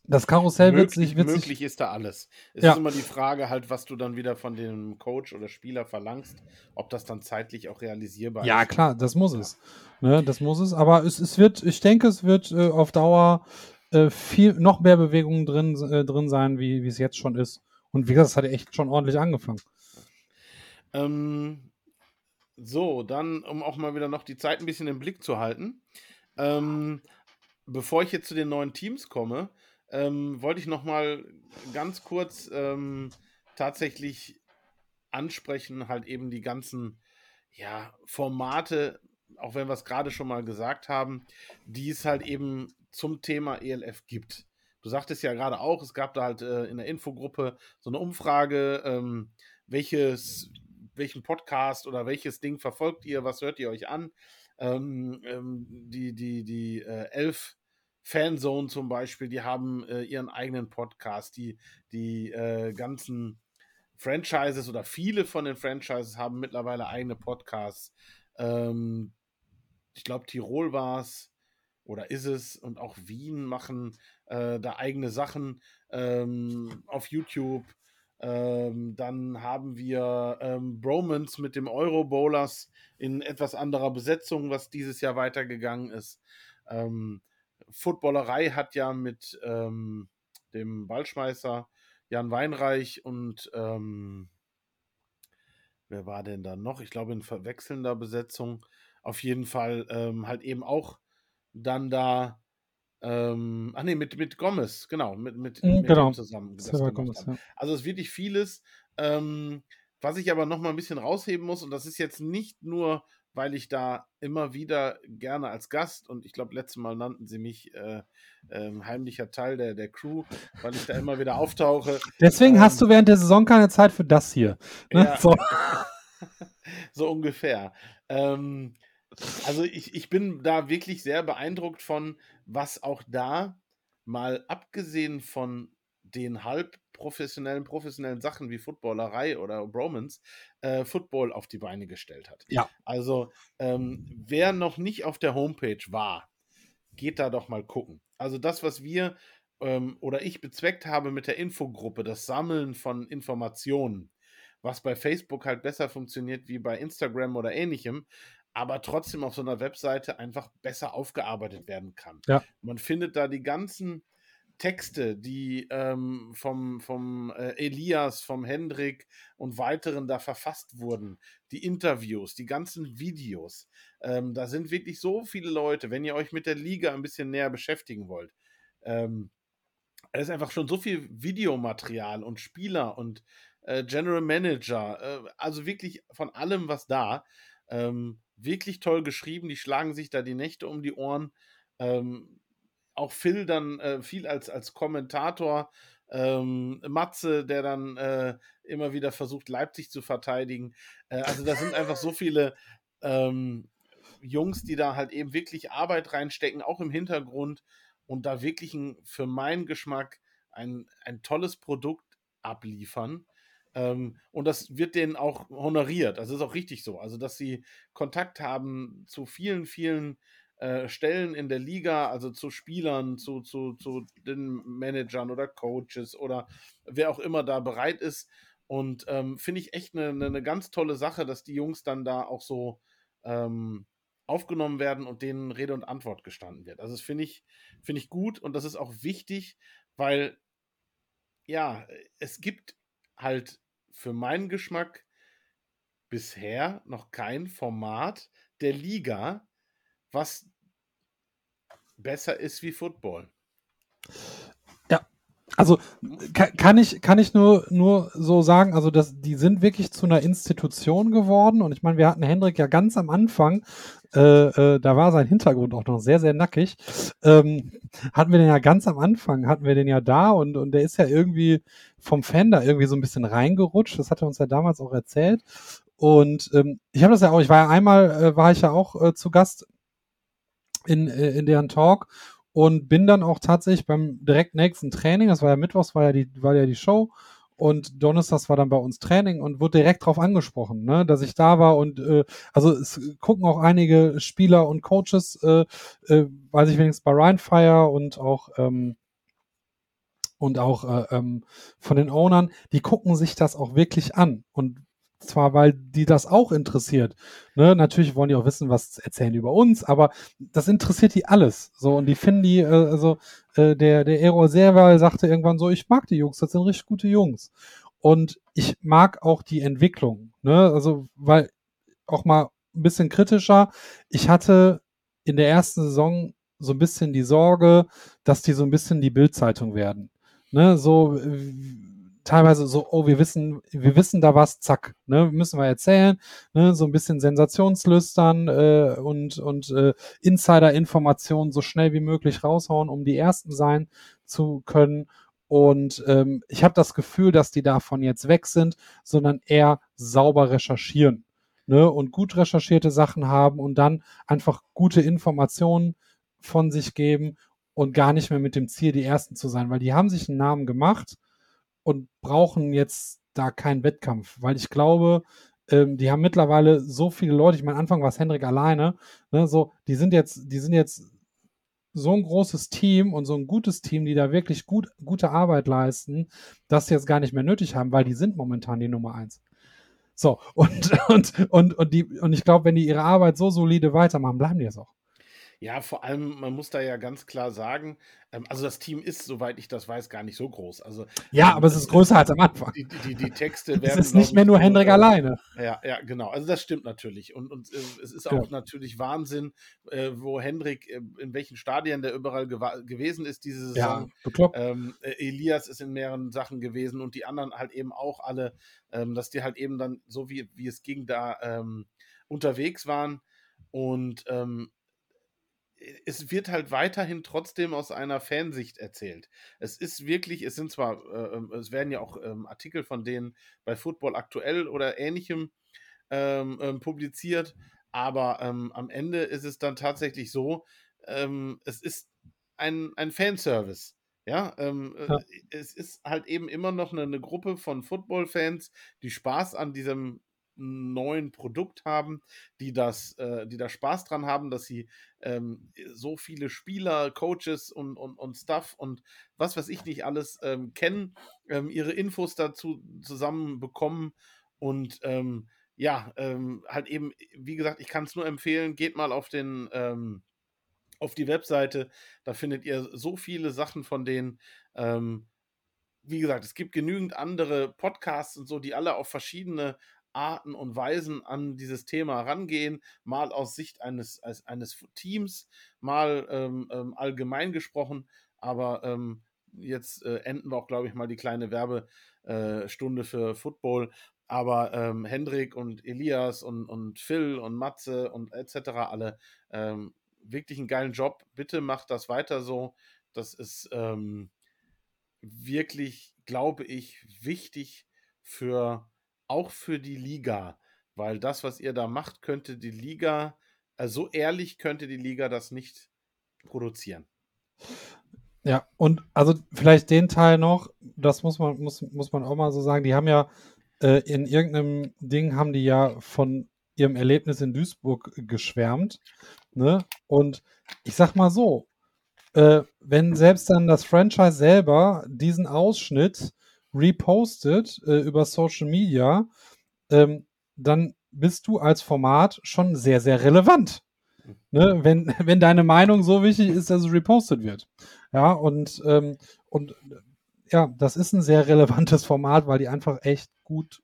das Karussell möglich, wird sich. Wird möglich sich, ist da alles. Es ja. ist immer die Frage, halt, was du dann wieder von dem Coach oder Spieler verlangst, ob das dann zeitlich auch realisierbar ja, ist. Ja, klar, das muss ja. es. Ne, das muss es. Aber es, es wird, ich denke, es wird äh, auf Dauer äh, viel noch mehr Bewegungen drin, äh, drin sein, wie, wie es jetzt schon ist. Und wie gesagt, es hat echt schon ordentlich angefangen. Ähm, so, dann, um auch mal wieder noch die Zeit ein bisschen im Blick zu halten. Ähm, bevor ich jetzt zu den neuen Teams komme, ähm, wollte ich noch mal ganz kurz ähm, tatsächlich ansprechen, halt eben die ganzen ja, Formate, auch wenn wir es gerade schon mal gesagt haben, die es halt eben zum Thema ELF gibt. Du sagtest ja gerade auch, es gab da halt äh, in der Infogruppe so eine Umfrage, ähm, welches, welchen Podcast oder welches Ding verfolgt ihr, was hört ihr euch an? Ähm, ähm, die die, die äh, elf Fanzone zum Beispiel, die haben äh, ihren eigenen Podcast. Die, die äh, ganzen Franchises oder viele von den Franchises haben mittlerweile eigene Podcasts. Ähm, ich glaube, Tirol war es oder ist es und auch Wien machen äh, da eigene Sachen ähm, auf YouTube. Ähm, dann haben wir ähm, Bromans mit dem Euro Bowlers in etwas anderer Besetzung, was dieses Jahr weitergegangen ist. Ähm, Footballerei hat ja mit ähm, dem Ballschmeißer Jan Weinreich und ähm, wer war denn da noch? Ich glaube in verwechselnder Besetzung. Auf jeden Fall ähm, halt eben auch dann da. Ähm, ach nee, mit, mit Gomez, genau, mit, mit, mhm, mit genau. zusammen. Gomez, ja. Also es ist wirklich vieles. Ähm, was ich aber noch mal ein bisschen rausheben muss, und das ist jetzt nicht nur weil ich da immer wieder gerne als Gast und ich glaube, letztes Mal nannten sie mich äh, äh, heimlicher Teil der, der Crew, weil ich da immer wieder auftauche. Deswegen ähm, hast du während der Saison keine Zeit für das hier. Ne? Ja, so. so. ungefähr. Ähm, also ich, ich bin da wirklich sehr beeindruckt von, was auch da mal abgesehen von den halb professionellen, professionellen Sachen wie Footballerei oder Bromance äh, Football auf die Beine gestellt hat. Ja. Also, ähm, wer noch nicht auf der Homepage war, geht da doch mal gucken. Also, das, was wir ähm, oder ich bezweckt habe mit der Infogruppe, das Sammeln von Informationen, was bei Facebook halt besser funktioniert wie bei Instagram oder ähnlichem, aber trotzdem auf so einer Webseite einfach besser aufgearbeitet werden kann. Ja. Man findet da die ganzen Texte, die ähm, vom, vom äh, Elias, vom Hendrik und weiteren da verfasst wurden, die Interviews, die ganzen Videos. Ähm, da sind wirklich so viele Leute, wenn ihr euch mit der Liga ein bisschen näher beschäftigen wollt. Ähm, es ist einfach schon so viel Videomaterial und Spieler und äh, General Manager, äh, also wirklich von allem, was da. Ähm, wirklich toll geschrieben, die schlagen sich da die Nächte um die Ohren. Ähm, auch Phil dann äh, viel als, als Kommentator. Ähm, Matze, der dann äh, immer wieder versucht, Leipzig zu verteidigen. Äh, also da sind einfach so viele ähm, Jungs, die da halt eben wirklich Arbeit reinstecken, auch im Hintergrund und da wirklich ein, für meinen Geschmack ein, ein tolles Produkt abliefern. Ähm, und das wird denen auch honoriert. Das ist auch richtig so. Also, dass sie Kontakt haben zu vielen, vielen äh, Stellen in der Liga, also zu Spielern, zu, zu, zu den Managern oder Coaches oder wer auch immer da bereit ist. Und ähm, finde ich echt eine, eine, ganz tolle Sache, dass die Jungs dann da auch so ähm, aufgenommen werden und denen Rede und Antwort gestanden wird. Also das finde ich, finde ich gut und das ist auch wichtig, weil ja, es gibt halt für meinen Geschmack bisher noch kein Format der Liga, was besser ist wie Football. Also kann, ich, kann ich nur, nur so sagen, also das, die sind wirklich zu einer Institution geworden. Und ich meine, wir hatten Hendrik ja ganz am Anfang, äh, äh, da war sein Hintergrund auch noch sehr, sehr nackig, ähm, hatten wir den ja ganz am Anfang, hatten wir den ja da und, und der ist ja irgendwie vom Fan da irgendwie so ein bisschen reingerutscht, das hat er uns ja damals auch erzählt. Und ähm, ich habe das ja auch, ich war ja einmal, äh, war ich ja auch äh, zu Gast in, äh, in deren Talk und bin dann auch tatsächlich beim direkt nächsten Training, das war ja Mittwochs, war ja die, war ja die Show. Und Donnerstags war dann bei uns Training und wurde direkt darauf angesprochen, ne, dass ich da war. Und äh, also es gucken auch einige Spieler und Coaches, äh, äh, weiß ich wenigstens bei Ryan Fire und auch ähm, und auch äh, ähm, von den Ownern, die gucken sich das auch wirklich an. Und zwar, weil die das auch interessiert. Ne? Natürlich wollen die auch wissen, was erzählen über uns, aber das interessiert die alles. So, und die finden die, äh, also äh, der, der Errol Serval sagte irgendwann so, ich mag die Jungs, das sind richtig gute Jungs. Und ich mag auch die Entwicklung. Ne? Also, weil auch mal ein bisschen kritischer, ich hatte in der ersten Saison so ein bisschen die Sorge, dass die so ein bisschen die Bildzeitung werden. Ne? So teilweise so, oh, wir wissen, wir wissen da was, zack, ne, müssen wir erzählen, ne, so ein bisschen Sensationslüstern äh, und, und äh, Insider-Informationen so schnell wie möglich raushauen, um die Ersten sein zu können. Und ähm, ich habe das Gefühl, dass die davon jetzt weg sind, sondern eher sauber recherchieren. Ne, und gut recherchierte Sachen haben und dann einfach gute Informationen von sich geben und gar nicht mehr mit dem Ziel, die Ersten zu sein, weil die haben sich einen Namen gemacht und brauchen jetzt da keinen Wettkampf, weil ich glaube, ähm, die haben mittlerweile so viele Leute, ich meine, Anfang war es Hendrik alleine, ne, so, die sind jetzt, die sind jetzt so ein großes Team und so ein gutes Team, die da wirklich gut, gute Arbeit leisten, dass sie jetzt gar nicht mehr nötig haben, weil die sind momentan die Nummer eins. So, und, und, und, und, die, und ich glaube, wenn die ihre Arbeit so solide weitermachen, bleiben die es auch. Ja, vor allem, man muss da ja ganz klar sagen, ähm, also das Team ist, soweit ich das weiß, gar nicht so groß. Also, ja, ähm, aber es ist größer als am Anfang. Die, die, die Texte werden. es ist nicht mehr nur Hendrik alleine. Ja, ja, genau. Also das stimmt natürlich. Und, und äh, es ist auch ja. natürlich Wahnsinn, äh, wo Hendrik, äh, in welchen Stadien der überall gewesen ist diese Saison. Ja, ähm, äh, Elias ist in mehreren Sachen gewesen und die anderen halt eben auch alle, ähm, dass die halt eben dann, so wie, wie es ging, da ähm, unterwegs waren. Und ähm, es wird halt weiterhin trotzdem aus einer Fansicht erzählt. Es ist wirklich, es sind zwar, äh, ähm, es werden ja auch ähm, Artikel von denen bei Football aktuell oder ähnlichem ähm, ähm, publiziert, aber ähm, am Ende ist es dann tatsächlich so, ähm, es ist ein, ein Fanservice. Ja, äh, ja, es ist halt eben immer noch eine, eine Gruppe von Football-Fans, die Spaß an diesem neuen Produkt haben, die das, äh, die da Spaß dran haben, dass sie ähm, so viele Spieler, Coaches und, und, und Stuff und was weiß ich nicht alles ähm, kennen, ähm, ihre Infos dazu zusammen bekommen und ähm, ja, ähm, halt eben, wie gesagt, ich kann es nur empfehlen, geht mal auf den ähm, auf die Webseite, da findet ihr so viele Sachen von denen. wie gesagt, es gibt genügend andere Podcasts und so, die alle auf verschiedene Arten und Weisen an dieses Thema rangehen, mal aus Sicht eines, als, eines Teams, mal ähm, ähm, allgemein gesprochen, aber ähm, jetzt äh, enden wir auch, glaube ich, mal die kleine Werbestunde äh, für Football. Aber ähm, Hendrik und Elias und, und Phil und Matze und etc. alle ähm, wirklich einen geilen Job. Bitte macht das weiter so. Das ist ähm, wirklich, glaube ich, wichtig für auch für die Liga, weil das, was ihr da macht, könnte die Liga, also so ehrlich könnte die Liga das nicht produzieren. Ja, und also vielleicht den Teil noch, das muss man, muss, muss man auch mal so sagen, die haben ja äh, in irgendeinem Ding haben die ja von ihrem Erlebnis in Duisburg geschwärmt. Ne? Und ich sag mal so, äh, wenn selbst dann das Franchise selber diesen Ausschnitt repostet äh, über Social Media, ähm, dann bist du als Format schon sehr, sehr relevant. Ne? Wenn, wenn deine Meinung so wichtig ist, dass es repostet wird. Ja, und, ähm, und ja, das ist ein sehr relevantes Format, weil die einfach echt gut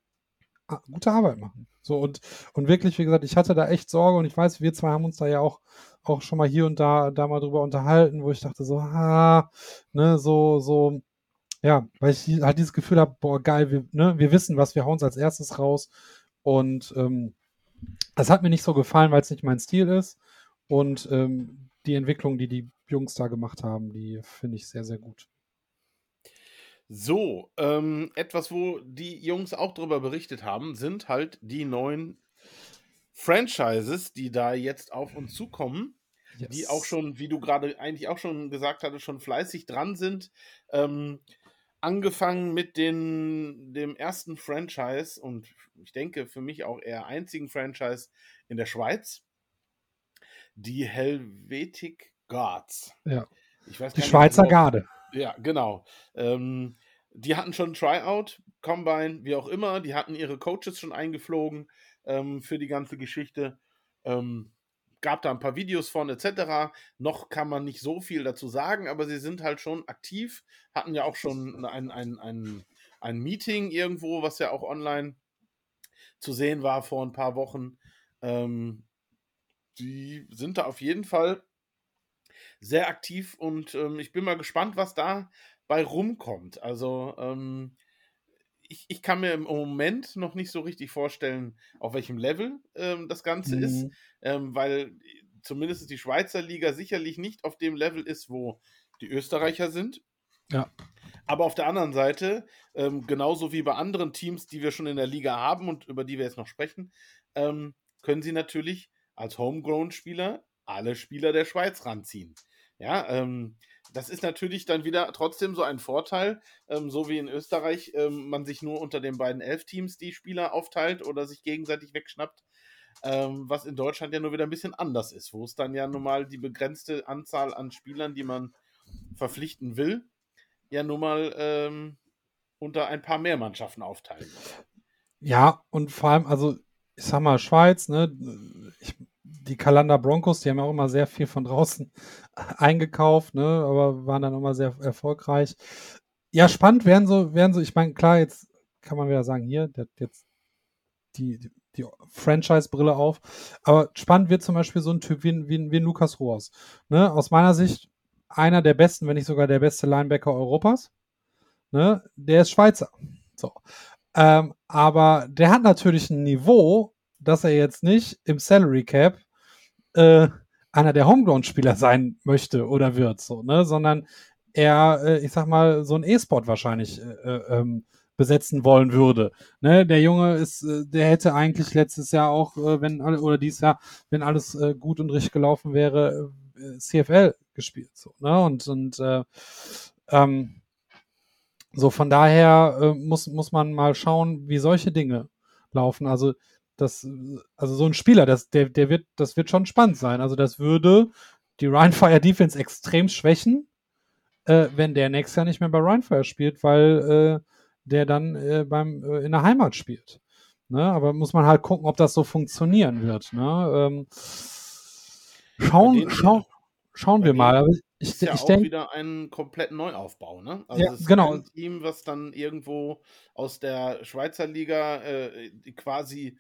gute Arbeit machen. So und, und wirklich, wie gesagt, ich hatte da echt Sorge und ich weiß, wir zwei haben uns da ja auch, auch schon mal hier und da, da mal drüber unterhalten, wo ich dachte so, ha, ne, so, so, Ja, weil ich halt dieses Gefühl habe, boah, geil, wir, ne, wir wissen, was wir hauen als erstes raus. Und ähm, das hat mir nicht so gefallen, weil es nicht mein Stil ist. Und ähm, die Entwicklung, die die Jungs da gemacht haben, die finde ich sehr, sehr gut. So, ähm, etwas, wo die Jungs auch darüber berichtet haben, sind halt die neuen Franchises, die da jetzt auf uns zukommen, yes. die auch schon, wie du gerade eigentlich auch schon gesagt hattest, schon fleißig dran sind. Ähm, angefangen mit den, dem ersten Franchise und ich denke für mich auch eher einzigen Franchise in der Schweiz, die Helvetic Guards. Ja. die Schweizer nicht, Garde. Ja, genau. Ähm, die hatten schon Tryout, Combine, wie auch immer. Die hatten ihre Coaches schon eingeflogen ähm, für die ganze Geschichte. Ähm, gab da ein paar Videos von etc. Noch kann man nicht so viel dazu sagen, aber sie sind halt schon aktiv, hatten ja auch schon ein, ein, ein, ein Meeting irgendwo, was ja auch online zu sehen war vor ein paar Wochen. Ähm, die sind da auf jeden Fall sehr aktiv und ähm, ich bin mal gespannt, was da bei rumkommt. Also ähm, ich, ich kann mir im Moment noch nicht so richtig vorstellen, auf welchem Level ähm, das Ganze mhm. ist, ähm, weil zumindest die Schweizer Liga sicherlich nicht auf dem Level ist, wo die Österreicher sind. Ja. Aber auf der anderen Seite, ähm, genauso wie bei anderen Teams, die wir schon in der Liga haben und über die wir jetzt noch sprechen, ähm, können sie natürlich als Homegrown-Spieler alle Spieler der Schweiz ranziehen. Ja, ähm, das ist natürlich dann wieder trotzdem so ein Vorteil, ähm, so wie in Österreich ähm, man sich nur unter den beiden Elf-Teams die Spieler aufteilt oder sich gegenseitig wegschnappt, ähm, was in Deutschland ja nur wieder ein bisschen anders ist, wo es dann ja nun mal die begrenzte Anzahl an Spielern, die man verpflichten will, ja nun mal ähm, unter ein paar mehr Mannschaften aufteilen muss. Ja, und vor allem, also ich sag mal, Schweiz, ne, ich die Kalanda Broncos, die haben ja auch immer sehr viel von draußen eingekauft, ne, aber waren dann immer sehr erfolgreich. Ja, spannend wären so, wären so, ich meine, klar, jetzt kann man wieder sagen, hier, der hat jetzt die, die, die Franchise-Brille auf. Aber spannend wird zum Beispiel so ein Typ wie, wie, wie Lukas Rohrs. Ne? Aus meiner Sicht einer der besten, wenn nicht sogar der beste Linebacker Europas. Ne? Der ist Schweizer. So. Ähm, aber der hat natürlich ein Niveau, dass er jetzt nicht im Salary Cap äh, einer der Homegrown-Spieler sein möchte oder wird, so, ne? Sondern er, äh, ich sag mal, so ein E-Sport wahrscheinlich äh, äh, ähm, besetzen wollen würde. Ne? Der Junge ist, äh, der hätte eigentlich letztes Jahr auch, wenn alle, oder dieses Jahr, wenn alles gut und richtig gelaufen wäre, CFL gespielt. So, ne? Und, und äh, ähm, so von daher äh, muss, muss man mal schauen, wie solche Dinge laufen. Also das, also so ein Spieler, das, der, der wird, das wird schon spannend sein. Also das würde die Ryan Fire Defense extrem schwächen, äh, wenn der nächstes Jahr nicht mehr bei Ryan Fire spielt, weil äh, der dann äh, beim, äh, in der Heimat spielt. Ne? Aber muss man halt gucken, ob das so funktionionieren wird. Ne? Ähm, schauen, schau, schauen wir mal. Aber ich, ist ja ich auch denk, wieder ein kompletten Neuaufbau, ne? Also ja, genau. ein Team, was dann irgendwo aus der Schweizer Liga äh, quasi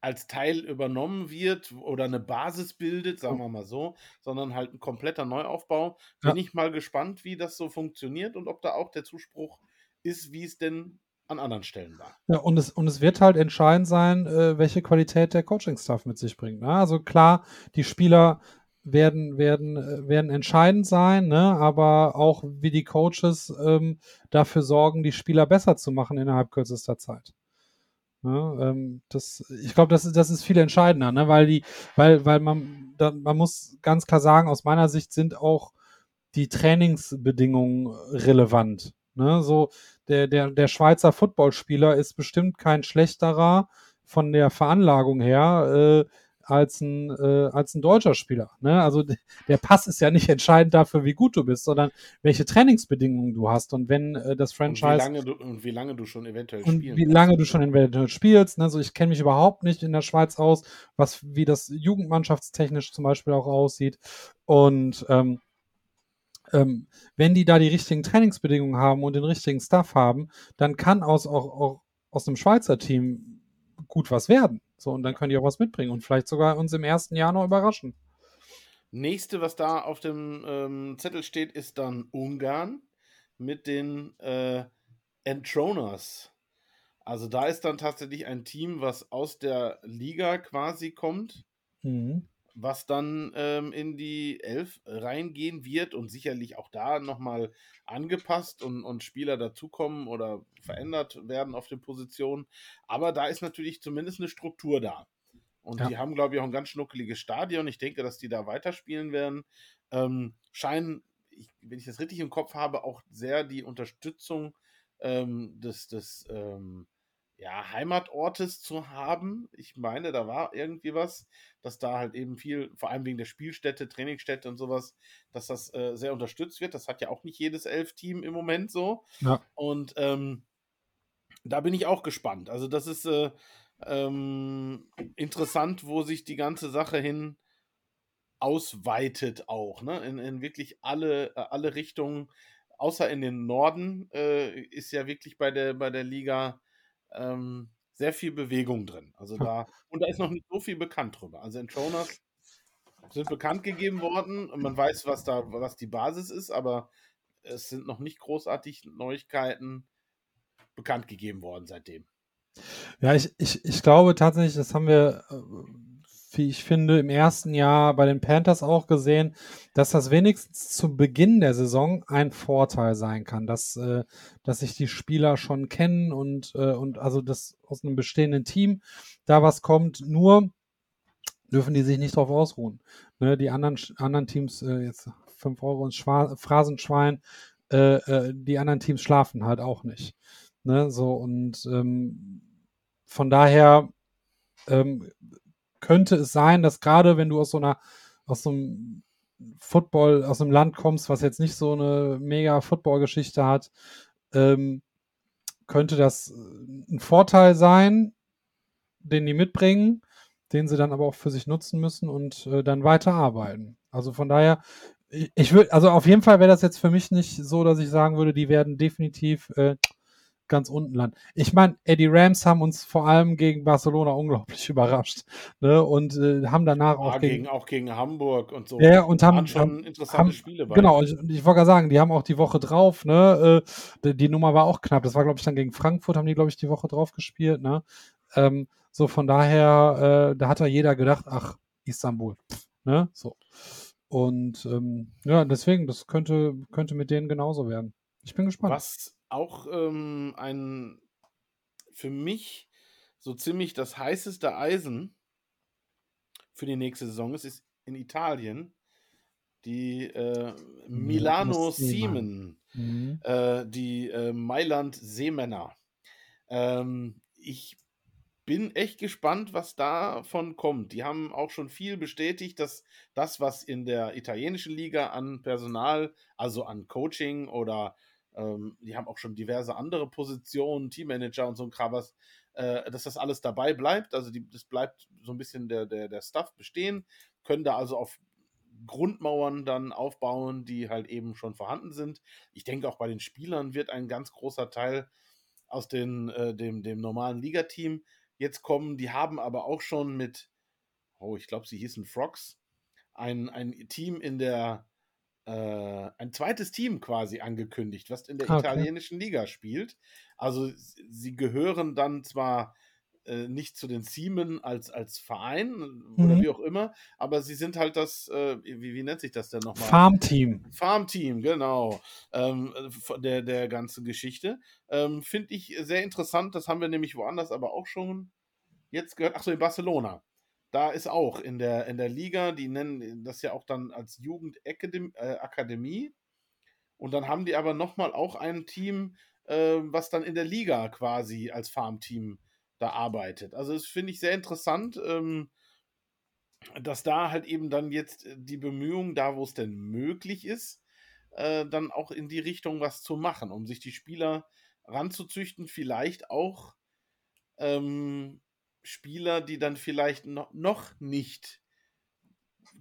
als Teil übernommen wird oder eine Basis bildet, sagen wir mal so, sondern halt ein kompletter Neuaufbau. Bin ja. ich mal gespannt, wie das so funktioniert und ob da auch der Zuspruch ist, wie es denn an anderen Stellen war. Ja, und es, und es wird halt entscheidend sein, äh, welche Qualität der Coaching-Staff mit sich bringt. Ne? Also klar, die Spieler werden, werden, äh, werden entscheidend sein, ne? aber auch wie die Coaches ähm, dafür sorgen, die Spieler besser zu machen innerhalb kürzester Zeit. Ja, ne, ähm, das, ich glaube, das, das ist viel entscheidender, ne? weil die, weil, weil man, da, man muss ganz klar sagen, aus meiner Sicht sind auch die Trainingsbedingungen relevant. Ne? So, der, der, der Schweizer Footballspieler ist bestimmt kein schlechterer von der Veranlagung her, äh, als ein, äh, als ein deutscher Spieler. Ne? Also der Pass ist ja nicht entscheidend dafür, wie gut du bist, sondern welche Trainingsbedingungen du hast. Und wenn äh, das Franchise. Und wie, lange du, und wie lange du schon eventuell und spielst. Wie lange du schon eventuell spielst. Ne? Also ich kenne mich überhaupt nicht in der Schweiz aus, was, wie das jugendmannschaftstechnisch zum Beispiel auch aussieht. Und ähm, ähm, wenn die da die richtigen Trainingsbedingungen haben und den richtigen Stuff haben, dann kann aus, auch, auch aus einem Schweizer Team gut was werden. So, und dann können die auch was mitbringen und vielleicht sogar uns im ersten Jahr noch überraschen. Nächste, was da auf dem ähm, Zettel steht, ist dann Ungarn. mit den äh, Entroners. Also da ist dann tatsächlich ein Team, was aus der Liga quasi kommt, mhm. Was dann ähm, in die Elf reingehen wird und sicherlich auch da nochmal angepasst und, und Spieler dazukommen oder verändert werden auf den Positionen. Aber da ist natürlich zumindest eine Struktur da. Und ja. die haben, glaube ich, auch ein ganz schnuckeliges Stadion. Ich denke, dass die da weiterspielen werden. Ähm, scheinen, ich, wenn ich das richtig im Kopf habe, auch sehr die Unterstützung ähm, des, des ähm, ja, Heimatortes zu haben. Ich meine, da war irgendwie was, dass da halt eben viel, vor allem wegen der Spielstätte, Trainingsstätte und sowas, dass das äh, sehr unterstützt wird. Das hat ja auch nicht jedes Elf-Team im Moment so. Ja. Und ähm, da bin ich auch gespannt. Also, das ist äh, ähm, interessant, wo sich die ganze Sache hin ausweitet auch, ne? In, in wirklich alle, äh, alle Richtungen, außer in den Norden, äh, ist ja wirklich bei der, bei der Liga ähm, sehr viel Bewegung drin. Also da, und da ist noch nicht so viel bekannt drüber. Also Entroners sind bekannt gegeben worden und man weiß, was da, was die Basis ist, aber es sind noch nicht großartig Neuigkeiten bekannt gegeben worden seitdem. Ja, ich, ich, ich glaube tatsächlich, das haben wir, äh, wie ich finde, im ersten Jahr bei den Panthers auch gesehen, dass das wenigstens zu Beginn der Saison ein Vorteil sein kann, dass, äh, dass sich die Spieler schon kennen und, äh, und also dass aus einem bestehenden Team da was kommt. Nur dürfen die sich nicht drauf ausruhen. Ne, die anderen, anderen Teams, äh, jetzt 5 Euro ins Schwa Phrasenschwein, äh, äh, die anderen Teams schlafen halt auch nicht. Ne, so und ähm, von daher ähm, könnte es sein, dass gerade wenn du aus so einer, aus so einem Football, aus einem Land kommst, was jetzt nicht so eine mega Football-Geschichte hat, ähm, könnte das äh, ein Vorteil sein, den die mitbringen, den sie dann aber auch für sich nutzen müssen und äh, dann weiterarbeiten. Also von daher, ich, würde, also auf jeden Fall wäre das jetzt für mich nicht so, dass ich sagen würde, die werden definitiv äh, ganz unten landen. Ich meine, Eddie Rams haben uns vor allem gegen Barcelona unglaublich überrascht ne? und äh, haben danach auch, gegen, auch gegen Hamburg und so. Ja, und haben schon haben, interessante haben, Spiele bei. Genau, ich, ich wollte gerade sagen, die haben auch die Woche drauf, ne? Äh, die, die, Nummer war auch knapp. Das war, glaube ich, dann gegen Frankfurt, haben die, glaube ich, die Woche drauf gespielt, ne? Ähm, so von daher, äh, da hat ja jeder gedacht, ach, Istanbul, ne? So. Und ähm, ja, deswegen, das könnte, könnte mit denen genauso werden. Ich bin gespannt. Was auch ähm, ein für mich so ziemlich das heißeste Eisen für die nächste Saison ist, ist in Italien die äh, Milano Siemen, mhm. äh, die äh, Mailand Seemänner. Ähm, ich bin echt gespannt, was davon kommt. Die haben auch schon viel bestätigt, dass das, was in der italienischen Liga an Personal, also an Coaching oder ähm, die haben auch schon diverse andere Positionen, Teammanager und so ein Kram, äh, dass das alles dabei bleibt. Also die, das bleibt so ein bisschen der, der, der Stuff bestehen, können da also auf Grundmauern dann aufbauen, die halt eben schon vorhanden sind. Ich denke auch bei den Spielern wird ein ganz großer Teil aus den, äh, dem, dem normalen Ligateam jetzt kommen. Die haben aber auch schon mit, oh, ich glaube, sie hießen Frogs, ein, ein Team in der äh, ein zweites Team quasi angekündigt, was in der okay. italienischen Liga spielt. Also sie gehören dann zwar äh, nicht zu den Siemen als, als Verein mhm. oder wie auch immer, aber sie sind halt das, äh, wie, wie nennt sich das denn nochmal? Farmteam. Farmteam, genau, ähm, der, der ganzen Geschichte. Ähm, Finde ich sehr interessant, das haben wir nämlich woanders aber auch schon jetzt gehört. Achso, in Barcelona da ist auch in der, in der Liga, die nennen das ja auch dann als Jugendakademie. Äh, und dann haben die aber nochmal auch ein Team, äh, was dann in der Liga quasi als Farmteam da arbeitet. Also das finde ich sehr interessant, ähm, dass da halt eben dann jetzt äh, die Bemühungen, da wo es denn möglich ist, äh, dann auch in die Richtung was zu machen, um sich die Spieler ranzuzüchten, vielleicht auch ähm, Spieler, die dann vielleicht noch, nicht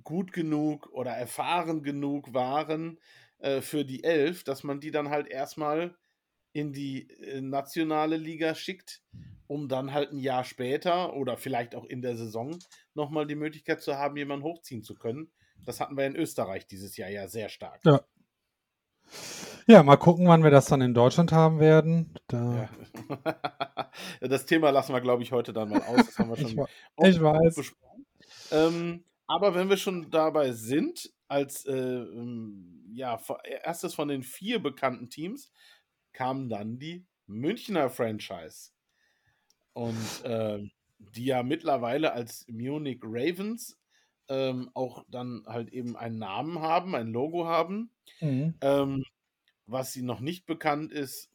gut genug oder erfahren genug waren äh, für die Elf, dass man die dann halt erstmal in die äh, nationale Liga schickt, um dann halt ein Jahr später oder vielleicht auch in der Saison nochmal die Möglichkeit zu haben, jemanden hochziehen zu können. Das hatten wir in Österreich dieses Jahr ja sehr stark. Ja. Ja, mal gucken, wann wir das dann in Deutschland haben werden. Da ja. das Thema lassen wir, glaube ich, heute dann mal aus. Das haben wir schon ich, ich weiß. besprochen. Ähm, aber wenn wir schon dabei sind, als äh, ähm, ja, erstes von den vier bekannten Teams kam dann die Münchner Franchise. Und äh, die ja mittlerweile als Munich Ravens ähm, auch dann halt eben einen Namen haben, ein Logo haben. Mhm. Ähm, was sie noch nicht bekannt ist,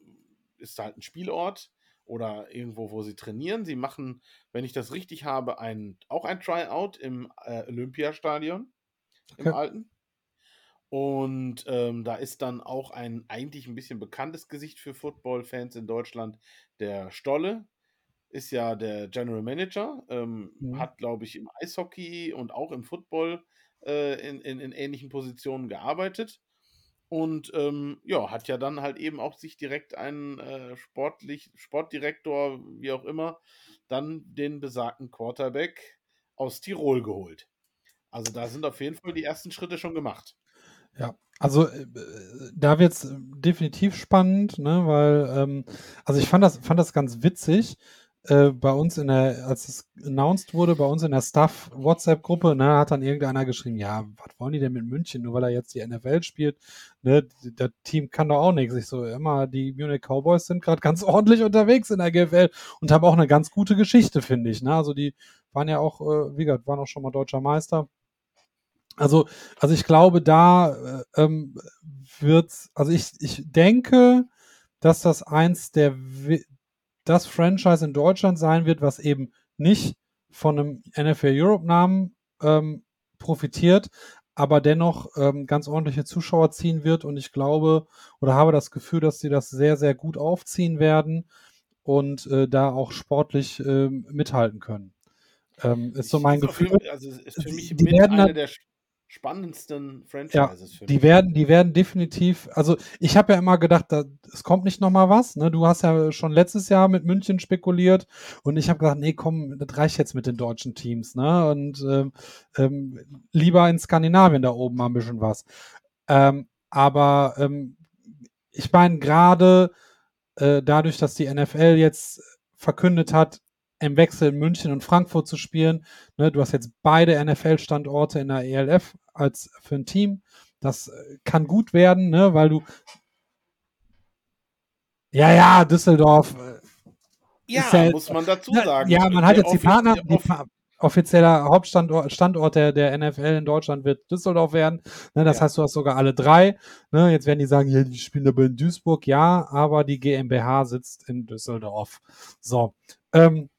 ist halt ein Spielort oder irgendwo, wo sie trainieren. Sie machen, wenn ich das richtig habe, ein, auch ein Tryout im äh, Olympiastadion, okay. im alten. Und ähm, da ist dann auch ein eigentlich ein bisschen bekanntes Gesicht für Football-Fans in Deutschland, der Stolle. Ist ja der General Manager, ähm, mhm. hat, glaube ich, im Eishockey und auch im Football äh, in, in, in ähnlichen Positionen gearbeitet. Und ähm, ja, hat ja dann halt eben auch sich direkt einen äh, sportlich, Sportdirektor, wie auch immer, dann den besagten Quarterback aus Tirol geholt. Also da sind auf jeden Fall die ersten Schritte schon gemacht. Ja, also äh, da wird es definitiv spannend, ne, weil, ähm, also ich fand das, fand das ganz witzig äh, bei uns in der, als es announced wurde, bei uns in der Staff-WhatsApp-Gruppe, ne, hat dann irgendeiner geschrieben, ja, was wollen die denn mit München, nur weil er jetzt die NFL spielt, ne, das Team kann doch auch nichts. Ich so, immer, die Munich Cowboys sind gerade ganz ordentlich unterwegs in der GFL und haben auch eine ganz gute Geschichte, finde ich, ne, also die waren ja auch, äh, wie gesagt, waren auch schon mal deutscher Meister. Also, also ich glaube, da äh, ähm, wird's, also ich, ich denke, dass das eins der, das Franchise in Deutschland sein wird, was eben nicht von einem NFL Europe-Namen ähm, profitiert, aber dennoch ähm, ganz ordentliche Zuschauer ziehen wird. Und ich glaube oder habe das Gefühl, dass sie das sehr, sehr gut aufziehen werden und äh, da auch sportlich äh, mithalten können. Ähm, ist so mein Gefühl. Für, also ist für mich die mit einer der spannendsten Franchises ja, für die werden, die werden definitiv, also ich habe ja immer gedacht, da, es kommt nicht nochmal was. Ne? Du hast ja schon letztes Jahr mit München spekuliert und ich habe gedacht, nee, komm, das reicht jetzt mit den deutschen Teams. Ne? Und ähm, ähm, lieber in Skandinavien da oben mal ein bisschen was. Ähm, aber ähm, ich meine, gerade äh, dadurch, dass die NFL jetzt verkündet hat, im Wechsel in München und Frankfurt zu spielen. Ne, du hast jetzt beide NFL-Standorte in der ELF als für ein Team. Das äh, kann gut werden, ne, weil du. Ja, ja, Düsseldorf. Äh, ja, ja muss man dazu sagen. Ja, man hat jetzt die Partner, die offizieller Hauptstandort Standort der, der NFL in Deutschland wird Düsseldorf werden. Ne, das ja. heißt, du hast sogar alle drei. Ne, jetzt werden die sagen, ja, die spielen aber in Duisburg. Ja, aber die GmbH sitzt in Düsseldorf. So. Ähm,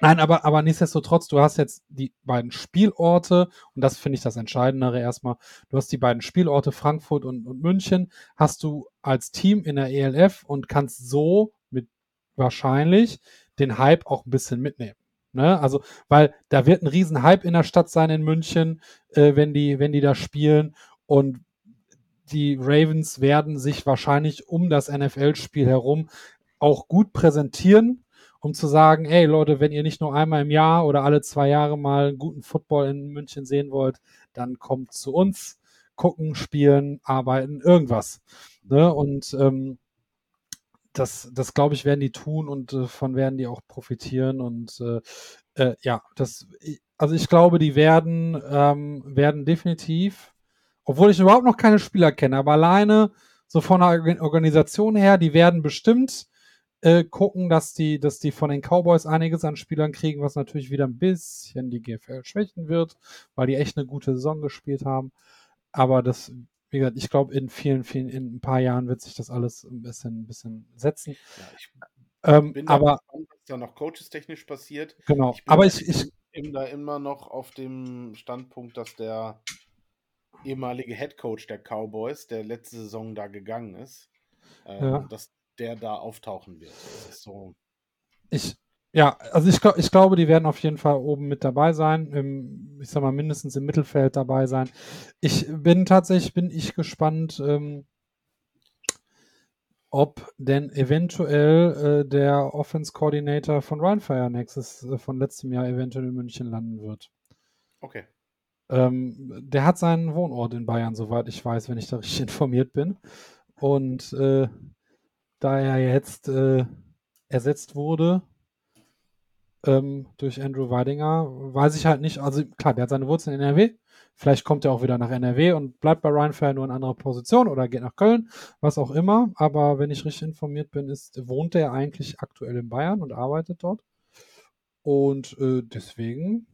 Nein, aber, aber nichtsdestotrotz, du hast jetzt die beiden Spielorte, und das finde ich das Entscheidendere erstmal, du hast die beiden Spielorte Frankfurt und, und München, hast du als Team in der ELF und kannst so mit wahrscheinlich den Hype auch ein bisschen mitnehmen. Ne? Also, weil da wird ein riesen Hype in der Stadt sein in München, äh, wenn die, wenn die da spielen. Und die Ravens werden sich wahrscheinlich um das NFL-Spiel herum auch gut präsentieren um zu sagen, ey Leute, wenn ihr nicht nur einmal im Jahr oder alle zwei Jahre mal einen guten Football in München sehen wollt, dann kommt zu uns, gucken, spielen, arbeiten, irgendwas. Ne? Und ähm, das, das glaube ich, werden die tun und äh, von werden die auch profitieren. Und äh, äh, ja, das, also ich glaube, die werden, ähm, werden definitiv, obwohl ich überhaupt noch keine Spieler kenne, aber alleine so von der Organisation her, die werden bestimmt äh, gucken, dass die, dass die von den Cowboys einiges an Spielern kriegen, was natürlich wieder ein bisschen die GFL schwächen wird, weil die echt eine gute Saison gespielt haben. Aber das, wie gesagt, ich glaube, in vielen, vielen, in ein paar Jahren wird sich das alles ein bisschen, ein bisschen setzen. Ja, ich ähm, bin aber, gespannt, was da noch coaches-technisch passiert. Genau, ich aber ich, ich bin da immer noch auf dem Standpunkt, dass der ehemalige Head Coach der Cowboys, der letzte Saison da gegangen ist, ähm, ja. dass der da auftauchen wird. so. Ich, ja, also ich, ich glaube, die werden auf jeden Fall oben mit dabei sein, im, ich sag mal mindestens im Mittelfeld dabei sein. Ich bin tatsächlich, bin ich gespannt, ähm, ob denn eventuell äh, der Offense Coordinator von Rheinfire nächstes, äh, von letztem Jahr eventuell in München landen wird. Okay. Ähm, der hat seinen Wohnort in Bayern, soweit ich weiß, wenn ich da richtig informiert bin. Und äh, da er jetzt äh, ersetzt wurde ähm, durch Andrew Weidinger, weiß ich halt nicht. Also klar, der hat seine Wurzeln in NRW. Vielleicht kommt er auch wieder nach NRW und bleibt bei Ryan Fair nur in anderer Position oder geht nach Köln, was auch immer. Aber wenn ich richtig informiert bin, ist, wohnt er eigentlich aktuell in Bayern und arbeitet dort. Und äh, deswegen.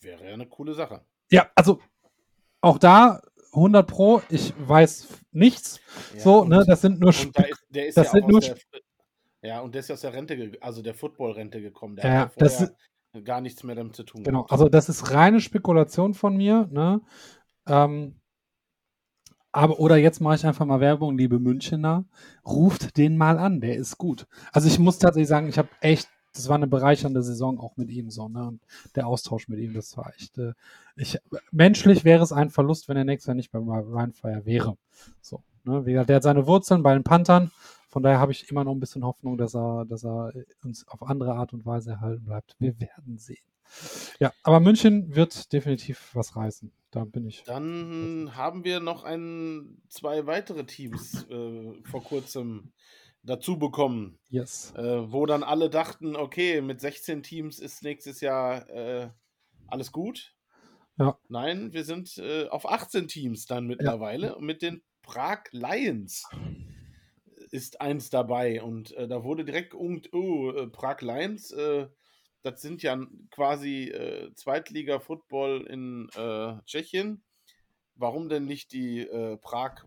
Wäre ja eine coole Sache. Ja, also auch da 100 Pro, ich weiß nichts. Ja, so, ne, das sind nur da ist, der ist das ja sind nur der, Ja, und der ist ja aus der Rente, also der Football-Rente gekommen. Der ja, hat ja das ist, gar nichts mehr damit zu tun. Genau, gehabt. also das ist reine Spekulation von mir, ne? Ähm, aber, oder jetzt mache ich einfach mal Werbung, liebe Münchener, ruft den mal an, der ist gut. Also ich muss tatsächlich sagen, ich habe echt das war eine bereichernde Saison auch mit ihm so, ne? Und der Austausch mit ihm, das war echt. Äh, ich, menschlich wäre es ein Verlust, wenn er nächstes Jahr nicht beim Ryan Fire wäre. So, ne? Wie gesagt, der hat seine Wurzeln bei den Panthern. Von daher habe ich immer noch ein bisschen Hoffnung, dass er, dass er uns auf andere Art und Weise erhalten bleibt. Wir werden sehen. Ja, aber München wird definitiv was reißen. Da bin ich. Dann haben wir noch ein, zwei weitere Teams äh, vor kurzem dazu bekommen. Yes. Äh, wo dann alle dachten, okay, mit 16 Teams ist nächstes Jahr äh, alles gut. Ja. Nein, wir sind äh, auf 18 Teams dann mittlerweile. Ja. Und mit den Prag Lions ist eins dabei. Und äh, da wurde direkt um, oh, äh, Prag Lions, äh, das sind ja quasi Zweitliga-Football in Tschechien. Warum denn nicht die Prag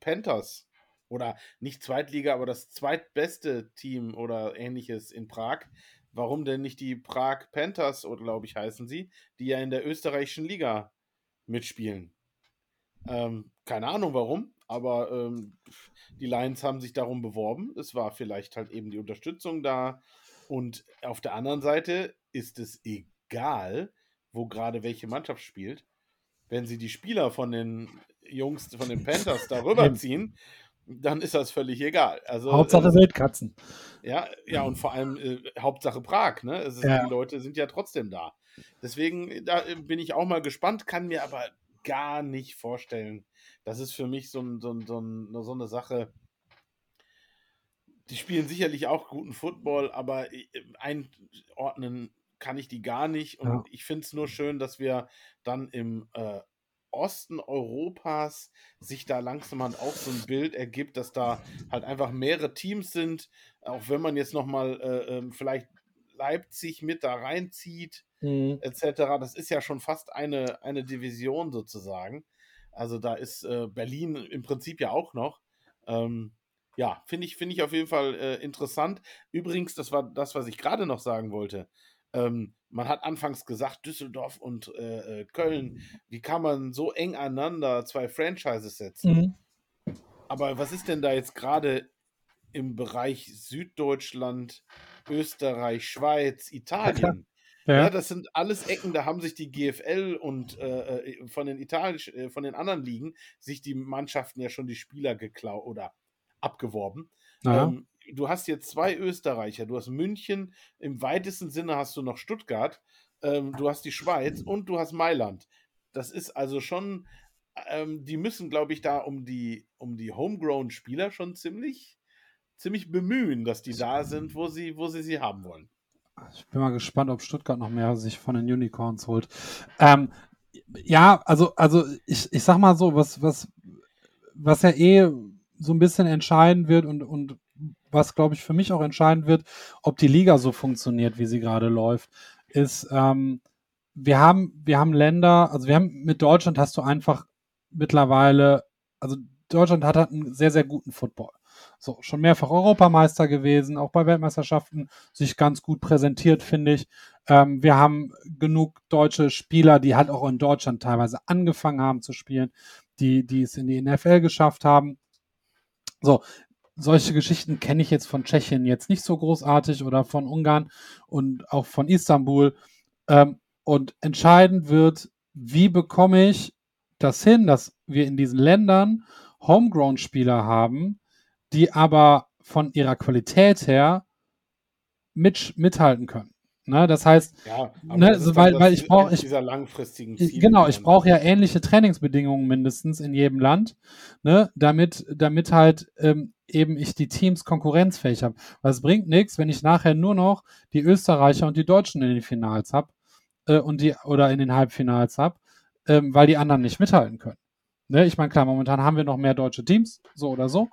Panthers? oder nicht Zweitliga, aber das zweitbeste Team oder ähnliches in Prag. Warum denn nicht die Prag Panthers, oder glaube ich, heißen sie, die ja in der österreichischen Liga mitspielen? Ähm, keine Ahnung warum, aber ähm, die Lions haben sich darum beworben. Es war vielleicht halt eben die Unterstützung da. Und auf der anderen Seite ist es egal, wo gerade welche Mannschaft spielt. Wenn sie die Spieler von den Jungs, von den Panthers darüber ziehen, dann ist das völlig egal. Also, Hauptsache äh, Wildkatzen. Ja, ja, und vor allem äh, Hauptsache Prag, ne? Ist, ja. Die Leute sind ja trotzdem da. Deswegen, da äh, bin ich auch mal gespannt, kann mir aber gar nicht vorstellen. Das ist für mich so, ein, so, ein, so, ein, so eine Sache. Die spielen sicherlich auch guten Football, aber äh, einordnen kann ich die gar nicht. Und ja. ich finde es nur schön, dass wir dann im äh, Osten Europas sich da langsam halt auch so ein Bild ergibt, dass da halt einfach mehrere Teams sind, auch wenn man jetzt nochmal äh, ähm, vielleicht Leipzig mit da reinzieht, mhm. etc. Das ist ja schon fast eine, eine Division sozusagen. Also da ist äh, Berlin im Prinzip ja auch noch. Ähm, ja, finde ich, find ich auf jeden Fall äh, interessant. Übrigens, das war das, was ich gerade noch sagen wollte. Ähm, man hat anfangs gesagt, Düsseldorf und äh, äh, Köln, wie kann man so eng aneinander zwei Franchises setzen? Mhm. Aber was ist denn da jetzt gerade im Bereich Süddeutschland, Österreich, Schweiz, Italien? Ja. ja. das sind alles Ecken, da haben sich die GFL und äh, äh, von den Italisch, äh, von den anderen Ligen sich die Mannschaften ja schon die Spieler geklaut oder abgeworben. Ähm, du hast jetzt zwei Österreicher, du hast München, im weitesten Sinne hast du noch Stuttgart, ähm, du hast die Schweiz und du hast Mailand. Das ist also schon, ähm, die müssen, glaube ich, da um die, um die Homegrown-Spieler schon ziemlich, ziemlich bemühen, dass die da sind, wo sie, wo sie sie haben wollen. Ich bin mal gespannt, ob Stuttgart noch mehr sich von den Unicorns holt. Ähm, ja, also, also ich, ich sag mal so, was, was, was ja eh so ein bisschen entscheiden wird und, und was, glaube ich, für mich auch entscheidend wird, ob die Liga so funktioniert, wie sie gerade läuft, ist, ähm, wir haben, wir haben Länder, also wir haben mit Deutschland hast du einfach mittlerweile, also Deutschland hat halt einen sehr, sehr guten Football. So, schon mehrfach Europameister gewesen, auch bei Weltmeisterschaften sich ganz gut präsentiert, finde ich. Ähm, wir haben genug deutsche Spieler, die halt auch in Deutschland teilweise angefangen haben zu spielen, die, die es in die NFL geschafft haben. So, solche Geschichten kenne ich jetzt von Tschechien jetzt nicht so großartig oder von Ungarn und auch von Istanbul. Ähm, und entscheidend wird, wie bekomme ich das hin, dass wir in diesen Ländern Homegrown-Spieler haben, die aber von ihrer Qualität her mit, mithalten können. Ne, das heißt, ja, ne, so, weil, weil ich brauche ich, dieser langfristigen Ziele, genau, ich brauche ja ähnliche Trainingsbedingungen mindestens in jedem Land, ne, damit damit halt ähm, eben ich die Teams konkurrenzfähig habe. Weil es bringt nichts, wenn ich nachher nur noch die Österreicher und die Deutschen in den Finals habe äh, und die oder in den Halbfinals habe, ähm, weil die anderen nicht mithalten können. Ne, ich meine, klar, momentan haben wir noch mehr deutsche Teams, so oder so.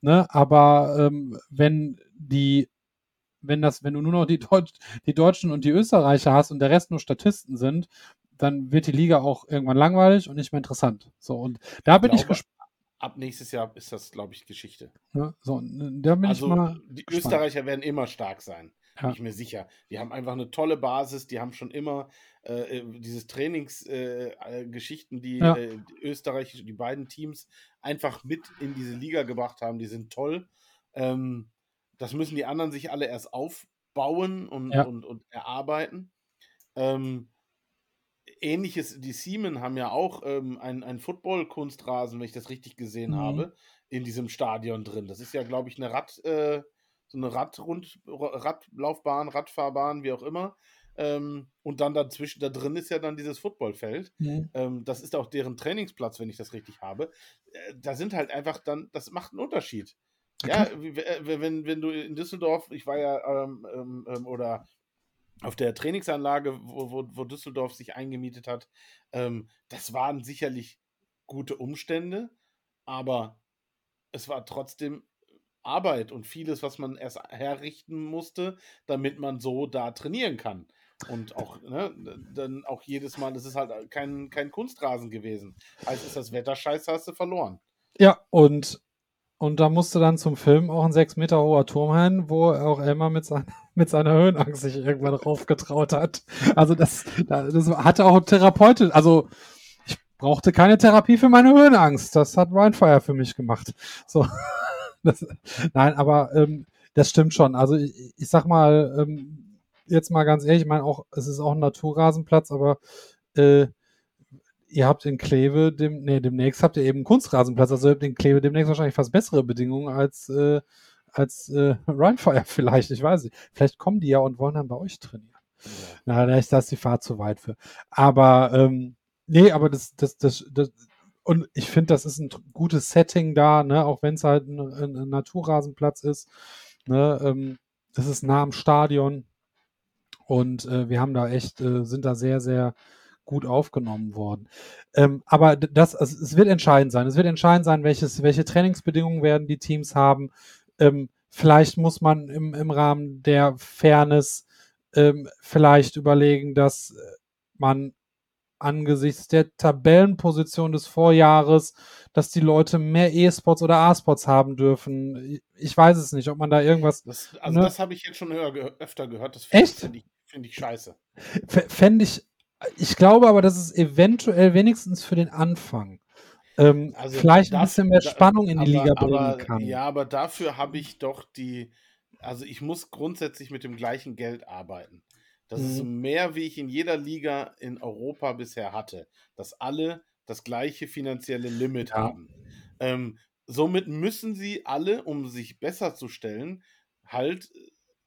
Ne, aber ähm, wenn die wenn das, wenn du nur noch die, Deutsch, die Deutschen und die Österreicher hast und der Rest nur Statisten sind, dann wird die Liga auch irgendwann langweilig und nicht mehr interessant. So, und da ich bin glaube, ich gespannt. Ab nächstes Jahr ist das, glaube ich, Geschichte. Ja, so, da bin also, ich mal. Die gespannt. Österreicher werden immer stark sein. Ja. Bin ich mir sicher. Die haben einfach eine tolle Basis. Die haben schon immer äh, äh dieses Trainingsgeschichten, äh, die, ja. äh, die Österreich, die beiden Teams einfach mit in diese Liga gebracht haben. Die sind toll. Ähm, das müssen die anderen sich alle erst aufbauen und, ja. und, und erarbeiten. Ähm, ähnliches, die Siemen haben ja auch ähm, einen Football-Kunstrasen, wenn ich das richtig gesehen mhm. habe, in diesem Stadion drin. Das ist ja, glaube ich, eine Rad, äh, so eine Radrund, Radlaufbahn, Radfahrbahn, wie auch immer. Ähm, und dann dazwischen, da drin ist ja dann dieses Footballfeld. Mhm. Ähm, das ist auch deren Trainingsplatz, wenn ich das richtig habe. Äh, da sind halt einfach dann, das macht einen Unterschied. Ja, äh, wenn, wenn du in Düsseldorf, ich war ja, ähm, ähm, ähm, oder auf der Trainingsanlage, wo, wo, wo Düsseldorf sich eingemietet hat, ähm, das waren sicherlich gute Umstände, aber es war trotzdem Arbeit und vieles, was man erst herrichten musste, damit man so da trainieren kann. Und auch, ne, dann auch jedes Mal, das ist halt kein, kein Kunstrasen gewesen. Heißt, ist das Wetter scheiße, hast du verloren. Ja, und und da musste dann zum Film auch ein sechs Meter hoher Turm hin, wo auch Elmar mit, sein, mit seiner Höhenangst sich irgendwann raufgetraut hat. Also das, das hatte auch Therapeutin, also ich brauchte keine Therapie für meine Höhenangst. Das hat Rhinefire für mich gemacht. So. Das, nein, aber ähm, das stimmt schon. Also ich, ich sag mal, ähm, jetzt mal ganz ehrlich, ich meine auch, es ist auch ein Naturrasenplatz, aber äh, ihr habt in Kleve, dem, nee, demnächst habt ihr eben einen Kunstrasenplatz, also ihr habt in Kleve demnächst wahrscheinlich fast bessere Bedingungen als, äh, als äh, Rhinefire vielleicht, ich weiß nicht. Vielleicht kommen die ja und wollen dann bei euch trainieren. Ja. Na, da ist das die Fahrt zu weit für. Aber, ähm, nee, aber das, das, das, das und ich finde, das ist ein gutes Setting da, ne, auch wenn es halt ein, ein, ein, Naturrasenplatz ist. Ne, ähm, das ist nah am Stadion. Und äh, wir haben da echt, äh, sind da sehr, sehr gut aufgenommen worden. Ähm, aber das, also es wird entscheidend sein. Es wird entscheidend sein, welches, welche Trainingsbedingungen werden die Teams haben. Ähm, vielleicht muss man im, im Rahmen der Fairness ähm, vielleicht überlegen, dass man angesichts der Tabellenposition des Vorjahres, dass die Leute mehr E-Sports oder A-Sports haben dürfen. Ich weiß es nicht, ob man da irgendwas. Das, also, ne? das habe ich jetzt schon öfter gehört. Das finde ich, find ich scheiße. Fände ich ich glaube aber, dass es eventuell wenigstens für den Anfang ähm, also vielleicht ein bisschen mehr Spannung in die aber, Liga bringen aber, kann. Ja, aber dafür habe ich doch die, also ich muss grundsätzlich mit dem gleichen Geld arbeiten. Das mhm. ist mehr, wie ich in jeder Liga in Europa bisher hatte, dass alle das gleiche finanzielle Limit ja. haben. Ähm, somit müssen sie alle, um sich besser zu stellen, halt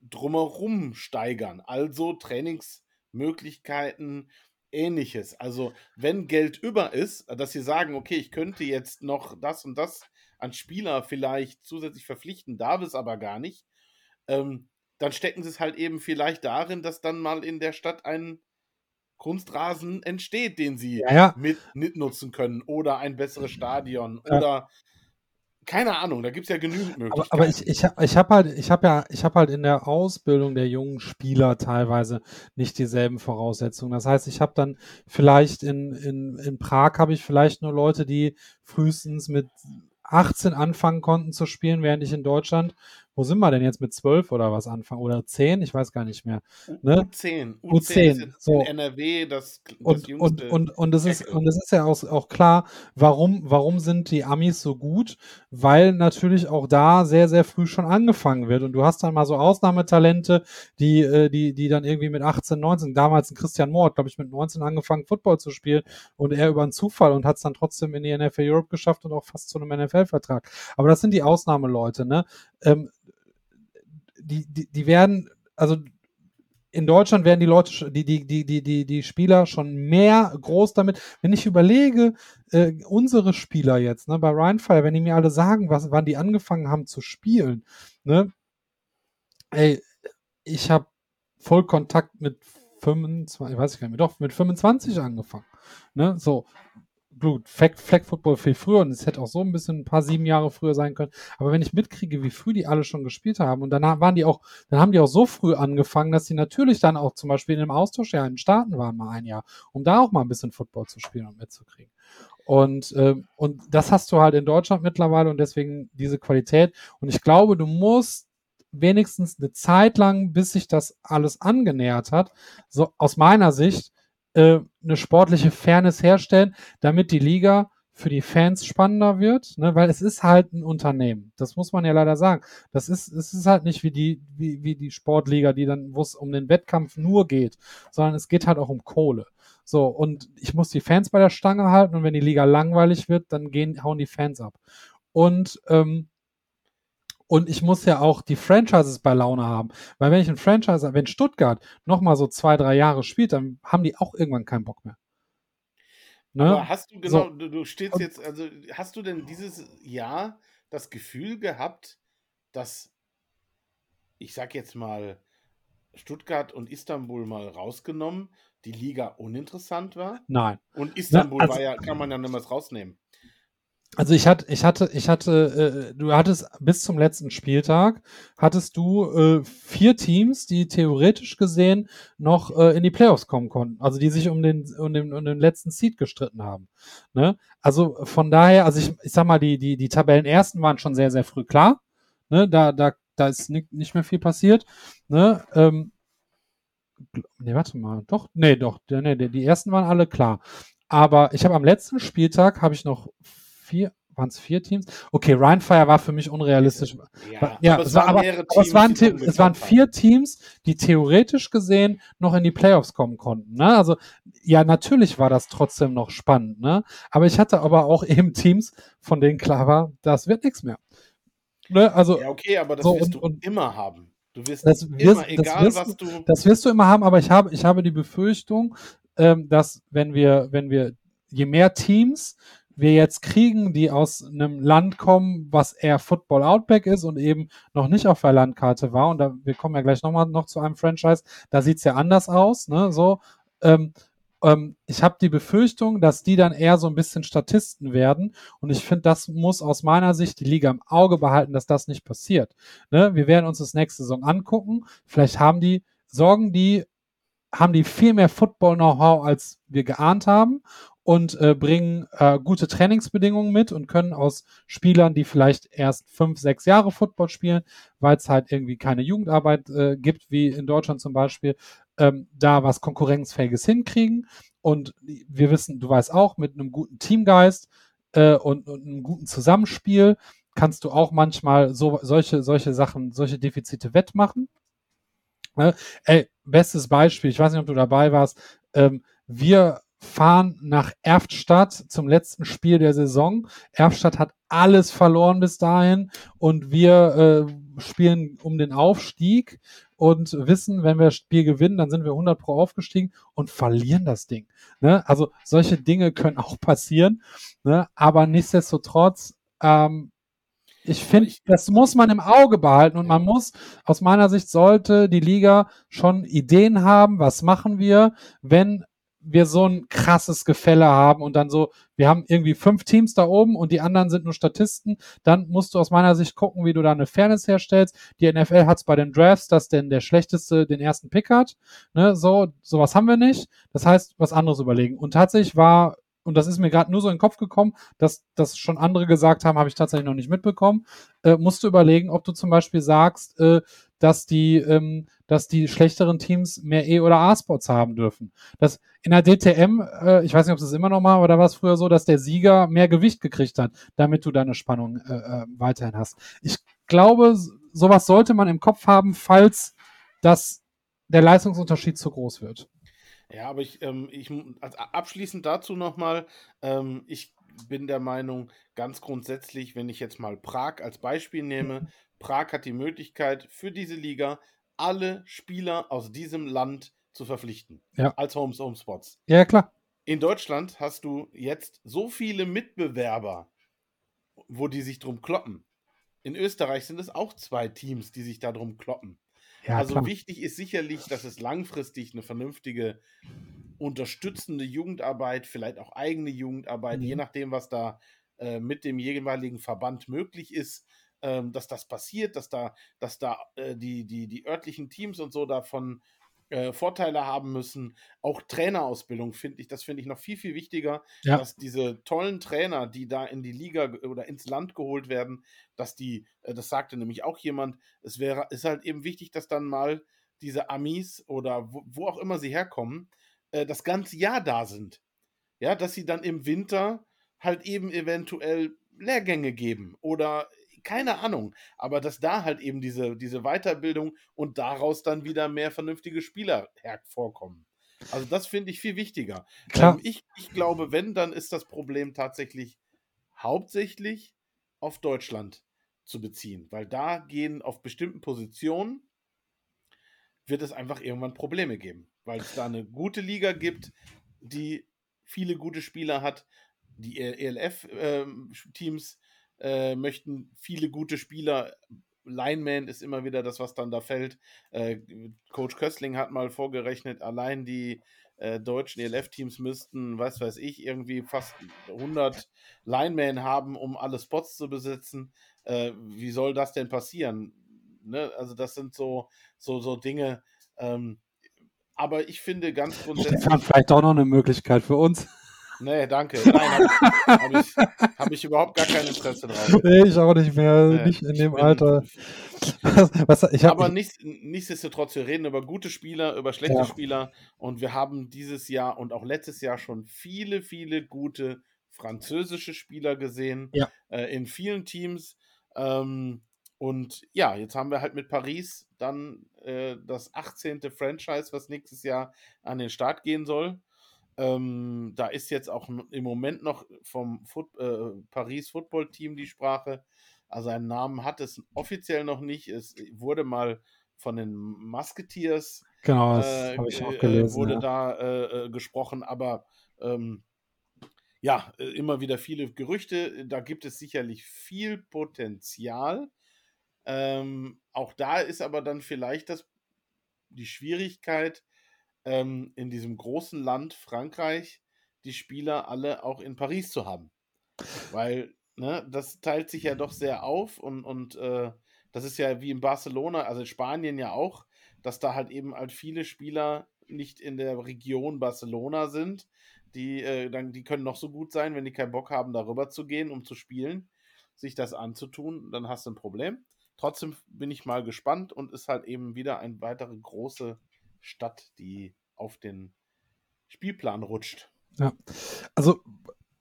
drumherum steigern. Also Trainings Möglichkeiten, ähnliches. Also, wenn Geld über ist, dass sie sagen, okay, ich könnte jetzt noch das und das an Spieler vielleicht zusätzlich verpflichten, darf es aber gar nicht, ähm, dann stecken sie es halt eben vielleicht darin, dass dann mal in der Stadt ein Kunstrasen entsteht, den sie ja, ja. mit, mitnutzen können oder ein besseres Stadion ja. oder keine Ahnung, da gibt es ja genügend Möglichkeiten. Aber, aber ich, ich, ich habe halt, ich habe ja, ich habe halt in der Ausbildung der jungen Spieler teilweise nicht dieselben Voraussetzungen. Das heißt, ich habe dann vielleicht in, in, in Prag habe ich vielleicht nur Leute, die frühestens mit 18 anfangen konnten zu spielen, während ich in Deutschland wo sind wir denn jetzt mit 12 oder was anfangen? Oder 10? Ich weiß gar nicht mehr. Ne? U10. U10, U10 so. in NRW das, das und, und, und, und, es ist, und ist ja auch, auch klar, warum, warum sind die Amis so gut? Weil natürlich auch da sehr, sehr früh schon angefangen wird. Und du hast dann mal so Ausnahmetalente, die, äh, die, die dann irgendwie mit 18, 19, damals ein Christian Mohr glaube ich, mit 19 angefangen, Football zu spielen und er über einen Zufall und hat es dann trotzdem in die NFL Europe geschafft und auch fast zu einem NFL-Vertrag. Aber das sind die Ausnahmeleute, ne? Ähm, die, die, die werden, also in Deutschland werden die Leute, die, die, die, die, die, die Spieler schon mehr groß damit. Wenn ich überlege, äh, unsere Spieler jetzt, ne, bei Rheinfire, wenn die mir alle sagen, was, wann die angefangen haben zu spielen, ne, ey, ich habe Vollkontakt mit 25, weiß ich gar nicht mehr, doch, mit 25 angefangen. Ne, so, gut, Flag, Flag Football viel früher und es hätte auch so ein bisschen ein paar sieben Jahre früher sein können. Aber wenn ich mitkriege, wie früh die alle schon gespielt haben und dann waren die auch, dann haben die auch so früh angefangen, dass sie natürlich dann auch zum Beispiel in einem Austauschjahr in den Staaten waren mal ein Jahr, um da auch mal ein bisschen Football zu spielen und mitzukriegen. Und, äh, und das hast du halt in Deutschland mittlerweile und deswegen diese Qualität. Und ich glaube, du musst wenigstens eine Zeit lang, bis sich das alles angenähert hat, so aus meiner Sicht, äh, eine sportliche Fairness herstellen, damit die Liga für die Fans spannender wird, ne? weil es ist halt ein Unternehmen. Das muss man ja leider sagen. Das ist, es ist halt nicht wie die, wie, wie die Sportliga, die dann, wo es um den Wettkampf nur geht, sondern es geht halt auch um Kohle. So, und ich muss die Fans bei der Stange halten und wenn die Liga langweilig wird, dann gehen, hauen die Fans ab. Und ähm, und ich muss ja auch die Franchises bei Laune haben. Weil wenn ich ein Franchise, wenn Stuttgart nochmal so zwei, drei Jahre spielt, dann haben die auch irgendwann keinen Bock mehr. Ne? Aber hast du genau, so. du, du stehst und, jetzt, also hast du denn dieses Jahr das Gefühl gehabt, dass, ich sag jetzt mal, Stuttgart und Istanbul mal rausgenommen, die Liga uninteressant war? Nein. Und Istanbul Na, also, war ja, kann man ja mehr rausnehmen. Also ich hatte, ich hatte, ich hatte, äh, du hattest bis zum letzten Spieltag hattest du äh, vier Teams, die theoretisch gesehen noch äh, in die Playoffs kommen konnten, also die sich um den, um den, um den letzten Seed gestritten haben. Ne? Also von daher, also ich, ich sag mal, die, die, die Tabellenersten waren schon sehr, sehr früh klar. Ne? Da, da, da ist nicht, nicht mehr viel passiert. Ne? Ähm, nee, warte mal, doch, nee, doch, nee, die ersten waren alle klar. Aber ich habe am letzten Spieltag habe ich noch vier, waren es vier Teams? Okay, Rheinfire war für mich unrealistisch. Ja, ja aber, es, war, aber, aber Teams, es, waren, es waren vier Teams, die theoretisch gesehen noch in die Playoffs kommen konnten. Ne? Also ja, natürlich war das trotzdem noch spannend. Ne? Aber ich hatte aber auch eben Teams, von denen klar war, das wird nichts mehr. Ne? Also, ja, okay, aber das so, wirst und, du und, immer haben. Du wirst das immer, wirst, egal wirst, was du. Das wirst du immer haben, aber ich habe, ich habe die Befürchtung, ähm, dass wenn wir, wenn wir je mehr Teams wir jetzt kriegen, die aus einem Land kommen, was eher Football Outback ist und eben noch nicht auf der Landkarte war. Und da, wir kommen ja gleich nochmal noch zu einem Franchise, da sieht es ja anders aus, ne? So, ähm, ähm, ich habe die Befürchtung, dass die dann eher so ein bisschen Statisten werden. Und ich finde, das muss aus meiner Sicht die Liga im Auge behalten, dass das nicht passiert. Ne? Wir werden uns das nächste Saison angucken. Vielleicht haben die, sorgen die, haben die viel mehr Football-Know-how, als wir geahnt haben und äh, bringen äh, gute Trainingsbedingungen mit und können aus Spielern, die vielleicht erst fünf, sechs Jahre Football spielen, weil es halt irgendwie keine Jugendarbeit äh, gibt, wie in Deutschland zum Beispiel, ähm, da was Konkurrenzfähiges hinkriegen. Und wir wissen, du weißt auch, mit einem guten Teamgeist äh, und, und einem guten Zusammenspiel kannst du auch manchmal so, solche, solche Sachen, solche Defizite wettmachen. Äh, ey, bestes Beispiel, ich weiß nicht, ob du dabei warst, ähm, wir fahren nach Erftstadt zum letzten Spiel der Saison. Erftstadt hat alles verloren bis dahin und wir äh, spielen um den Aufstieg und wissen, wenn wir das Spiel gewinnen, dann sind wir 100 pro aufgestiegen und verlieren das Ding. Ne? Also solche Dinge können auch passieren, ne? aber nichtsdestotrotz ähm, ich finde, das muss man im Auge behalten und man muss, aus meiner Sicht, sollte die Liga schon Ideen haben, was machen wir, wenn wir so ein krasses Gefälle haben und dann so, wir haben irgendwie fünf Teams da oben und die anderen sind nur Statisten, dann musst du aus meiner Sicht gucken, wie du da eine Fairness herstellst. Die NFL hat es bei den Drafts, dass denn der Schlechteste den ersten Pick hat. Ne, so, sowas haben wir nicht. Das heißt, was anderes überlegen. Und tatsächlich war und das ist mir gerade nur so in den Kopf gekommen, dass das schon andere gesagt haben, habe ich tatsächlich noch nicht mitbekommen, äh, musst du überlegen, ob du zum Beispiel sagst, äh, dass die, ähm, dass die schlechteren Teams mehr E- oder A-Spots haben dürfen. Das in der DTM, äh, ich weiß nicht, ob es immer noch mal, aber da war es früher so, dass der Sieger mehr Gewicht gekriegt hat, damit du deine Spannung äh, äh, weiterhin hast. Ich glaube, sowas sollte man im Kopf haben, falls das der Leistungsunterschied zu groß wird. Ja, aber ich, ähm, ich also abschließend dazu nochmal, ähm, ich bin der Meinung, ganz grundsätzlich, wenn ich jetzt mal Prag als Beispiel nehme. Prag hat die Möglichkeit für diese Liga alle Spieler aus diesem Land zu verpflichten. Ja. Als Homes Home Spots. Ja, klar. In Deutschland hast du jetzt so viele Mitbewerber, wo die sich drum kloppen. In Österreich sind es auch zwei Teams, die sich darum kloppen. Ja, also klar. wichtig ist sicherlich, dass es langfristig eine vernünftige unterstützende Jugendarbeit, vielleicht auch eigene Jugendarbeit, mhm. je nachdem, was da äh, mit dem jeweiligen Verband möglich ist, ähm, dass das passiert, dass da, dass da äh, die, die, die örtlichen Teams und so davon äh, Vorteile haben müssen. Auch Trainerausbildung finde ich, das finde ich noch viel, viel wichtiger, ja. dass diese tollen Trainer, die da in die Liga oder ins Land geholt werden, dass die, äh, das sagte nämlich auch jemand, es wäre, ist halt eben wichtig, dass dann mal diese Amis oder wo, wo auch immer sie herkommen, äh, das ganze Jahr da sind. Ja, dass sie dann im Winter halt eben eventuell Lehrgänge geben oder keine Ahnung, aber dass da halt eben diese, diese Weiterbildung und daraus dann wieder mehr vernünftige Spieler hervorkommen. Also das finde ich viel wichtiger. Klar. Ähm, ich, ich glaube, wenn, dann ist das Problem tatsächlich hauptsächlich auf Deutschland zu beziehen, weil da gehen auf bestimmten Positionen wird es einfach irgendwann Probleme geben, weil es da eine gute Liga gibt, die viele gute Spieler hat. Die ELF-Teams ähm, äh, möchten viele gute Spieler. Lineman ist immer wieder das, was dann da fällt. Äh, Coach Köstling hat mal vorgerechnet, allein die äh, deutschen ELF-Teams müssten, was weiß ich, irgendwie fast 100 Linemen haben, um alle Spots zu besetzen. Äh, wie soll das denn passieren? Ne? Also das sind so, so, so Dinge. Ähm, aber ich finde ganz grundsätzlich. Stefan, vielleicht auch noch eine Möglichkeit für uns. Nee, danke. Nein, habe hab ich, hab ich überhaupt gar kein Interesse drauf. Nee, ich auch nicht mehr, nee, nicht in dem bin, Alter. Was, was, Aber nicht, nichtsdestotrotz, wir reden über gute Spieler, über schlechte ja. Spieler und wir haben dieses Jahr und auch letztes Jahr schon viele, viele gute französische Spieler gesehen ja. äh, in vielen Teams. Ähm, und ja, jetzt haben wir halt mit Paris dann äh, das 18. Franchise, was nächstes Jahr an den Start gehen soll. Ähm, da ist jetzt auch im Moment noch vom Foot, äh, Paris Football Team die Sprache. Also einen Namen hat es offiziell noch nicht. Es wurde mal von den Musketeers genau, das äh, ich auch äh, gelesen, wurde ja. da äh, äh, gesprochen, aber ähm, ja, äh, immer wieder viele Gerüchte. Da gibt es sicherlich viel Potenzial. Ähm, auch da ist aber dann vielleicht das, die Schwierigkeit, ähm, in diesem großen Land Frankreich die Spieler alle auch in Paris zu haben. Weil, ne, das teilt sich ja doch sehr auf und, und äh, das ist ja wie in Barcelona, also in Spanien ja auch, dass da halt eben halt viele Spieler nicht in der Region Barcelona sind. Die, äh, dann, die können noch so gut sein, wenn die keinen Bock haben, darüber zu gehen, um zu spielen, sich das anzutun, dann hast du ein Problem. Trotzdem bin ich mal gespannt und ist halt eben wieder eine weitere große Stadt, die auf den Spielplan rutscht. Ja, also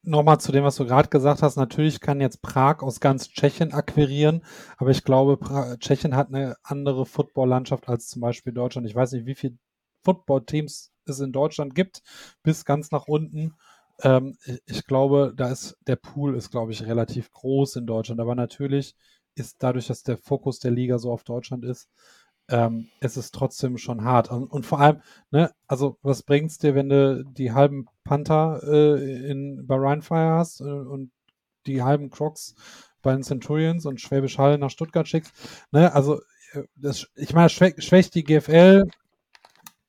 nochmal zu dem, was du gerade gesagt hast. Natürlich kann jetzt Prag aus ganz Tschechien akquirieren, aber ich glaube, pra Tschechien hat eine andere Football-Landschaft als zum Beispiel Deutschland. Ich weiß nicht, wie viele Football-Teams es in Deutschland gibt, bis ganz nach unten. Ähm, ich glaube, da ist der Pool ist, glaube ich, relativ groß in Deutschland. Aber natürlich ist dadurch, dass der Fokus der Liga so auf Deutschland ist, ähm, es ist trotzdem schon hart. Und, und, vor allem, ne, also was bringt's dir, wenn du die halben Panther äh, in, bei Rheinfire hast äh, und die halben Crocs bei den Centurions und Schwäbisch Hall nach Stuttgart schickst? Ne, also, äh, das, ich meine, schwä schwächt die GFL.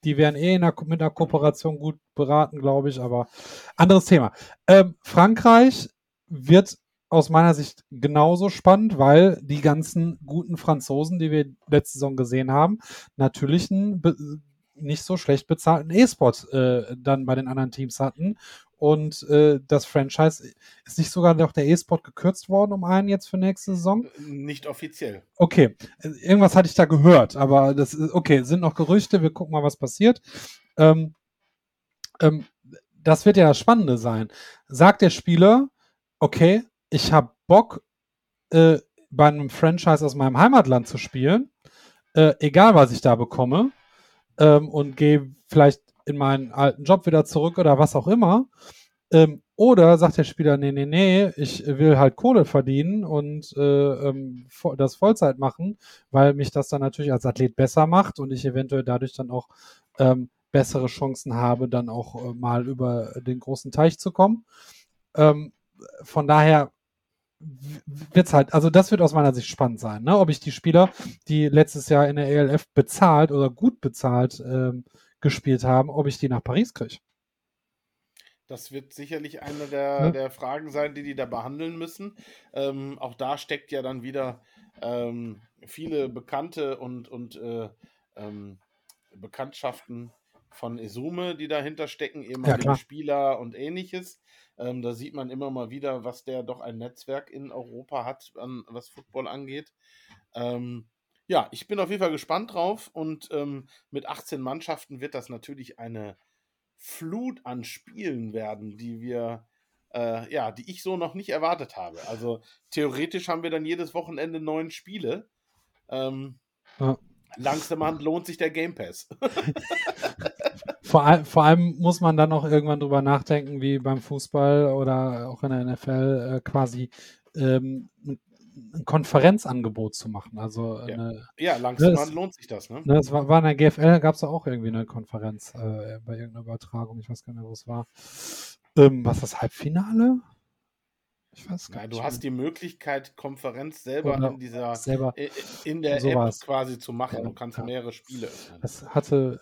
Die wären eh der, mit einer Kooperation gut beraten, glaube ich, aber anderes Thema. Ähm, Frankreich wird aus meiner Sicht genauso spannend, weil die ganzen guten Franzosen, die wir letzte Saison gesehen haben, natürlich einen nicht so schlecht bezahlten E-Sport äh, dann bei den anderen Teams hatten. Und äh, das Franchise ist nicht sogar noch der E-Sport gekürzt worden um einen jetzt für nächste Saison? Äh, nicht offiziell. Okay, irgendwas hatte ich da gehört, aber das ist okay, sind noch Gerüchte, wir gucken mal, was passiert. Ähm, ähm, das wird ja das Spannende sein. Sagt der Spieler, okay, ich habe Bock, äh, bei einem Franchise aus meinem Heimatland zu spielen, äh, egal was ich da bekomme, ähm, und gehe vielleicht in meinen alten Job wieder zurück oder was auch immer. Ähm, Oder sagt der Spieler, nee, nee, nee, ich will halt Kohle verdienen und äh, ähm, das Vollzeit machen, weil mich das dann natürlich als Athlet besser macht und ich eventuell dadurch dann auch ähm, bessere Chancen habe, dann auch äh, mal über den großen Teich zu kommen. Ähm, von daher wird es halt, also das wird aus meiner Sicht spannend sein, ne? ob ich die Spieler, die letztes Jahr in der ELF bezahlt oder gut bezahlt ähm, gespielt haben, ob ich die nach Paris kriege. Das wird sicherlich eine der, ja. der, Fragen sein, die die da behandeln müssen. Ähm, auch da steckt ja dann wieder ähm, viele Bekannte und, und äh, ähm, Bekanntschaften von Esume, die dahinter stecken, ehemalige ja, Spieler und ähnliches. Ähm, da sieht man immer mal wieder, was der doch ein Netzwerk in Europa hat, an, was Football angeht. Ähm, ja, ich bin auf jeden Fall gespannt drauf und ähm, mit 18 Mannschaften wird das natürlich eine Flut an Spielen werden, die wir, äh, ja, die ich so noch nicht erwartet habe. Also theoretisch haben wir dann jedes Wochenende neun Spiele. Ähm, ja. Langsamerhand lohnt sich der Game Pass. vor, all, vor, allem muss man dann auch irgendwann drüber nachdenken, wie beim Fußball oder auch in der NFL äh, quasi ähm, ein Konferenzangebot zu machen. Also ja, eine, ja langsam ne, lohnt sich das. Ne? ne es war, war in der GFL, gab es auch irgendwie eine Konferenz äh, bei irgendeiner Übertragung. Ich weiß gar nicht mehr, wo es war. Ähm, was das Halbfinale? Ich weiß gar nicht. Du hast die Möglichkeit, Konferenz selber Oder in dieser selber in der sowas. App quasi zu machen. Ja, du kannst ja. mehrere Spiele öffnen. Das hatte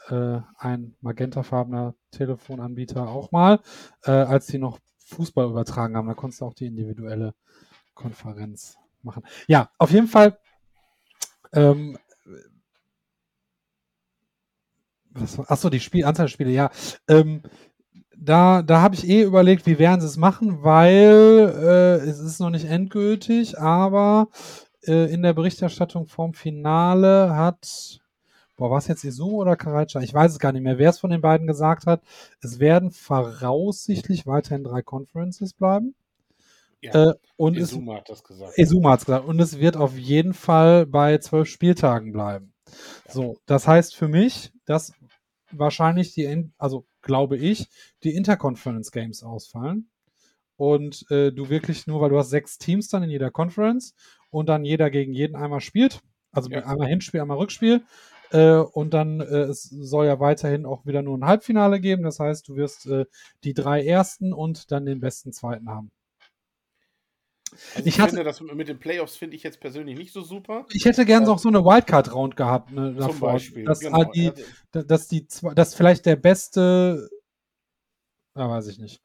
äh, ein magentafarbener Telefonanbieter auch mal, äh, als die noch Fußball übertragen haben. Da konntest du auch die individuelle Konferenz machen. Ja, auf jeden Fall. Ähm, achso, die Spiel, Anzahl Spiele, ja. Ähm, da, da habe ich eh überlegt, wie werden sie es machen, weil äh, es ist noch nicht endgültig, aber äh, in der Berichterstattung vom Finale hat, boah, war es jetzt Izumo oder Karacha? Ich weiß es gar nicht mehr, wer es von den beiden gesagt hat. Es werden voraussichtlich weiterhin drei Conferences bleiben. Ja, äh, und Izuma hat das gesagt. Izuma hat es gesagt. Und es wird auf jeden Fall bei zwölf Spieltagen bleiben. Ja. So, das heißt für mich, dass wahrscheinlich die, also glaube ich, die Interconference Games ausfallen. Und äh, du wirklich nur, weil du hast sechs Teams dann in jeder Conference und dann jeder gegen jeden einmal spielt. Also ja. einmal Hinspiel, einmal Rückspiel. Äh, und dann äh, es soll ja weiterhin auch wieder nur ein Halbfinale geben. Das heißt, du wirst äh, die drei ersten und dann den besten zweiten haben. Also ich, ich hatte, finde das mit den Playoffs finde ich jetzt persönlich nicht so super. Ich hätte gern ähm, auch so eine Wildcard-Round gehabt. Ne, davor, zum Beispiel. Dass, genau. halt die, dass, die, dass vielleicht der beste. Ja, weiß ich nicht.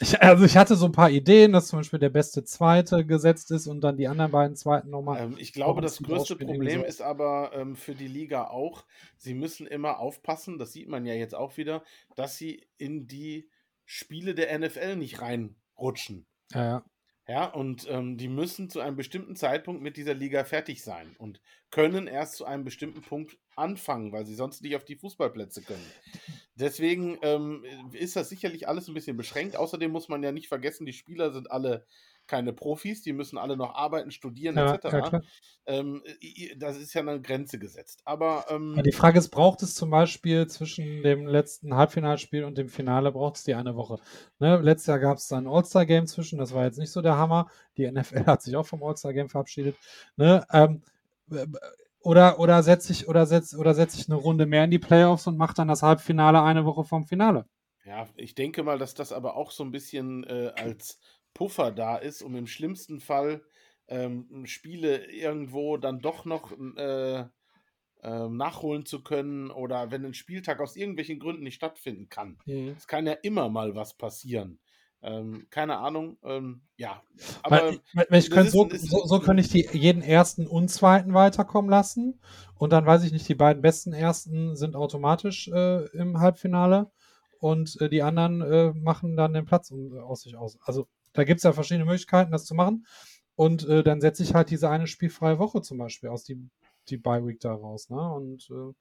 Ich, also ich hatte so ein paar Ideen, dass zum Beispiel der beste Zweite gesetzt ist und dann die anderen beiden Zweiten nochmal. Ähm, ich glaube, das größte Problem so. ist aber ähm, für die Liga auch, sie müssen immer aufpassen, das sieht man ja jetzt auch wieder, dass sie in die Spiele der NFL nicht reinrutschen. Ja, ja. Ja, und ähm, die müssen zu einem bestimmten Zeitpunkt mit dieser Liga fertig sein und können erst zu einem bestimmten Punkt anfangen, weil sie sonst nicht auf die Fußballplätze können. Deswegen ähm, ist das sicherlich alles ein bisschen beschränkt. Außerdem muss man ja nicht vergessen, die Spieler sind alle keine Profis, die müssen alle noch arbeiten, studieren, ja, etc. Ja, ähm, das ist ja eine Grenze gesetzt. Aber ähm, die Frage ist, braucht es zum Beispiel zwischen dem letzten Halbfinalspiel und dem Finale, braucht es die eine Woche? Ne? Letztes Jahr gab es ein All-Star-Game zwischen, das war jetzt nicht so der Hammer. Die NFL hat sich auch vom All-Star-Game verabschiedet. Ne? Ähm, oder, oder setze ich, oder setz, oder setz ich eine Runde mehr in die Playoffs und mache dann das Halbfinale eine Woche vom Finale? Ja, ich denke mal, dass das aber auch so ein bisschen äh, als Puffer da ist, um im schlimmsten Fall ähm, Spiele irgendwo dann doch noch äh, äh, nachholen zu können oder wenn ein Spieltag aus irgendwelchen Gründen nicht stattfinden kann. Mhm. Es kann ja immer mal was passieren. Ähm, keine Ahnung, ähm, ja. Aber weil ich könnte so, so, so könnte ich die jeden ersten und zweiten weiterkommen lassen. Und dann weiß ich nicht, die beiden besten ersten sind automatisch äh, im Halbfinale und äh, die anderen äh, machen dann den Platz aus sich aus. Also da gibt es ja verschiedene Möglichkeiten, das zu machen. Und äh, dann setze ich halt diese eine spielfreie Woche zum Beispiel aus, die, die Bye-Week da raus. Ne? Und äh,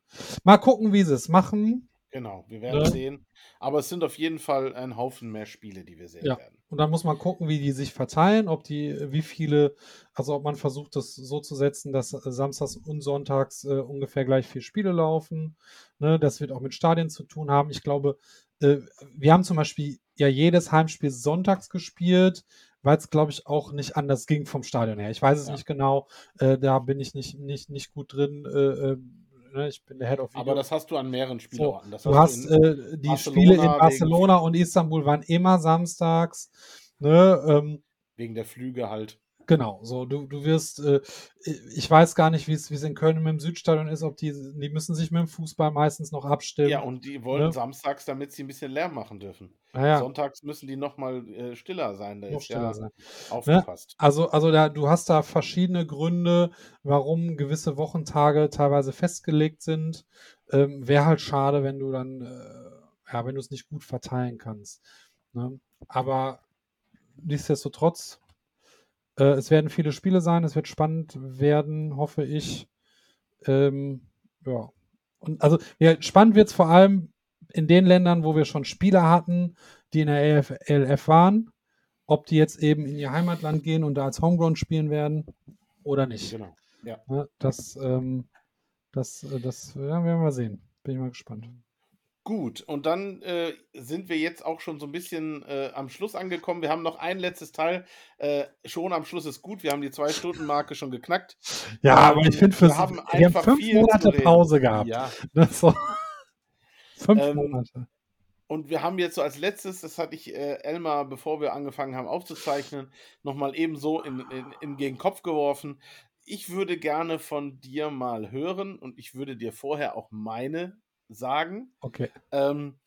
mal gucken, wie sie es machen. Genau, wir werden ja. sehen. Aber es sind auf jeden Fall ein Haufen mehr Spiele, die wir sehen ja. werden. Und dann muss man gucken, wie die sich verteilen, ob die, wie viele, also ob man versucht, das so zu setzen, dass samstags und sonntags äh, ungefähr gleich vier Spiele laufen. Ne? Das wird auch mit Stadien zu tun haben. Ich glaube, äh, wir haben zum Beispiel ja jedes Heimspiel sonntags gespielt, weil es, glaube ich, auch nicht anders ging vom Stadion her. Ich weiß es ja. nicht genau, äh, da bin ich nicht, nicht, nicht gut drin. Äh, ähm, ne? ich bin der Head of Video. Aber das hast du an mehreren Spielorten. So, du hast, du äh, die Barcelona Spiele in Barcelona und Istanbul waren immer samstags. Ne? Ähm, wegen der Flüge halt. Genau, so du, du wirst, äh, ich weiß gar nicht, wie es in Köln mit dem Südstadion ist, ob die, die müssen sich mit dem Fußball meistens noch abstimmen. Ja, und die wollen ne? samstags, damit sie ein bisschen Lärm machen dürfen. Ah, ja. Sonntags müssen die nochmal äh, stiller sein. Da noch ist stiller ja sein. Ne? aufgepasst. Ne? Also, also da, du hast da verschiedene Gründe, warum gewisse Wochentage teilweise festgelegt sind. Ähm, Wäre halt schade, wenn du dann, äh, ja, wenn du es nicht gut verteilen kannst. Ne? Aber nichtsdestotrotz äh, es werden viele Spiele sein, es wird spannend werden, hoffe ich. Ähm, ja. Und also ja, spannend wird es vor allem in den Ländern, wo wir schon Spieler hatten, die in der ELF waren, ob die jetzt eben in ihr Heimatland gehen und da als Homegrown spielen werden oder nicht. Genau. Ja. ja das, ähm, das, äh, das ja, werden wir sehen. Bin ich mal gespannt. Gut, und dann äh, sind wir jetzt auch schon so ein bisschen äh, am Schluss angekommen. Wir haben noch ein letztes Teil. Äh, schon am Schluss ist gut. Wir haben die Zwei-Stunden-Marke schon geknackt. Ja, ähm, aber ich finde, wir haben, wir haben fünf Monate Pause gehabt. Ja. So. fünf ähm, Monate. Und wir haben jetzt so als letztes, das hatte ich äh, Elmar, bevor wir angefangen haben aufzuzeichnen, nochmal eben so in, in, in gegen Kopf geworfen. Ich würde gerne von dir mal hören und ich würde dir vorher auch meine sagen. Okay. Ähm,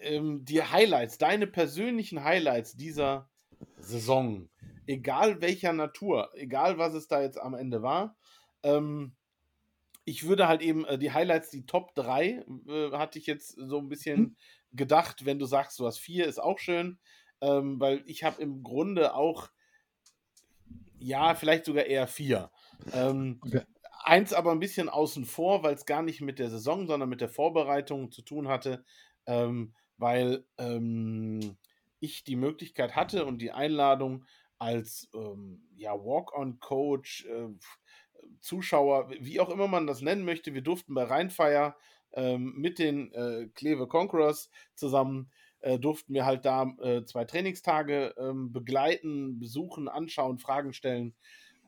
ähm, die Highlights, deine persönlichen Highlights dieser Saison, egal welcher Natur, egal was es da jetzt am Ende war. Ähm, ich würde halt eben äh, die Highlights, die Top 3, äh, hatte ich jetzt so ein bisschen hm. gedacht, wenn du sagst, du hast vier, ist auch schön, ähm, weil ich habe im Grunde auch, ja, vielleicht sogar eher vier. Ähm, okay. Eins aber ein bisschen außen vor, weil es gar nicht mit der Saison, sondern mit der Vorbereitung zu tun hatte, ähm, weil ähm, ich die Möglichkeit hatte und die Einladung als ähm, ja, Walk-on-Coach, äh, Zuschauer, wie auch immer man das nennen möchte. Wir durften bei Rheinfeier ähm, mit den äh, Kleve Conquerors zusammen äh, durften wir halt da äh, zwei Trainingstage ähm, begleiten, besuchen, anschauen, Fragen stellen.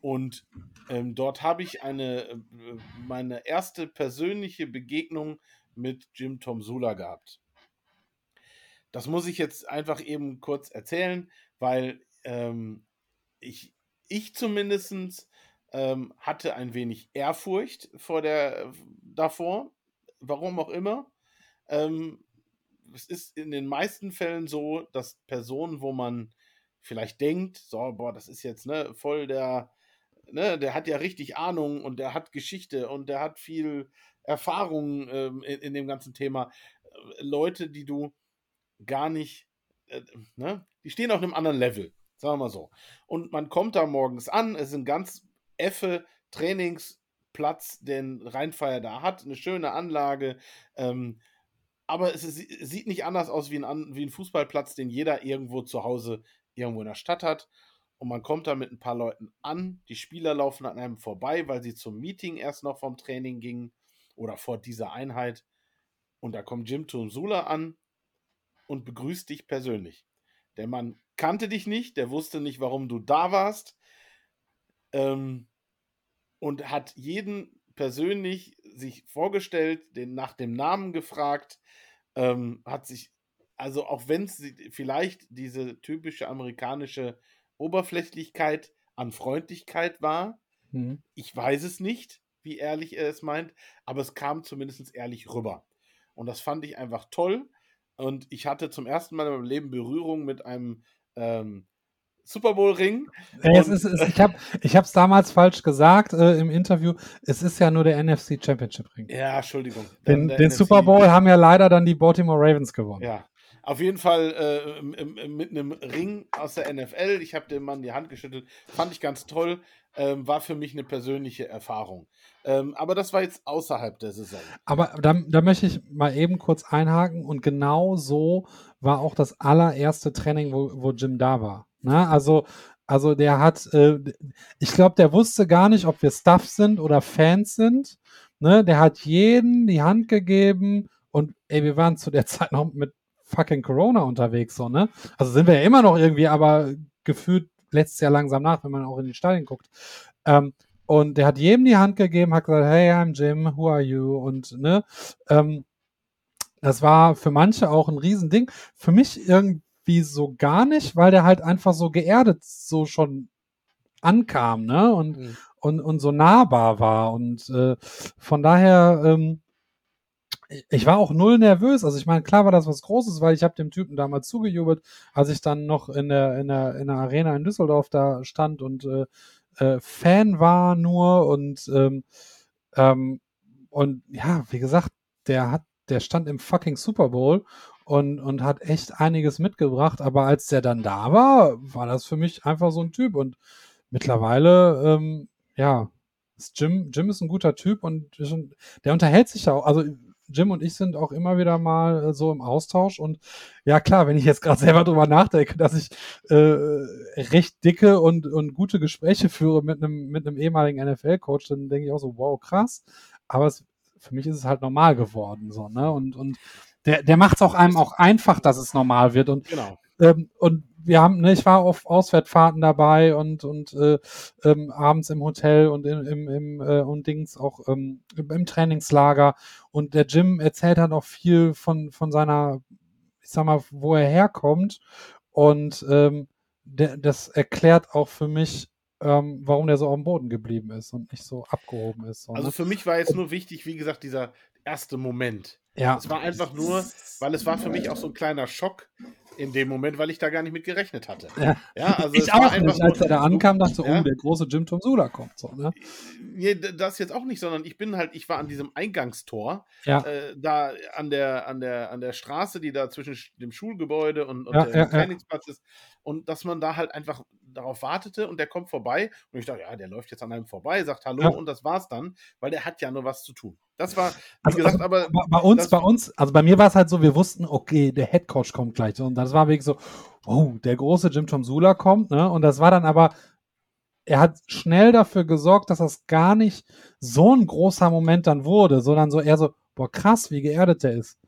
Und ähm, dort habe ich eine, äh, meine erste persönliche Begegnung mit Jim Tom Sula gehabt. Das muss ich jetzt einfach eben kurz erzählen, weil ähm, ich, ich zumindest ähm, hatte ein wenig Ehrfurcht vor der, davor, warum auch immer. Ähm, es ist in den meisten Fällen so, dass Personen, wo man vielleicht denkt, so, boah, das ist jetzt ne, voll der ne, der hat ja richtig Ahnung und der hat Geschichte und der hat viel Erfahrung ähm, in, in, dem ganzen Thema. Äh, Leute, die du gar nicht, äh, ne, die stehen auf einem anderen Level, sagen wir mal so. Und man kommt da morgens an, es ist ein ganz effe Trainingsplatz, den Rheinfeier da hat, eine schöne Anlage, ähm, aber es, ist, sieht nicht anders aus wie ein, wie ein Fußballplatz, den jeder irgendwo zu Hause irgendwo in der Stadt hat und man kommt da mit ein paar Leuten an. Die Spieler laufen an einem vorbei, weil sie zum Meeting erst noch vom Training gingen oder vor dieser Einheit. Und da kommt Jim Tunsula an und begrüßt dich persönlich. Der Mann kannte dich nicht, der wusste nicht, warum du da warst. Ähm, und hat jeden persönlich sich vorgestellt, den nach dem Namen gefragt, ähm, hat sich, also auch wenn es vielleicht diese typische amerikanische Oberflächlichkeit an Freundlichkeit war. Mhm. Ich weiß es nicht, wie ehrlich er es meint, aber es kam zumindest ehrlich rüber. Und das fand ich einfach toll. Und ich hatte zum ersten Mal in meinem Leben Berührung mit einem ähm, Super Bowl-Ring. Ich habe es damals falsch gesagt äh, im Interview. Es ist ja nur der NFC Championship Ring. Ja, Entschuldigung. Den, den Super Bowl haben ja leider dann die Baltimore Ravens gewonnen. Ja, auf jeden Fall äh, mit einem Ring aus der NFL. Ich habe dem Mann die Hand geschüttelt. Fand ich ganz toll. Ähm, war für mich eine persönliche Erfahrung. Ähm, aber das war jetzt außerhalb der Saison. Aber da, da möchte ich mal eben kurz einhaken. Und genau so war auch das allererste Training, wo, wo Jim da war. Na, ne? also, also der hat, äh, ich glaube, der wusste gar nicht, ob wir Staff sind oder Fans sind. Ne? Der hat jeden die Hand gegeben und ey, wir waren zu der Zeit noch mit fucking Corona unterwegs, so, ne? Also sind wir ja immer noch irgendwie, aber gefühlt letztes Jahr langsam nach, wenn man auch in die Stadien guckt. Ähm, und der hat jedem die Hand gegeben, hat gesagt, hey, I'm Jim, who are you? Und ne, ähm, das war für manche auch ein Riesending. Für mich irgendwie so gar nicht, weil der halt einfach so geerdet so schon ankam, ne? Und, mhm. und, und so nahbar war. Und äh, von daher, ähm, ich war auch null nervös. Also ich meine, klar war das was Großes, weil ich habe dem Typen damals zugejubelt, als ich dann noch in der, in der, in der Arena in Düsseldorf da stand und äh, äh, Fan war nur und ähm, ähm, und ja, wie gesagt, der hat, der stand im fucking Super Bowl und, und hat echt einiges mitgebracht, aber als der dann da war, war das für mich einfach so ein Typ. Und mittlerweile, ähm, ja, Jim, Jim ist ein guter Typ und der unterhält sich ja auch, also Jim und ich sind auch immer wieder mal äh, so im Austausch. Und ja, klar, wenn ich jetzt gerade selber drüber nachdenke, dass ich äh, recht dicke und, und gute Gespräche führe mit einem, mit einem ehemaligen NFL-Coach, dann denke ich auch so, wow, krass. Aber es, für mich ist es halt normal geworden. So, ne? Und, und der, der macht es auch einem auch einfach, dass es normal wird. Und, genau. ähm, und wir haben, ne, ich war auf Auswärtsfahrten dabei und, und äh, ähm, abends im Hotel und in, im, im äh, und Dings auch ähm, im Trainingslager. Und der Jim erzählt halt auch viel von, von seiner, ich sag mal, wo er herkommt. Und ähm, der, das erklärt auch für mich, ähm, warum der so auf dem Boden geblieben ist und nicht so abgehoben ist. So, also ne? für mich war jetzt nur wichtig, wie gesagt, dieser erste Moment. Ja. Es war einfach nur, weil es war für mich auch so ein kleiner Schock, in dem Moment, weil ich da gar nicht mit gerechnet hatte. Ja, ja also ich auch nicht. Als er da ankam, dachte ich, ja? oh, der große Jim Tom Sula kommt. So, ne? Nee, das jetzt auch nicht, sondern ich bin halt, ich war an diesem Eingangstor, ja. äh, da an der, an, der, an der Straße, die da zwischen dem Schulgebäude und, und ja, dem Trainingsplatz ist. Und dass man da halt einfach darauf wartete und der kommt vorbei. Und ich dachte, ja, der läuft jetzt an einem vorbei, sagt Hallo und das war's dann, weil der hat ja nur was zu tun. Das war, wie also, gesagt, also, aber. Bei uns, bei uns, also bei mir war es halt so, wir wussten, okay, der Headcoach kommt gleich. Und das war wirklich so, oh, der große Jim Tom Sula kommt, ne? Und das war dann aber, er hat schnell dafür gesorgt, dass das gar nicht so ein großer Moment dann wurde, sondern so eher so, boah, krass, wie geerdet der ist.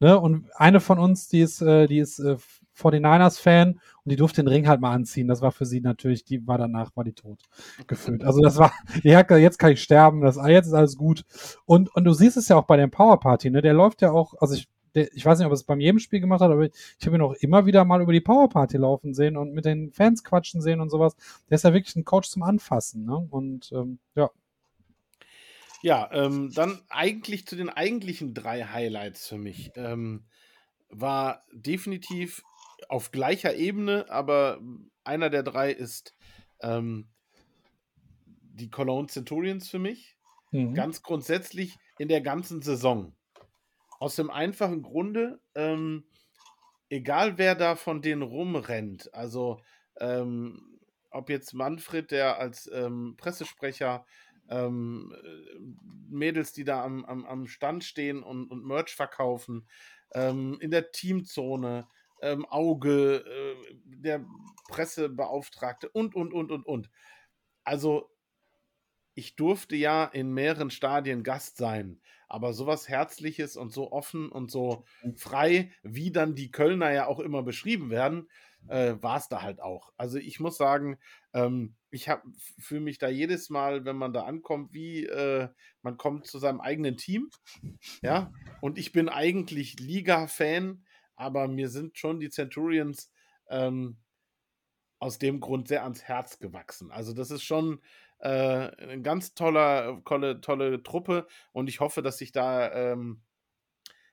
Ne? Und eine von uns, die ist, äh, die ist äh, 49ers-Fan und die durfte den Ring halt mal anziehen. Das war für sie natürlich, die war danach, war die tot gefühlt. Also das war, ja, jetzt kann ich sterben, das, jetzt ist alles gut. Und, und du siehst es ja auch bei der Power Party, ne? Der läuft ja auch, also ich, der, ich weiß nicht, ob es beim jedem Spiel gemacht hat, aber ich, ich habe ihn auch immer wieder mal über die Power Party laufen sehen und mit den Fans quatschen sehen und sowas. Der ist ja wirklich ein Coach zum Anfassen, ne? Und ähm, ja. Ja, ähm, dann eigentlich zu den eigentlichen drei Highlights für mich. Ähm, war definitiv auf gleicher Ebene, aber einer der drei ist ähm, die Cologne Centurions für mich. Mhm. Ganz grundsätzlich in der ganzen Saison. Aus dem einfachen Grunde, ähm, egal wer da von denen rumrennt, also ähm, ob jetzt Manfred, der als ähm, Pressesprecher ähm, Mädels, die da am, am, am Stand stehen und, und Merch verkaufen, ähm, in der Teamzone, ähm, Auge, äh, der Pressebeauftragte und, und, und, und, und. Also, ich durfte ja in mehreren Stadien Gast sein, aber sowas Herzliches und so offen und so mhm. frei, wie dann die Kölner ja auch immer beschrieben werden, äh, war es da halt auch. Also ich muss sagen, ähm, ich fühle mich da jedes Mal, wenn man da ankommt, wie äh, man kommt zu seinem eigenen Team. Ja, und ich bin eigentlich Liga-Fan, aber mir sind schon die Centurions ähm, aus dem Grund sehr ans Herz gewachsen. Also das ist schon äh, eine ganz toller, tolle, tolle Truppe und ich hoffe, dass sich da, ähm,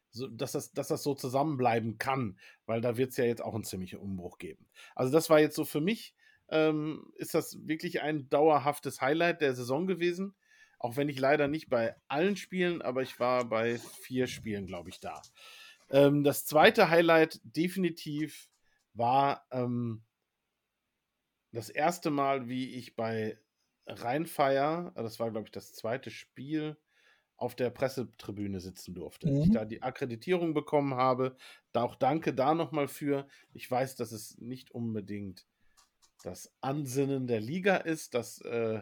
so, dass, das, dass das so zusammenbleiben kann, weil da wird es ja jetzt auch einen ziemlichen Umbruch geben. Also das war jetzt so für mich, ähm, ist das wirklich ein dauerhaftes Highlight der Saison gewesen. Auch wenn ich leider nicht bei allen Spielen, aber ich war bei vier Spielen, glaube ich, da. Ähm, das zweite Highlight definitiv war ähm, das erste Mal, wie ich bei Rheinfeier, das war, glaube ich, das zweite Spiel, auf der Pressetribüne sitzen durfte. Mhm. Ich da die Akkreditierung bekommen habe. Da auch danke da nochmal für. Ich weiß, dass es nicht unbedingt das Ansinnen der Liga ist, dass äh,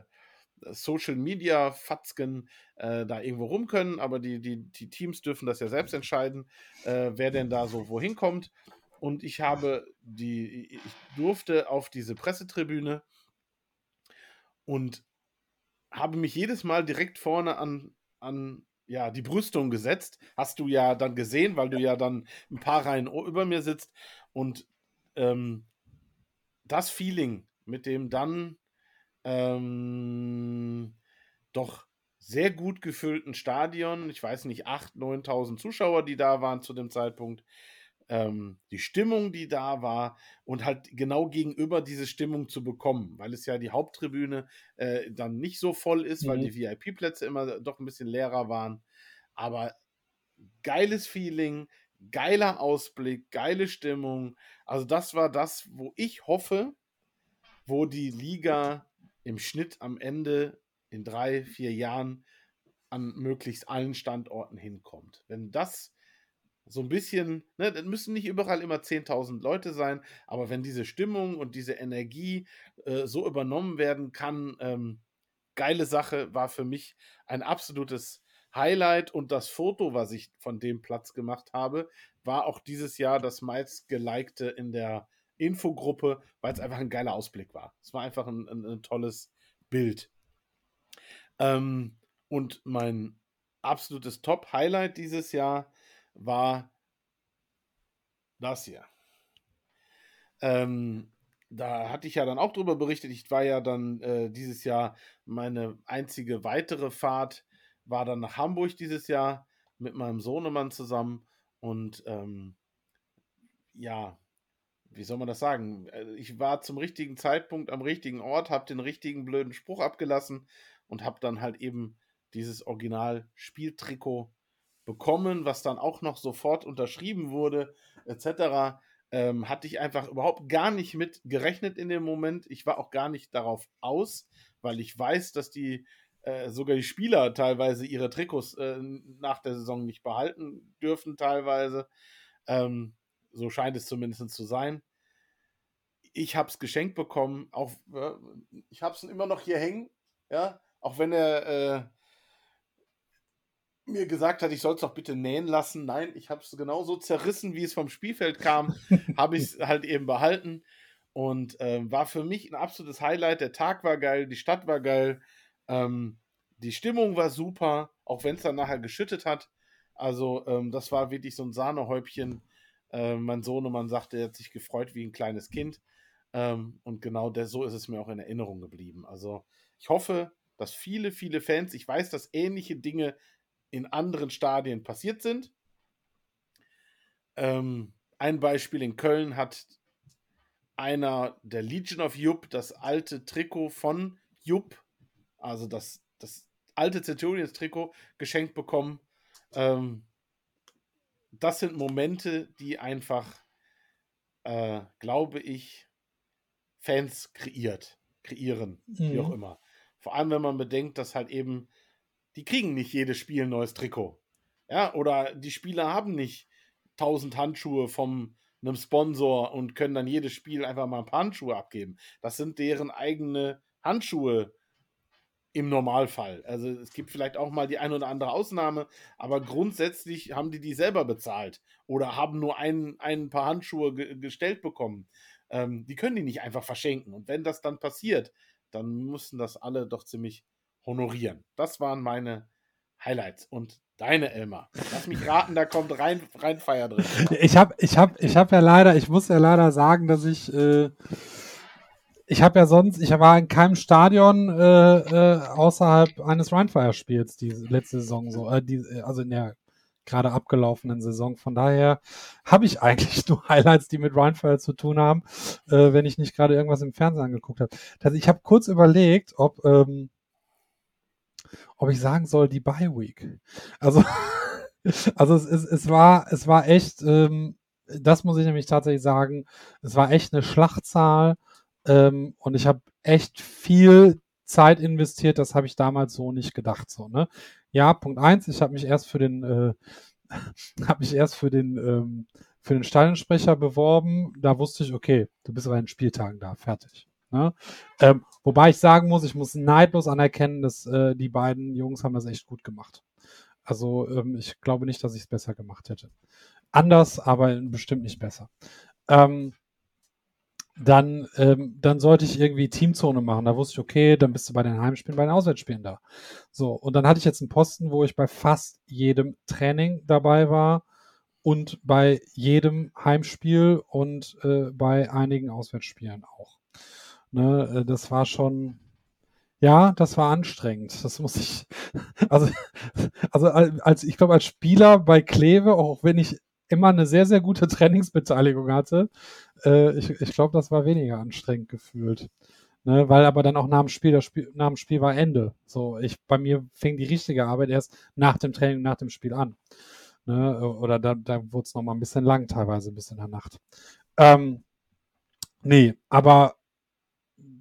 Social Media Fatzken äh, da irgendwo rum können, aber die, die, die Teams dürfen das ja selbst entscheiden, äh, wer denn da so wohin kommt. Und ich habe die, ich durfte auf diese Pressetribüne und habe mich jedes Mal direkt vorne an, an ja, die Brüstung gesetzt. Hast du ja dann gesehen, weil du ja dann ein paar Reihen über mir sitzt. Und ähm, das Feeling mit dem dann ähm, doch sehr gut gefüllten Stadion, ich weiß nicht, 8.000, 9.000 Zuschauer, die da waren zu dem Zeitpunkt, ähm, die Stimmung, die da war und halt genau gegenüber diese Stimmung zu bekommen, weil es ja die Haupttribüne äh, dann nicht so voll ist, mhm. weil die VIP-Plätze immer doch ein bisschen leerer waren. Aber geiles Feeling, geiler Ausblick, geile Stimmung. Also das war das, wo ich hoffe, wo die Liga im Schnitt am Ende in drei, vier Jahren an möglichst allen Standorten hinkommt. Wenn das so ein bisschen, ne, das müssen nicht überall immer 10.000 Leute sein, aber wenn diese Stimmung und diese Energie äh, so übernommen werden kann, ähm, geile Sache, war für mich ein absolutes Highlight und das Foto, was ich von dem Platz gemacht habe, war auch dieses Jahr das meist gelikte in der Infogruppe, weil es einfach ein geiler Ausblick war. Es war einfach ein, ein, ein tolles Bild. Ähm, und mein absolutes Top-Highlight dieses Jahr war das hier. Ähm, da hatte ich ja dann auch drüber berichtet. Ich war ja dann äh, dieses Jahr meine einzige weitere Fahrt war dann nach Hamburg dieses Jahr mit meinem Sohnemann zusammen und ähm, ja, wie soll man das sagen? Äh, ich war zum richtigen Zeitpunkt am richtigen Ort, habe den richtigen blöden Spruch abgelassen und habe dann halt eben dieses Original-Spieltrikot bekommen, was dann auch noch sofort unterschrieben wurde, etc. Ähm, hatte ich einfach überhaupt gar nicht mit gerechnet in dem Moment. Ich war auch gar nicht darauf aus, weil ich weiß, dass die äh, sogar die Spieler teilweise ihre Trikots äh, nach der Saison nicht behalten dürfen, teilweise. Ähm, so scheint es zumindest zu sein. Ich habe es geschenkt bekommen. Auch, äh, ich habe es immer noch hier hängen. Ja, auch wenn er äh, mir gesagt hat, ich soll es doch bitte nähen lassen. Nein, ich habe es genauso zerrissen, wie es vom Spielfeld kam, habe ich es halt eben behalten. Und äh, war für mich ein absolutes Highlight. Der Tag war geil, die Stadt war geil, ähm, die Stimmung war super, auch wenn es dann nachher geschüttet hat. Also, ähm, das war wirklich so ein Sahnehäubchen. Äh, mein Sohnemann sagte, er hat sich gefreut wie ein kleines Kind. Ähm, und genau der, so ist es mir auch in Erinnerung geblieben. Also, ich hoffe, dass viele, viele Fans, ich weiß, dass ähnliche Dinge in anderen Stadien passiert sind. Ähm, ein Beispiel in Köln hat einer der Legion of Jupp das alte Trikot von Jupp, also das, das alte Centurions-Trikot, geschenkt bekommen. Ähm, das sind Momente, die einfach, äh, glaube ich, Fans kreiert, kreieren, mhm. wie auch immer. Vor allem, wenn man bedenkt, dass halt eben die kriegen nicht jedes Spiel ein neues Trikot. Ja, oder die Spieler haben nicht 1000 Handschuhe von einem Sponsor und können dann jedes Spiel einfach mal ein paar Handschuhe abgeben. Das sind deren eigene Handschuhe im Normalfall. Also es gibt vielleicht auch mal die eine oder andere Ausnahme, aber grundsätzlich haben die die selber bezahlt oder haben nur ein, ein paar Handschuhe ge gestellt bekommen. Ähm, die können die nicht einfach verschenken. Und wenn das dann passiert, dann müssen das alle doch ziemlich honorieren. Das waren meine Highlights. Und deine, Elmar. Lass mich raten, da kommt rein, rein Feier drin. Ich habe ich hab, ich hab ja leider, ich muss ja leider sagen, dass ich. Äh, ich habe ja sonst, ich war in keinem Stadion äh, äh, außerhalb eines Rheinfire-Spiels die letzte Saison so, äh, die, also in der gerade abgelaufenen Saison. Von daher habe ich eigentlich nur Highlights, die mit Rheinfire zu tun haben, äh, wenn ich nicht gerade irgendwas im Fernsehen angeguckt habe. Also ich habe kurz überlegt, ob ähm, ob ich sagen soll, die Bye Week. Also, also es, es, es war, es war echt, ähm, das muss ich nämlich tatsächlich sagen, es war echt eine Schlachtzahl ähm, und ich habe echt viel Zeit investiert, das habe ich damals so nicht gedacht. So, ne? Ja, Punkt eins, ich habe mich erst für den, äh, habe mich erst für den, ähm, für den Stadionsprecher beworben. Da wusste ich, okay, du bist bei den Spieltagen da, fertig. Ne? Ähm, wobei ich sagen muss, ich muss neidlos anerkennen, dass äh, die beiden Jungs haben das echt gut gemacht. Also ähm, ich glaube nicht, dass ich es besser gemacht hätte. Anders, aber bestimmt nicht besser. Ähm, dann, ähm, dann sollte ich irgendwie Teamzone machen. Da wusste ich, okay, dann bist du bei den Heimspielen, bei den Auswärtsspielen da. So, und dann hatte ich jetzt einen Posten, wo ich bei fast jedem Training dabei war und bei jedem Heimspiel und äh, bei einigen Auswärtsspielen auch. Ne, äh, das war schon, ja, das war anstrengend. Das muss ich, also, also als ich glaube als Spieler bei Kleve, auch wenn ich immer eine sehr, sehr gute Trainingsbeteiligung hatte, äh, ich, ich glaube, das war weniger anstrengend gefühlt. Ne, weil aber dann auch nach dem Spiel, das Spiel, nach dem Spiel war Ende. So, ich, bei mir fing die richtige Arbeit erst nach dem Training, nach dem Spiel an. Ne, oder da, da wurde es nochmal ein bisschen lang, teilweise bis in der Nacht. Ähm, nee, aber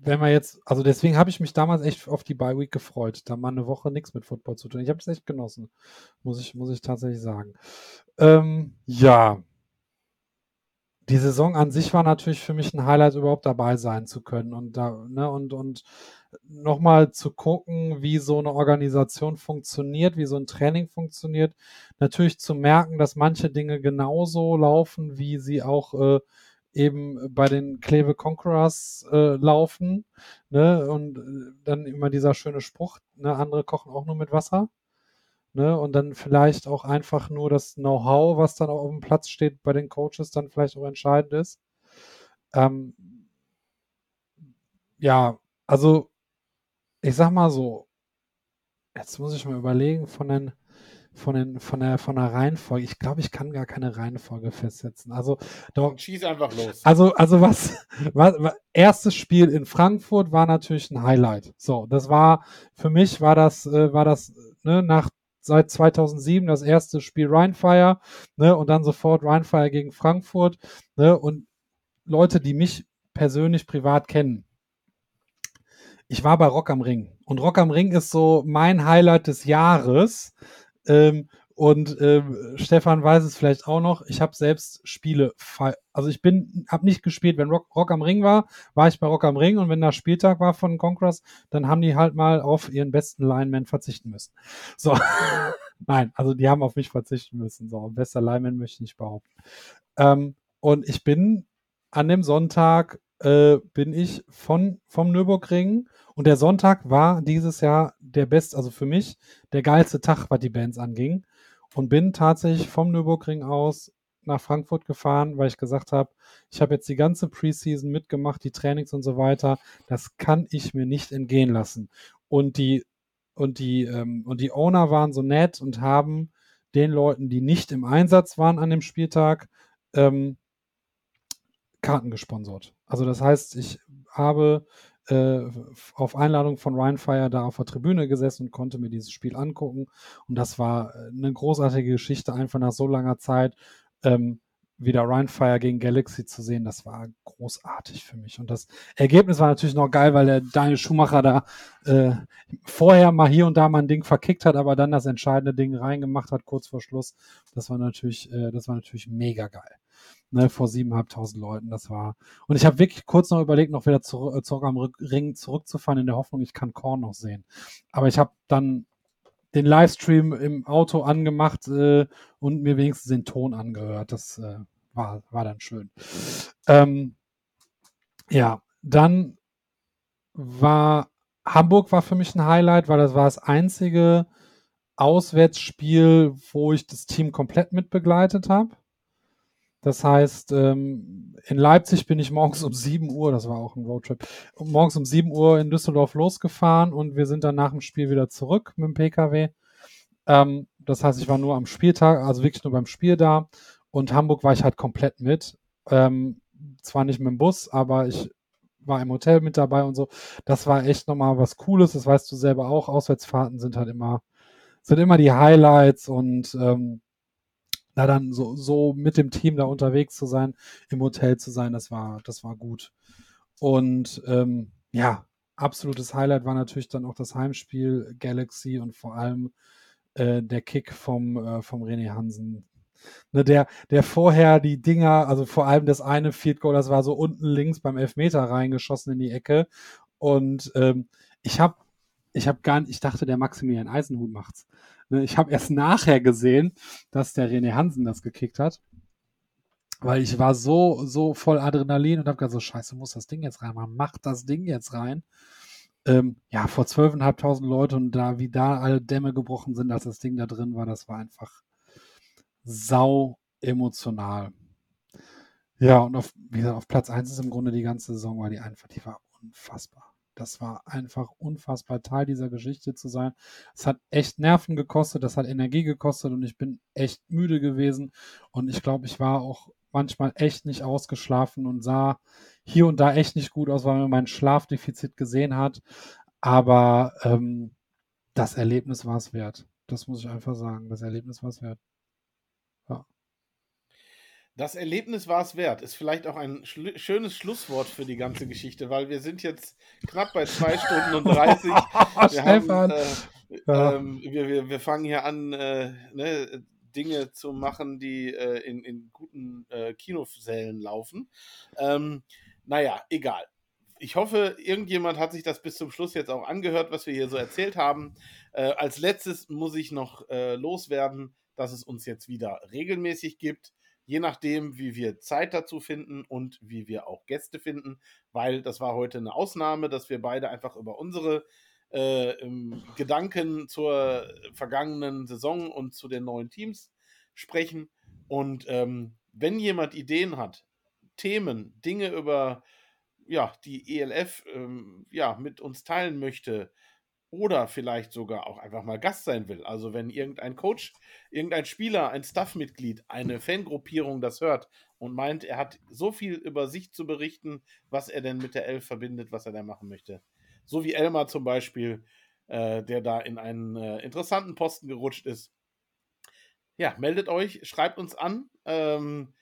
wenn man jetzt, also deswegen habe ich mich damals echt auf die Bye Week gefreut, da mal eine Woche nichts mit Football zu tun. Ich habe es echt genossen, muss ich, muss ich tatsächlich sagen. Ähm, ja, die Saison an sich war natürlich für mich ein Highlight, überhaupt dabei sein zu können und da, ne, und, und nochmal zu gucken, wie so eine Organisation funktioniert, wie so ein Training funktioniert. Natürlich zu merken, dass manche Dinge genauso laufen, wie sie auch äh, eben bei den Kleve Conquerors äh, laufen. Ne? Und äh, dann immer dieser schöne Spruch, ne? andere kochen auch nur mit Wasser. Ne? Und dann vielleicht auch einfach nur das Know-how, was dann auf dem Platz steht bei den Coaches, dann vielleicht auch entscheidend ist. Ähm, ja, also ich sag mal so, jetzt muss ich mal überlegen von den von, den, von, der, von der Reihenfolge. Ich glaube, ich kann gar keine Reihenfolge festsetzen. Also, doch, Schieß einfach los. Also, also was, was, was, erstes Spiel in Frankfurt war natürlich ein Highlight. So, das war, für mich war das, äh, war das, ne, nach, seit 2007 das erste Spiel Rheinfire, ne, und dann sofort Rheinfire gegen Frankfurt, ne, und Leute, die mich persönlich privat kennen, ich war bei Rock am Ring. Und Rock am Ring ist so mein Highlight des Jahres. Ähm, und ähm, Stefan weiß es vielleicht auch noch. Ich habe selbst Spiele, also ich bin, habe nicht gespielt, wenn Rock, Rock, am Ring war, war ich bei Rock am Ring und wenn da Spieltag war von Conquerors, dann haben die halt mal auf ihren besten Lineman verzichten müssen. So, nein, also die haben auf mich verzichten müssen. So, bester Lineman möchte ich nicht behaupten. Ähm, und ich bin an dem Sonntag äh, bin ich von vom Nürburgring und der Sonntag war dieses Jahr der beste, also für mich der geilste Tag, was die Bands anging. Und bin tatsächlich vom Nürburgring aus nach Frankfurt gefahren, weil ich gesagt habe, ich habe jetzt die ganze Preseason mitgemacht, die Trainings und so weiter. Das kann ich mir nicht entgehen lassen. Und die und die ähm, und die Owner waren so nett und haben den Leuten, die nicht im Einsatz waren an dem Spieltag, ähm, Karten gesponsert. Also das heißt, ich habe äh, auf Einladung von Rheinfire da auf der Tribüne gesessen und konnte mir dieses Spiel angucken. Und das war äh, eine großartige Geschichte, einfach nach so langer Zeit ähm, wieder Rheinfire gegen Galaxy zu sehen. Das war großartig für mich. Und das Ergebnis war natürlich noch geil, weil der Daniel Schumacher da äh, vorher mal hier und da mal ein Ding verkickt hat, aber dann das entscheidende Ding reingemacht hat, kurz vor Schluss. Das war natürlich, äh, das war natürlich mega geil ne, vor 7.500 Leuten. Das war. Und ich habe wirklich kurz noch überlegt, noch wieder zurück, äh, zurück am Ring zurückzufahren, in der Hoffnung, ich kann Korn noch sehen. Aber ich habe dann den Livestream im Auto angemacht äh, und mir wenigstens den Ton angehört. Das äh, war, war dann schön. Ähm, ja, dann war Hamburg war für mich ein Highlight, weil das war das einzige Auswärtsspiel, wo ich das Team komplett mitbegleitet habe. Das heißt, ähm, in Leipzig bin ich morgens um 7 Uhr, das war auch ein Roadtrip, morgens um 7 Uhr in Düsseldorf losgefahren und wir sind dann nach dem Spiel wieder zurück mit dem Pkw. Ähm, das heißt, ich war nur am Spieltag, also wirklich nur beim Spiel da. Und Hamburg war ich halt komplett mit. Ähm, zwar nicht mit dem Bus, aber ich war im Hotel mit dabei und so. Das war echt nochmal was Cooles. Das weißt du selber auch. Auswärtsfahrten sind halt immer, sind immer die Highlights und ähm, da dann so, so mit dem Team da unterwegs zu sein, im Hotel zu sein, das war, das war gut. Und ähm, ja, absolutes Highlight war natürlich dann auch das Heimspiel Galaxy und vor allem äh, der Kick vom, äh, vom René Hansen. Ne, der, der vorher die Dinger, also vor allem das eine Field Goal, das war so unten links beim Elfmeter reingeschossen in die Ecke. Und ähm, ich habe ich habe gar nicht, ich dachte, der Maximilian Eisenhut macht's. Ne, ich habe erst nachher gesehen, dass der René Hansen das gekickt hat. Weil ich war so, so voll Adrenalin und habe gesagt, so scheiße, muss das Ding jetzt reinmachen. Mach das Ding jetzt rein. Ähm, ja, vor zwölfeinhalbtausend Leute und da, wie da alle Dämme gebrochen sind, als das Ding da drin war, das war einfach sau emotional. Ja, und auf, wie gesagt, auf Platz 1 ist im Grunde die ganze Saison, weil die einfach, die war unfassbar. Das war einfach unfassbar, Teil dieser Geschichte zu sein. Es hat echt Nerven gekostet, das hat Energie gekostet und ich bin echt müde gewesen. Und ich glaube, ich war auch manchmal echt nicht ausgeschlafen und sah hier und da echt nicht gut aus, weil man mein Schlafdefizit gesehen hat. Aber ähm, das Erlebnis war es wert. Das muss ich einfach sagen. Das Erlebnis war es wert. Das Erlebnis war es wert, ist vielleicht auch ein schl schönes Schlusswort für die ganze Geschichte, weil wir sind jetzt knapp bei zwei Stunden und 30. wir, haben, äh, ja. ähm, wir, wir, wir, fangen hier an, äh, ne, Dinge zu machen, die äh, in, in guten äh, Kinosälen laufen. Ähm, naja, egal. Ich hoffe, irgendjemand hat sich das bis zum Schluss jetzt auch angehört, was wir hier so erzählt haben. Äh, als letztes muss ich noch äh, loswerden, dass es uns jetzt wieder regelmäßig gibt je nachdem, wie wir Zeit dazu finden und wie wir auch Gäste finden, weil das war heute eine Ausnahme, dass wir beide einfach über unsere äh, Gedanken zur vergangenen Saison und zu den neuen Teams sprechen. Und ähm, wenn jemand Ideen hat, Themen, Dinge über ja, die ELF ähm, ja, mit uns teilen möchte, oder vielleicht sogar auch einfach mal Gast sein will. Also wenn irgendein Coach, irgendein Spieler, ein Staff-Mitglied, eine Fangruppierung das hört und meint, er hat so viel über sich zu berichten, was er denn mit der Elf verbindet, was er da machen möchte. So wie Elmar zum Beispiel, äh, der da in einen äh, interessanten Posten gerutscht ist. Ja, meldet euch, schreibt uns an ähm,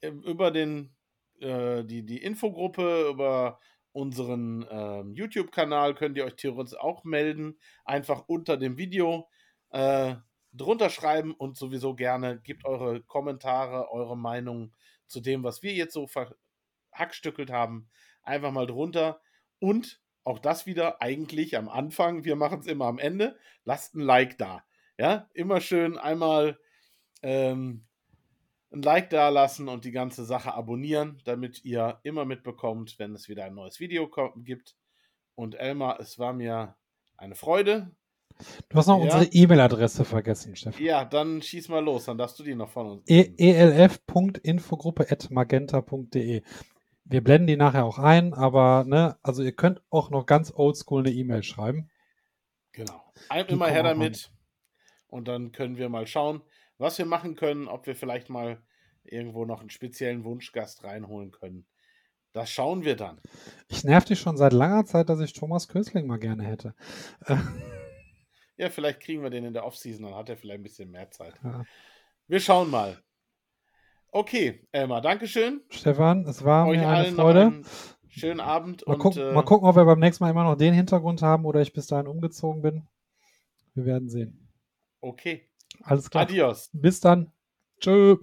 über den, äh, die, die Infogruppe, über unseren ähm, YouTube-Kanal könnt ihr euch theoretisch auch melden. Einfach unter dem Video äh, drunter schreiben und sowieso gerne gebt eure Kommentare, eure Meinung zu dem, was wir jetzt so verhackstückelt haben, einfach mal drunter. Und auch das wieder eigentlich am Anfang, wir machen es immer am Ende, lasst ein Like da. Ja, immer schön einmal ähm, ein Like da lassen und die ganze Sache abonnieren, damit ihr immer mitbekommt, wenn es wieder ein neues Video gibt. Und Elmar, es war mir eine Freude. Du hast noch ja. unsere E-Mail-Adresse vergessen, Stefan. Ja, dann schieß mal los, dann darfst du die noch von uns. E elf.infogruppe.magenta.de. Wir blenden die nachher auch ein, aber ne, also ihr könnt auch noch ganz oldschool eine E-Mail schreiben. Genau. Immer her damit. Und dann können wir mal schauen was wir machen können, ob wir vielleicht mal irgendwo noch einen speziellen Wunschgast reinholen können. Das schauen wir dann. Ich nerv dich schon seit langer Zeit, dass ich Thomas Kösling mal gerne hätte. ja, vielleicht kriegen wir den in der Offseason, dann hat er vielleicht ein bisschen mehr Zeit. Ja. Wir schauen mal. Okay, Elmar, Dankeschön. Stefan, es war Euch mir eine Freude. schönen Abend. Mal, und, gucken, äh, mal gucken, ob wir beim nächsten Mal immer noch den Hintergrund haben oder ich bis dahin umgezogen bin. Wir werden sehen. Okay. Alles klar. Adios. Bis dann. Tschö.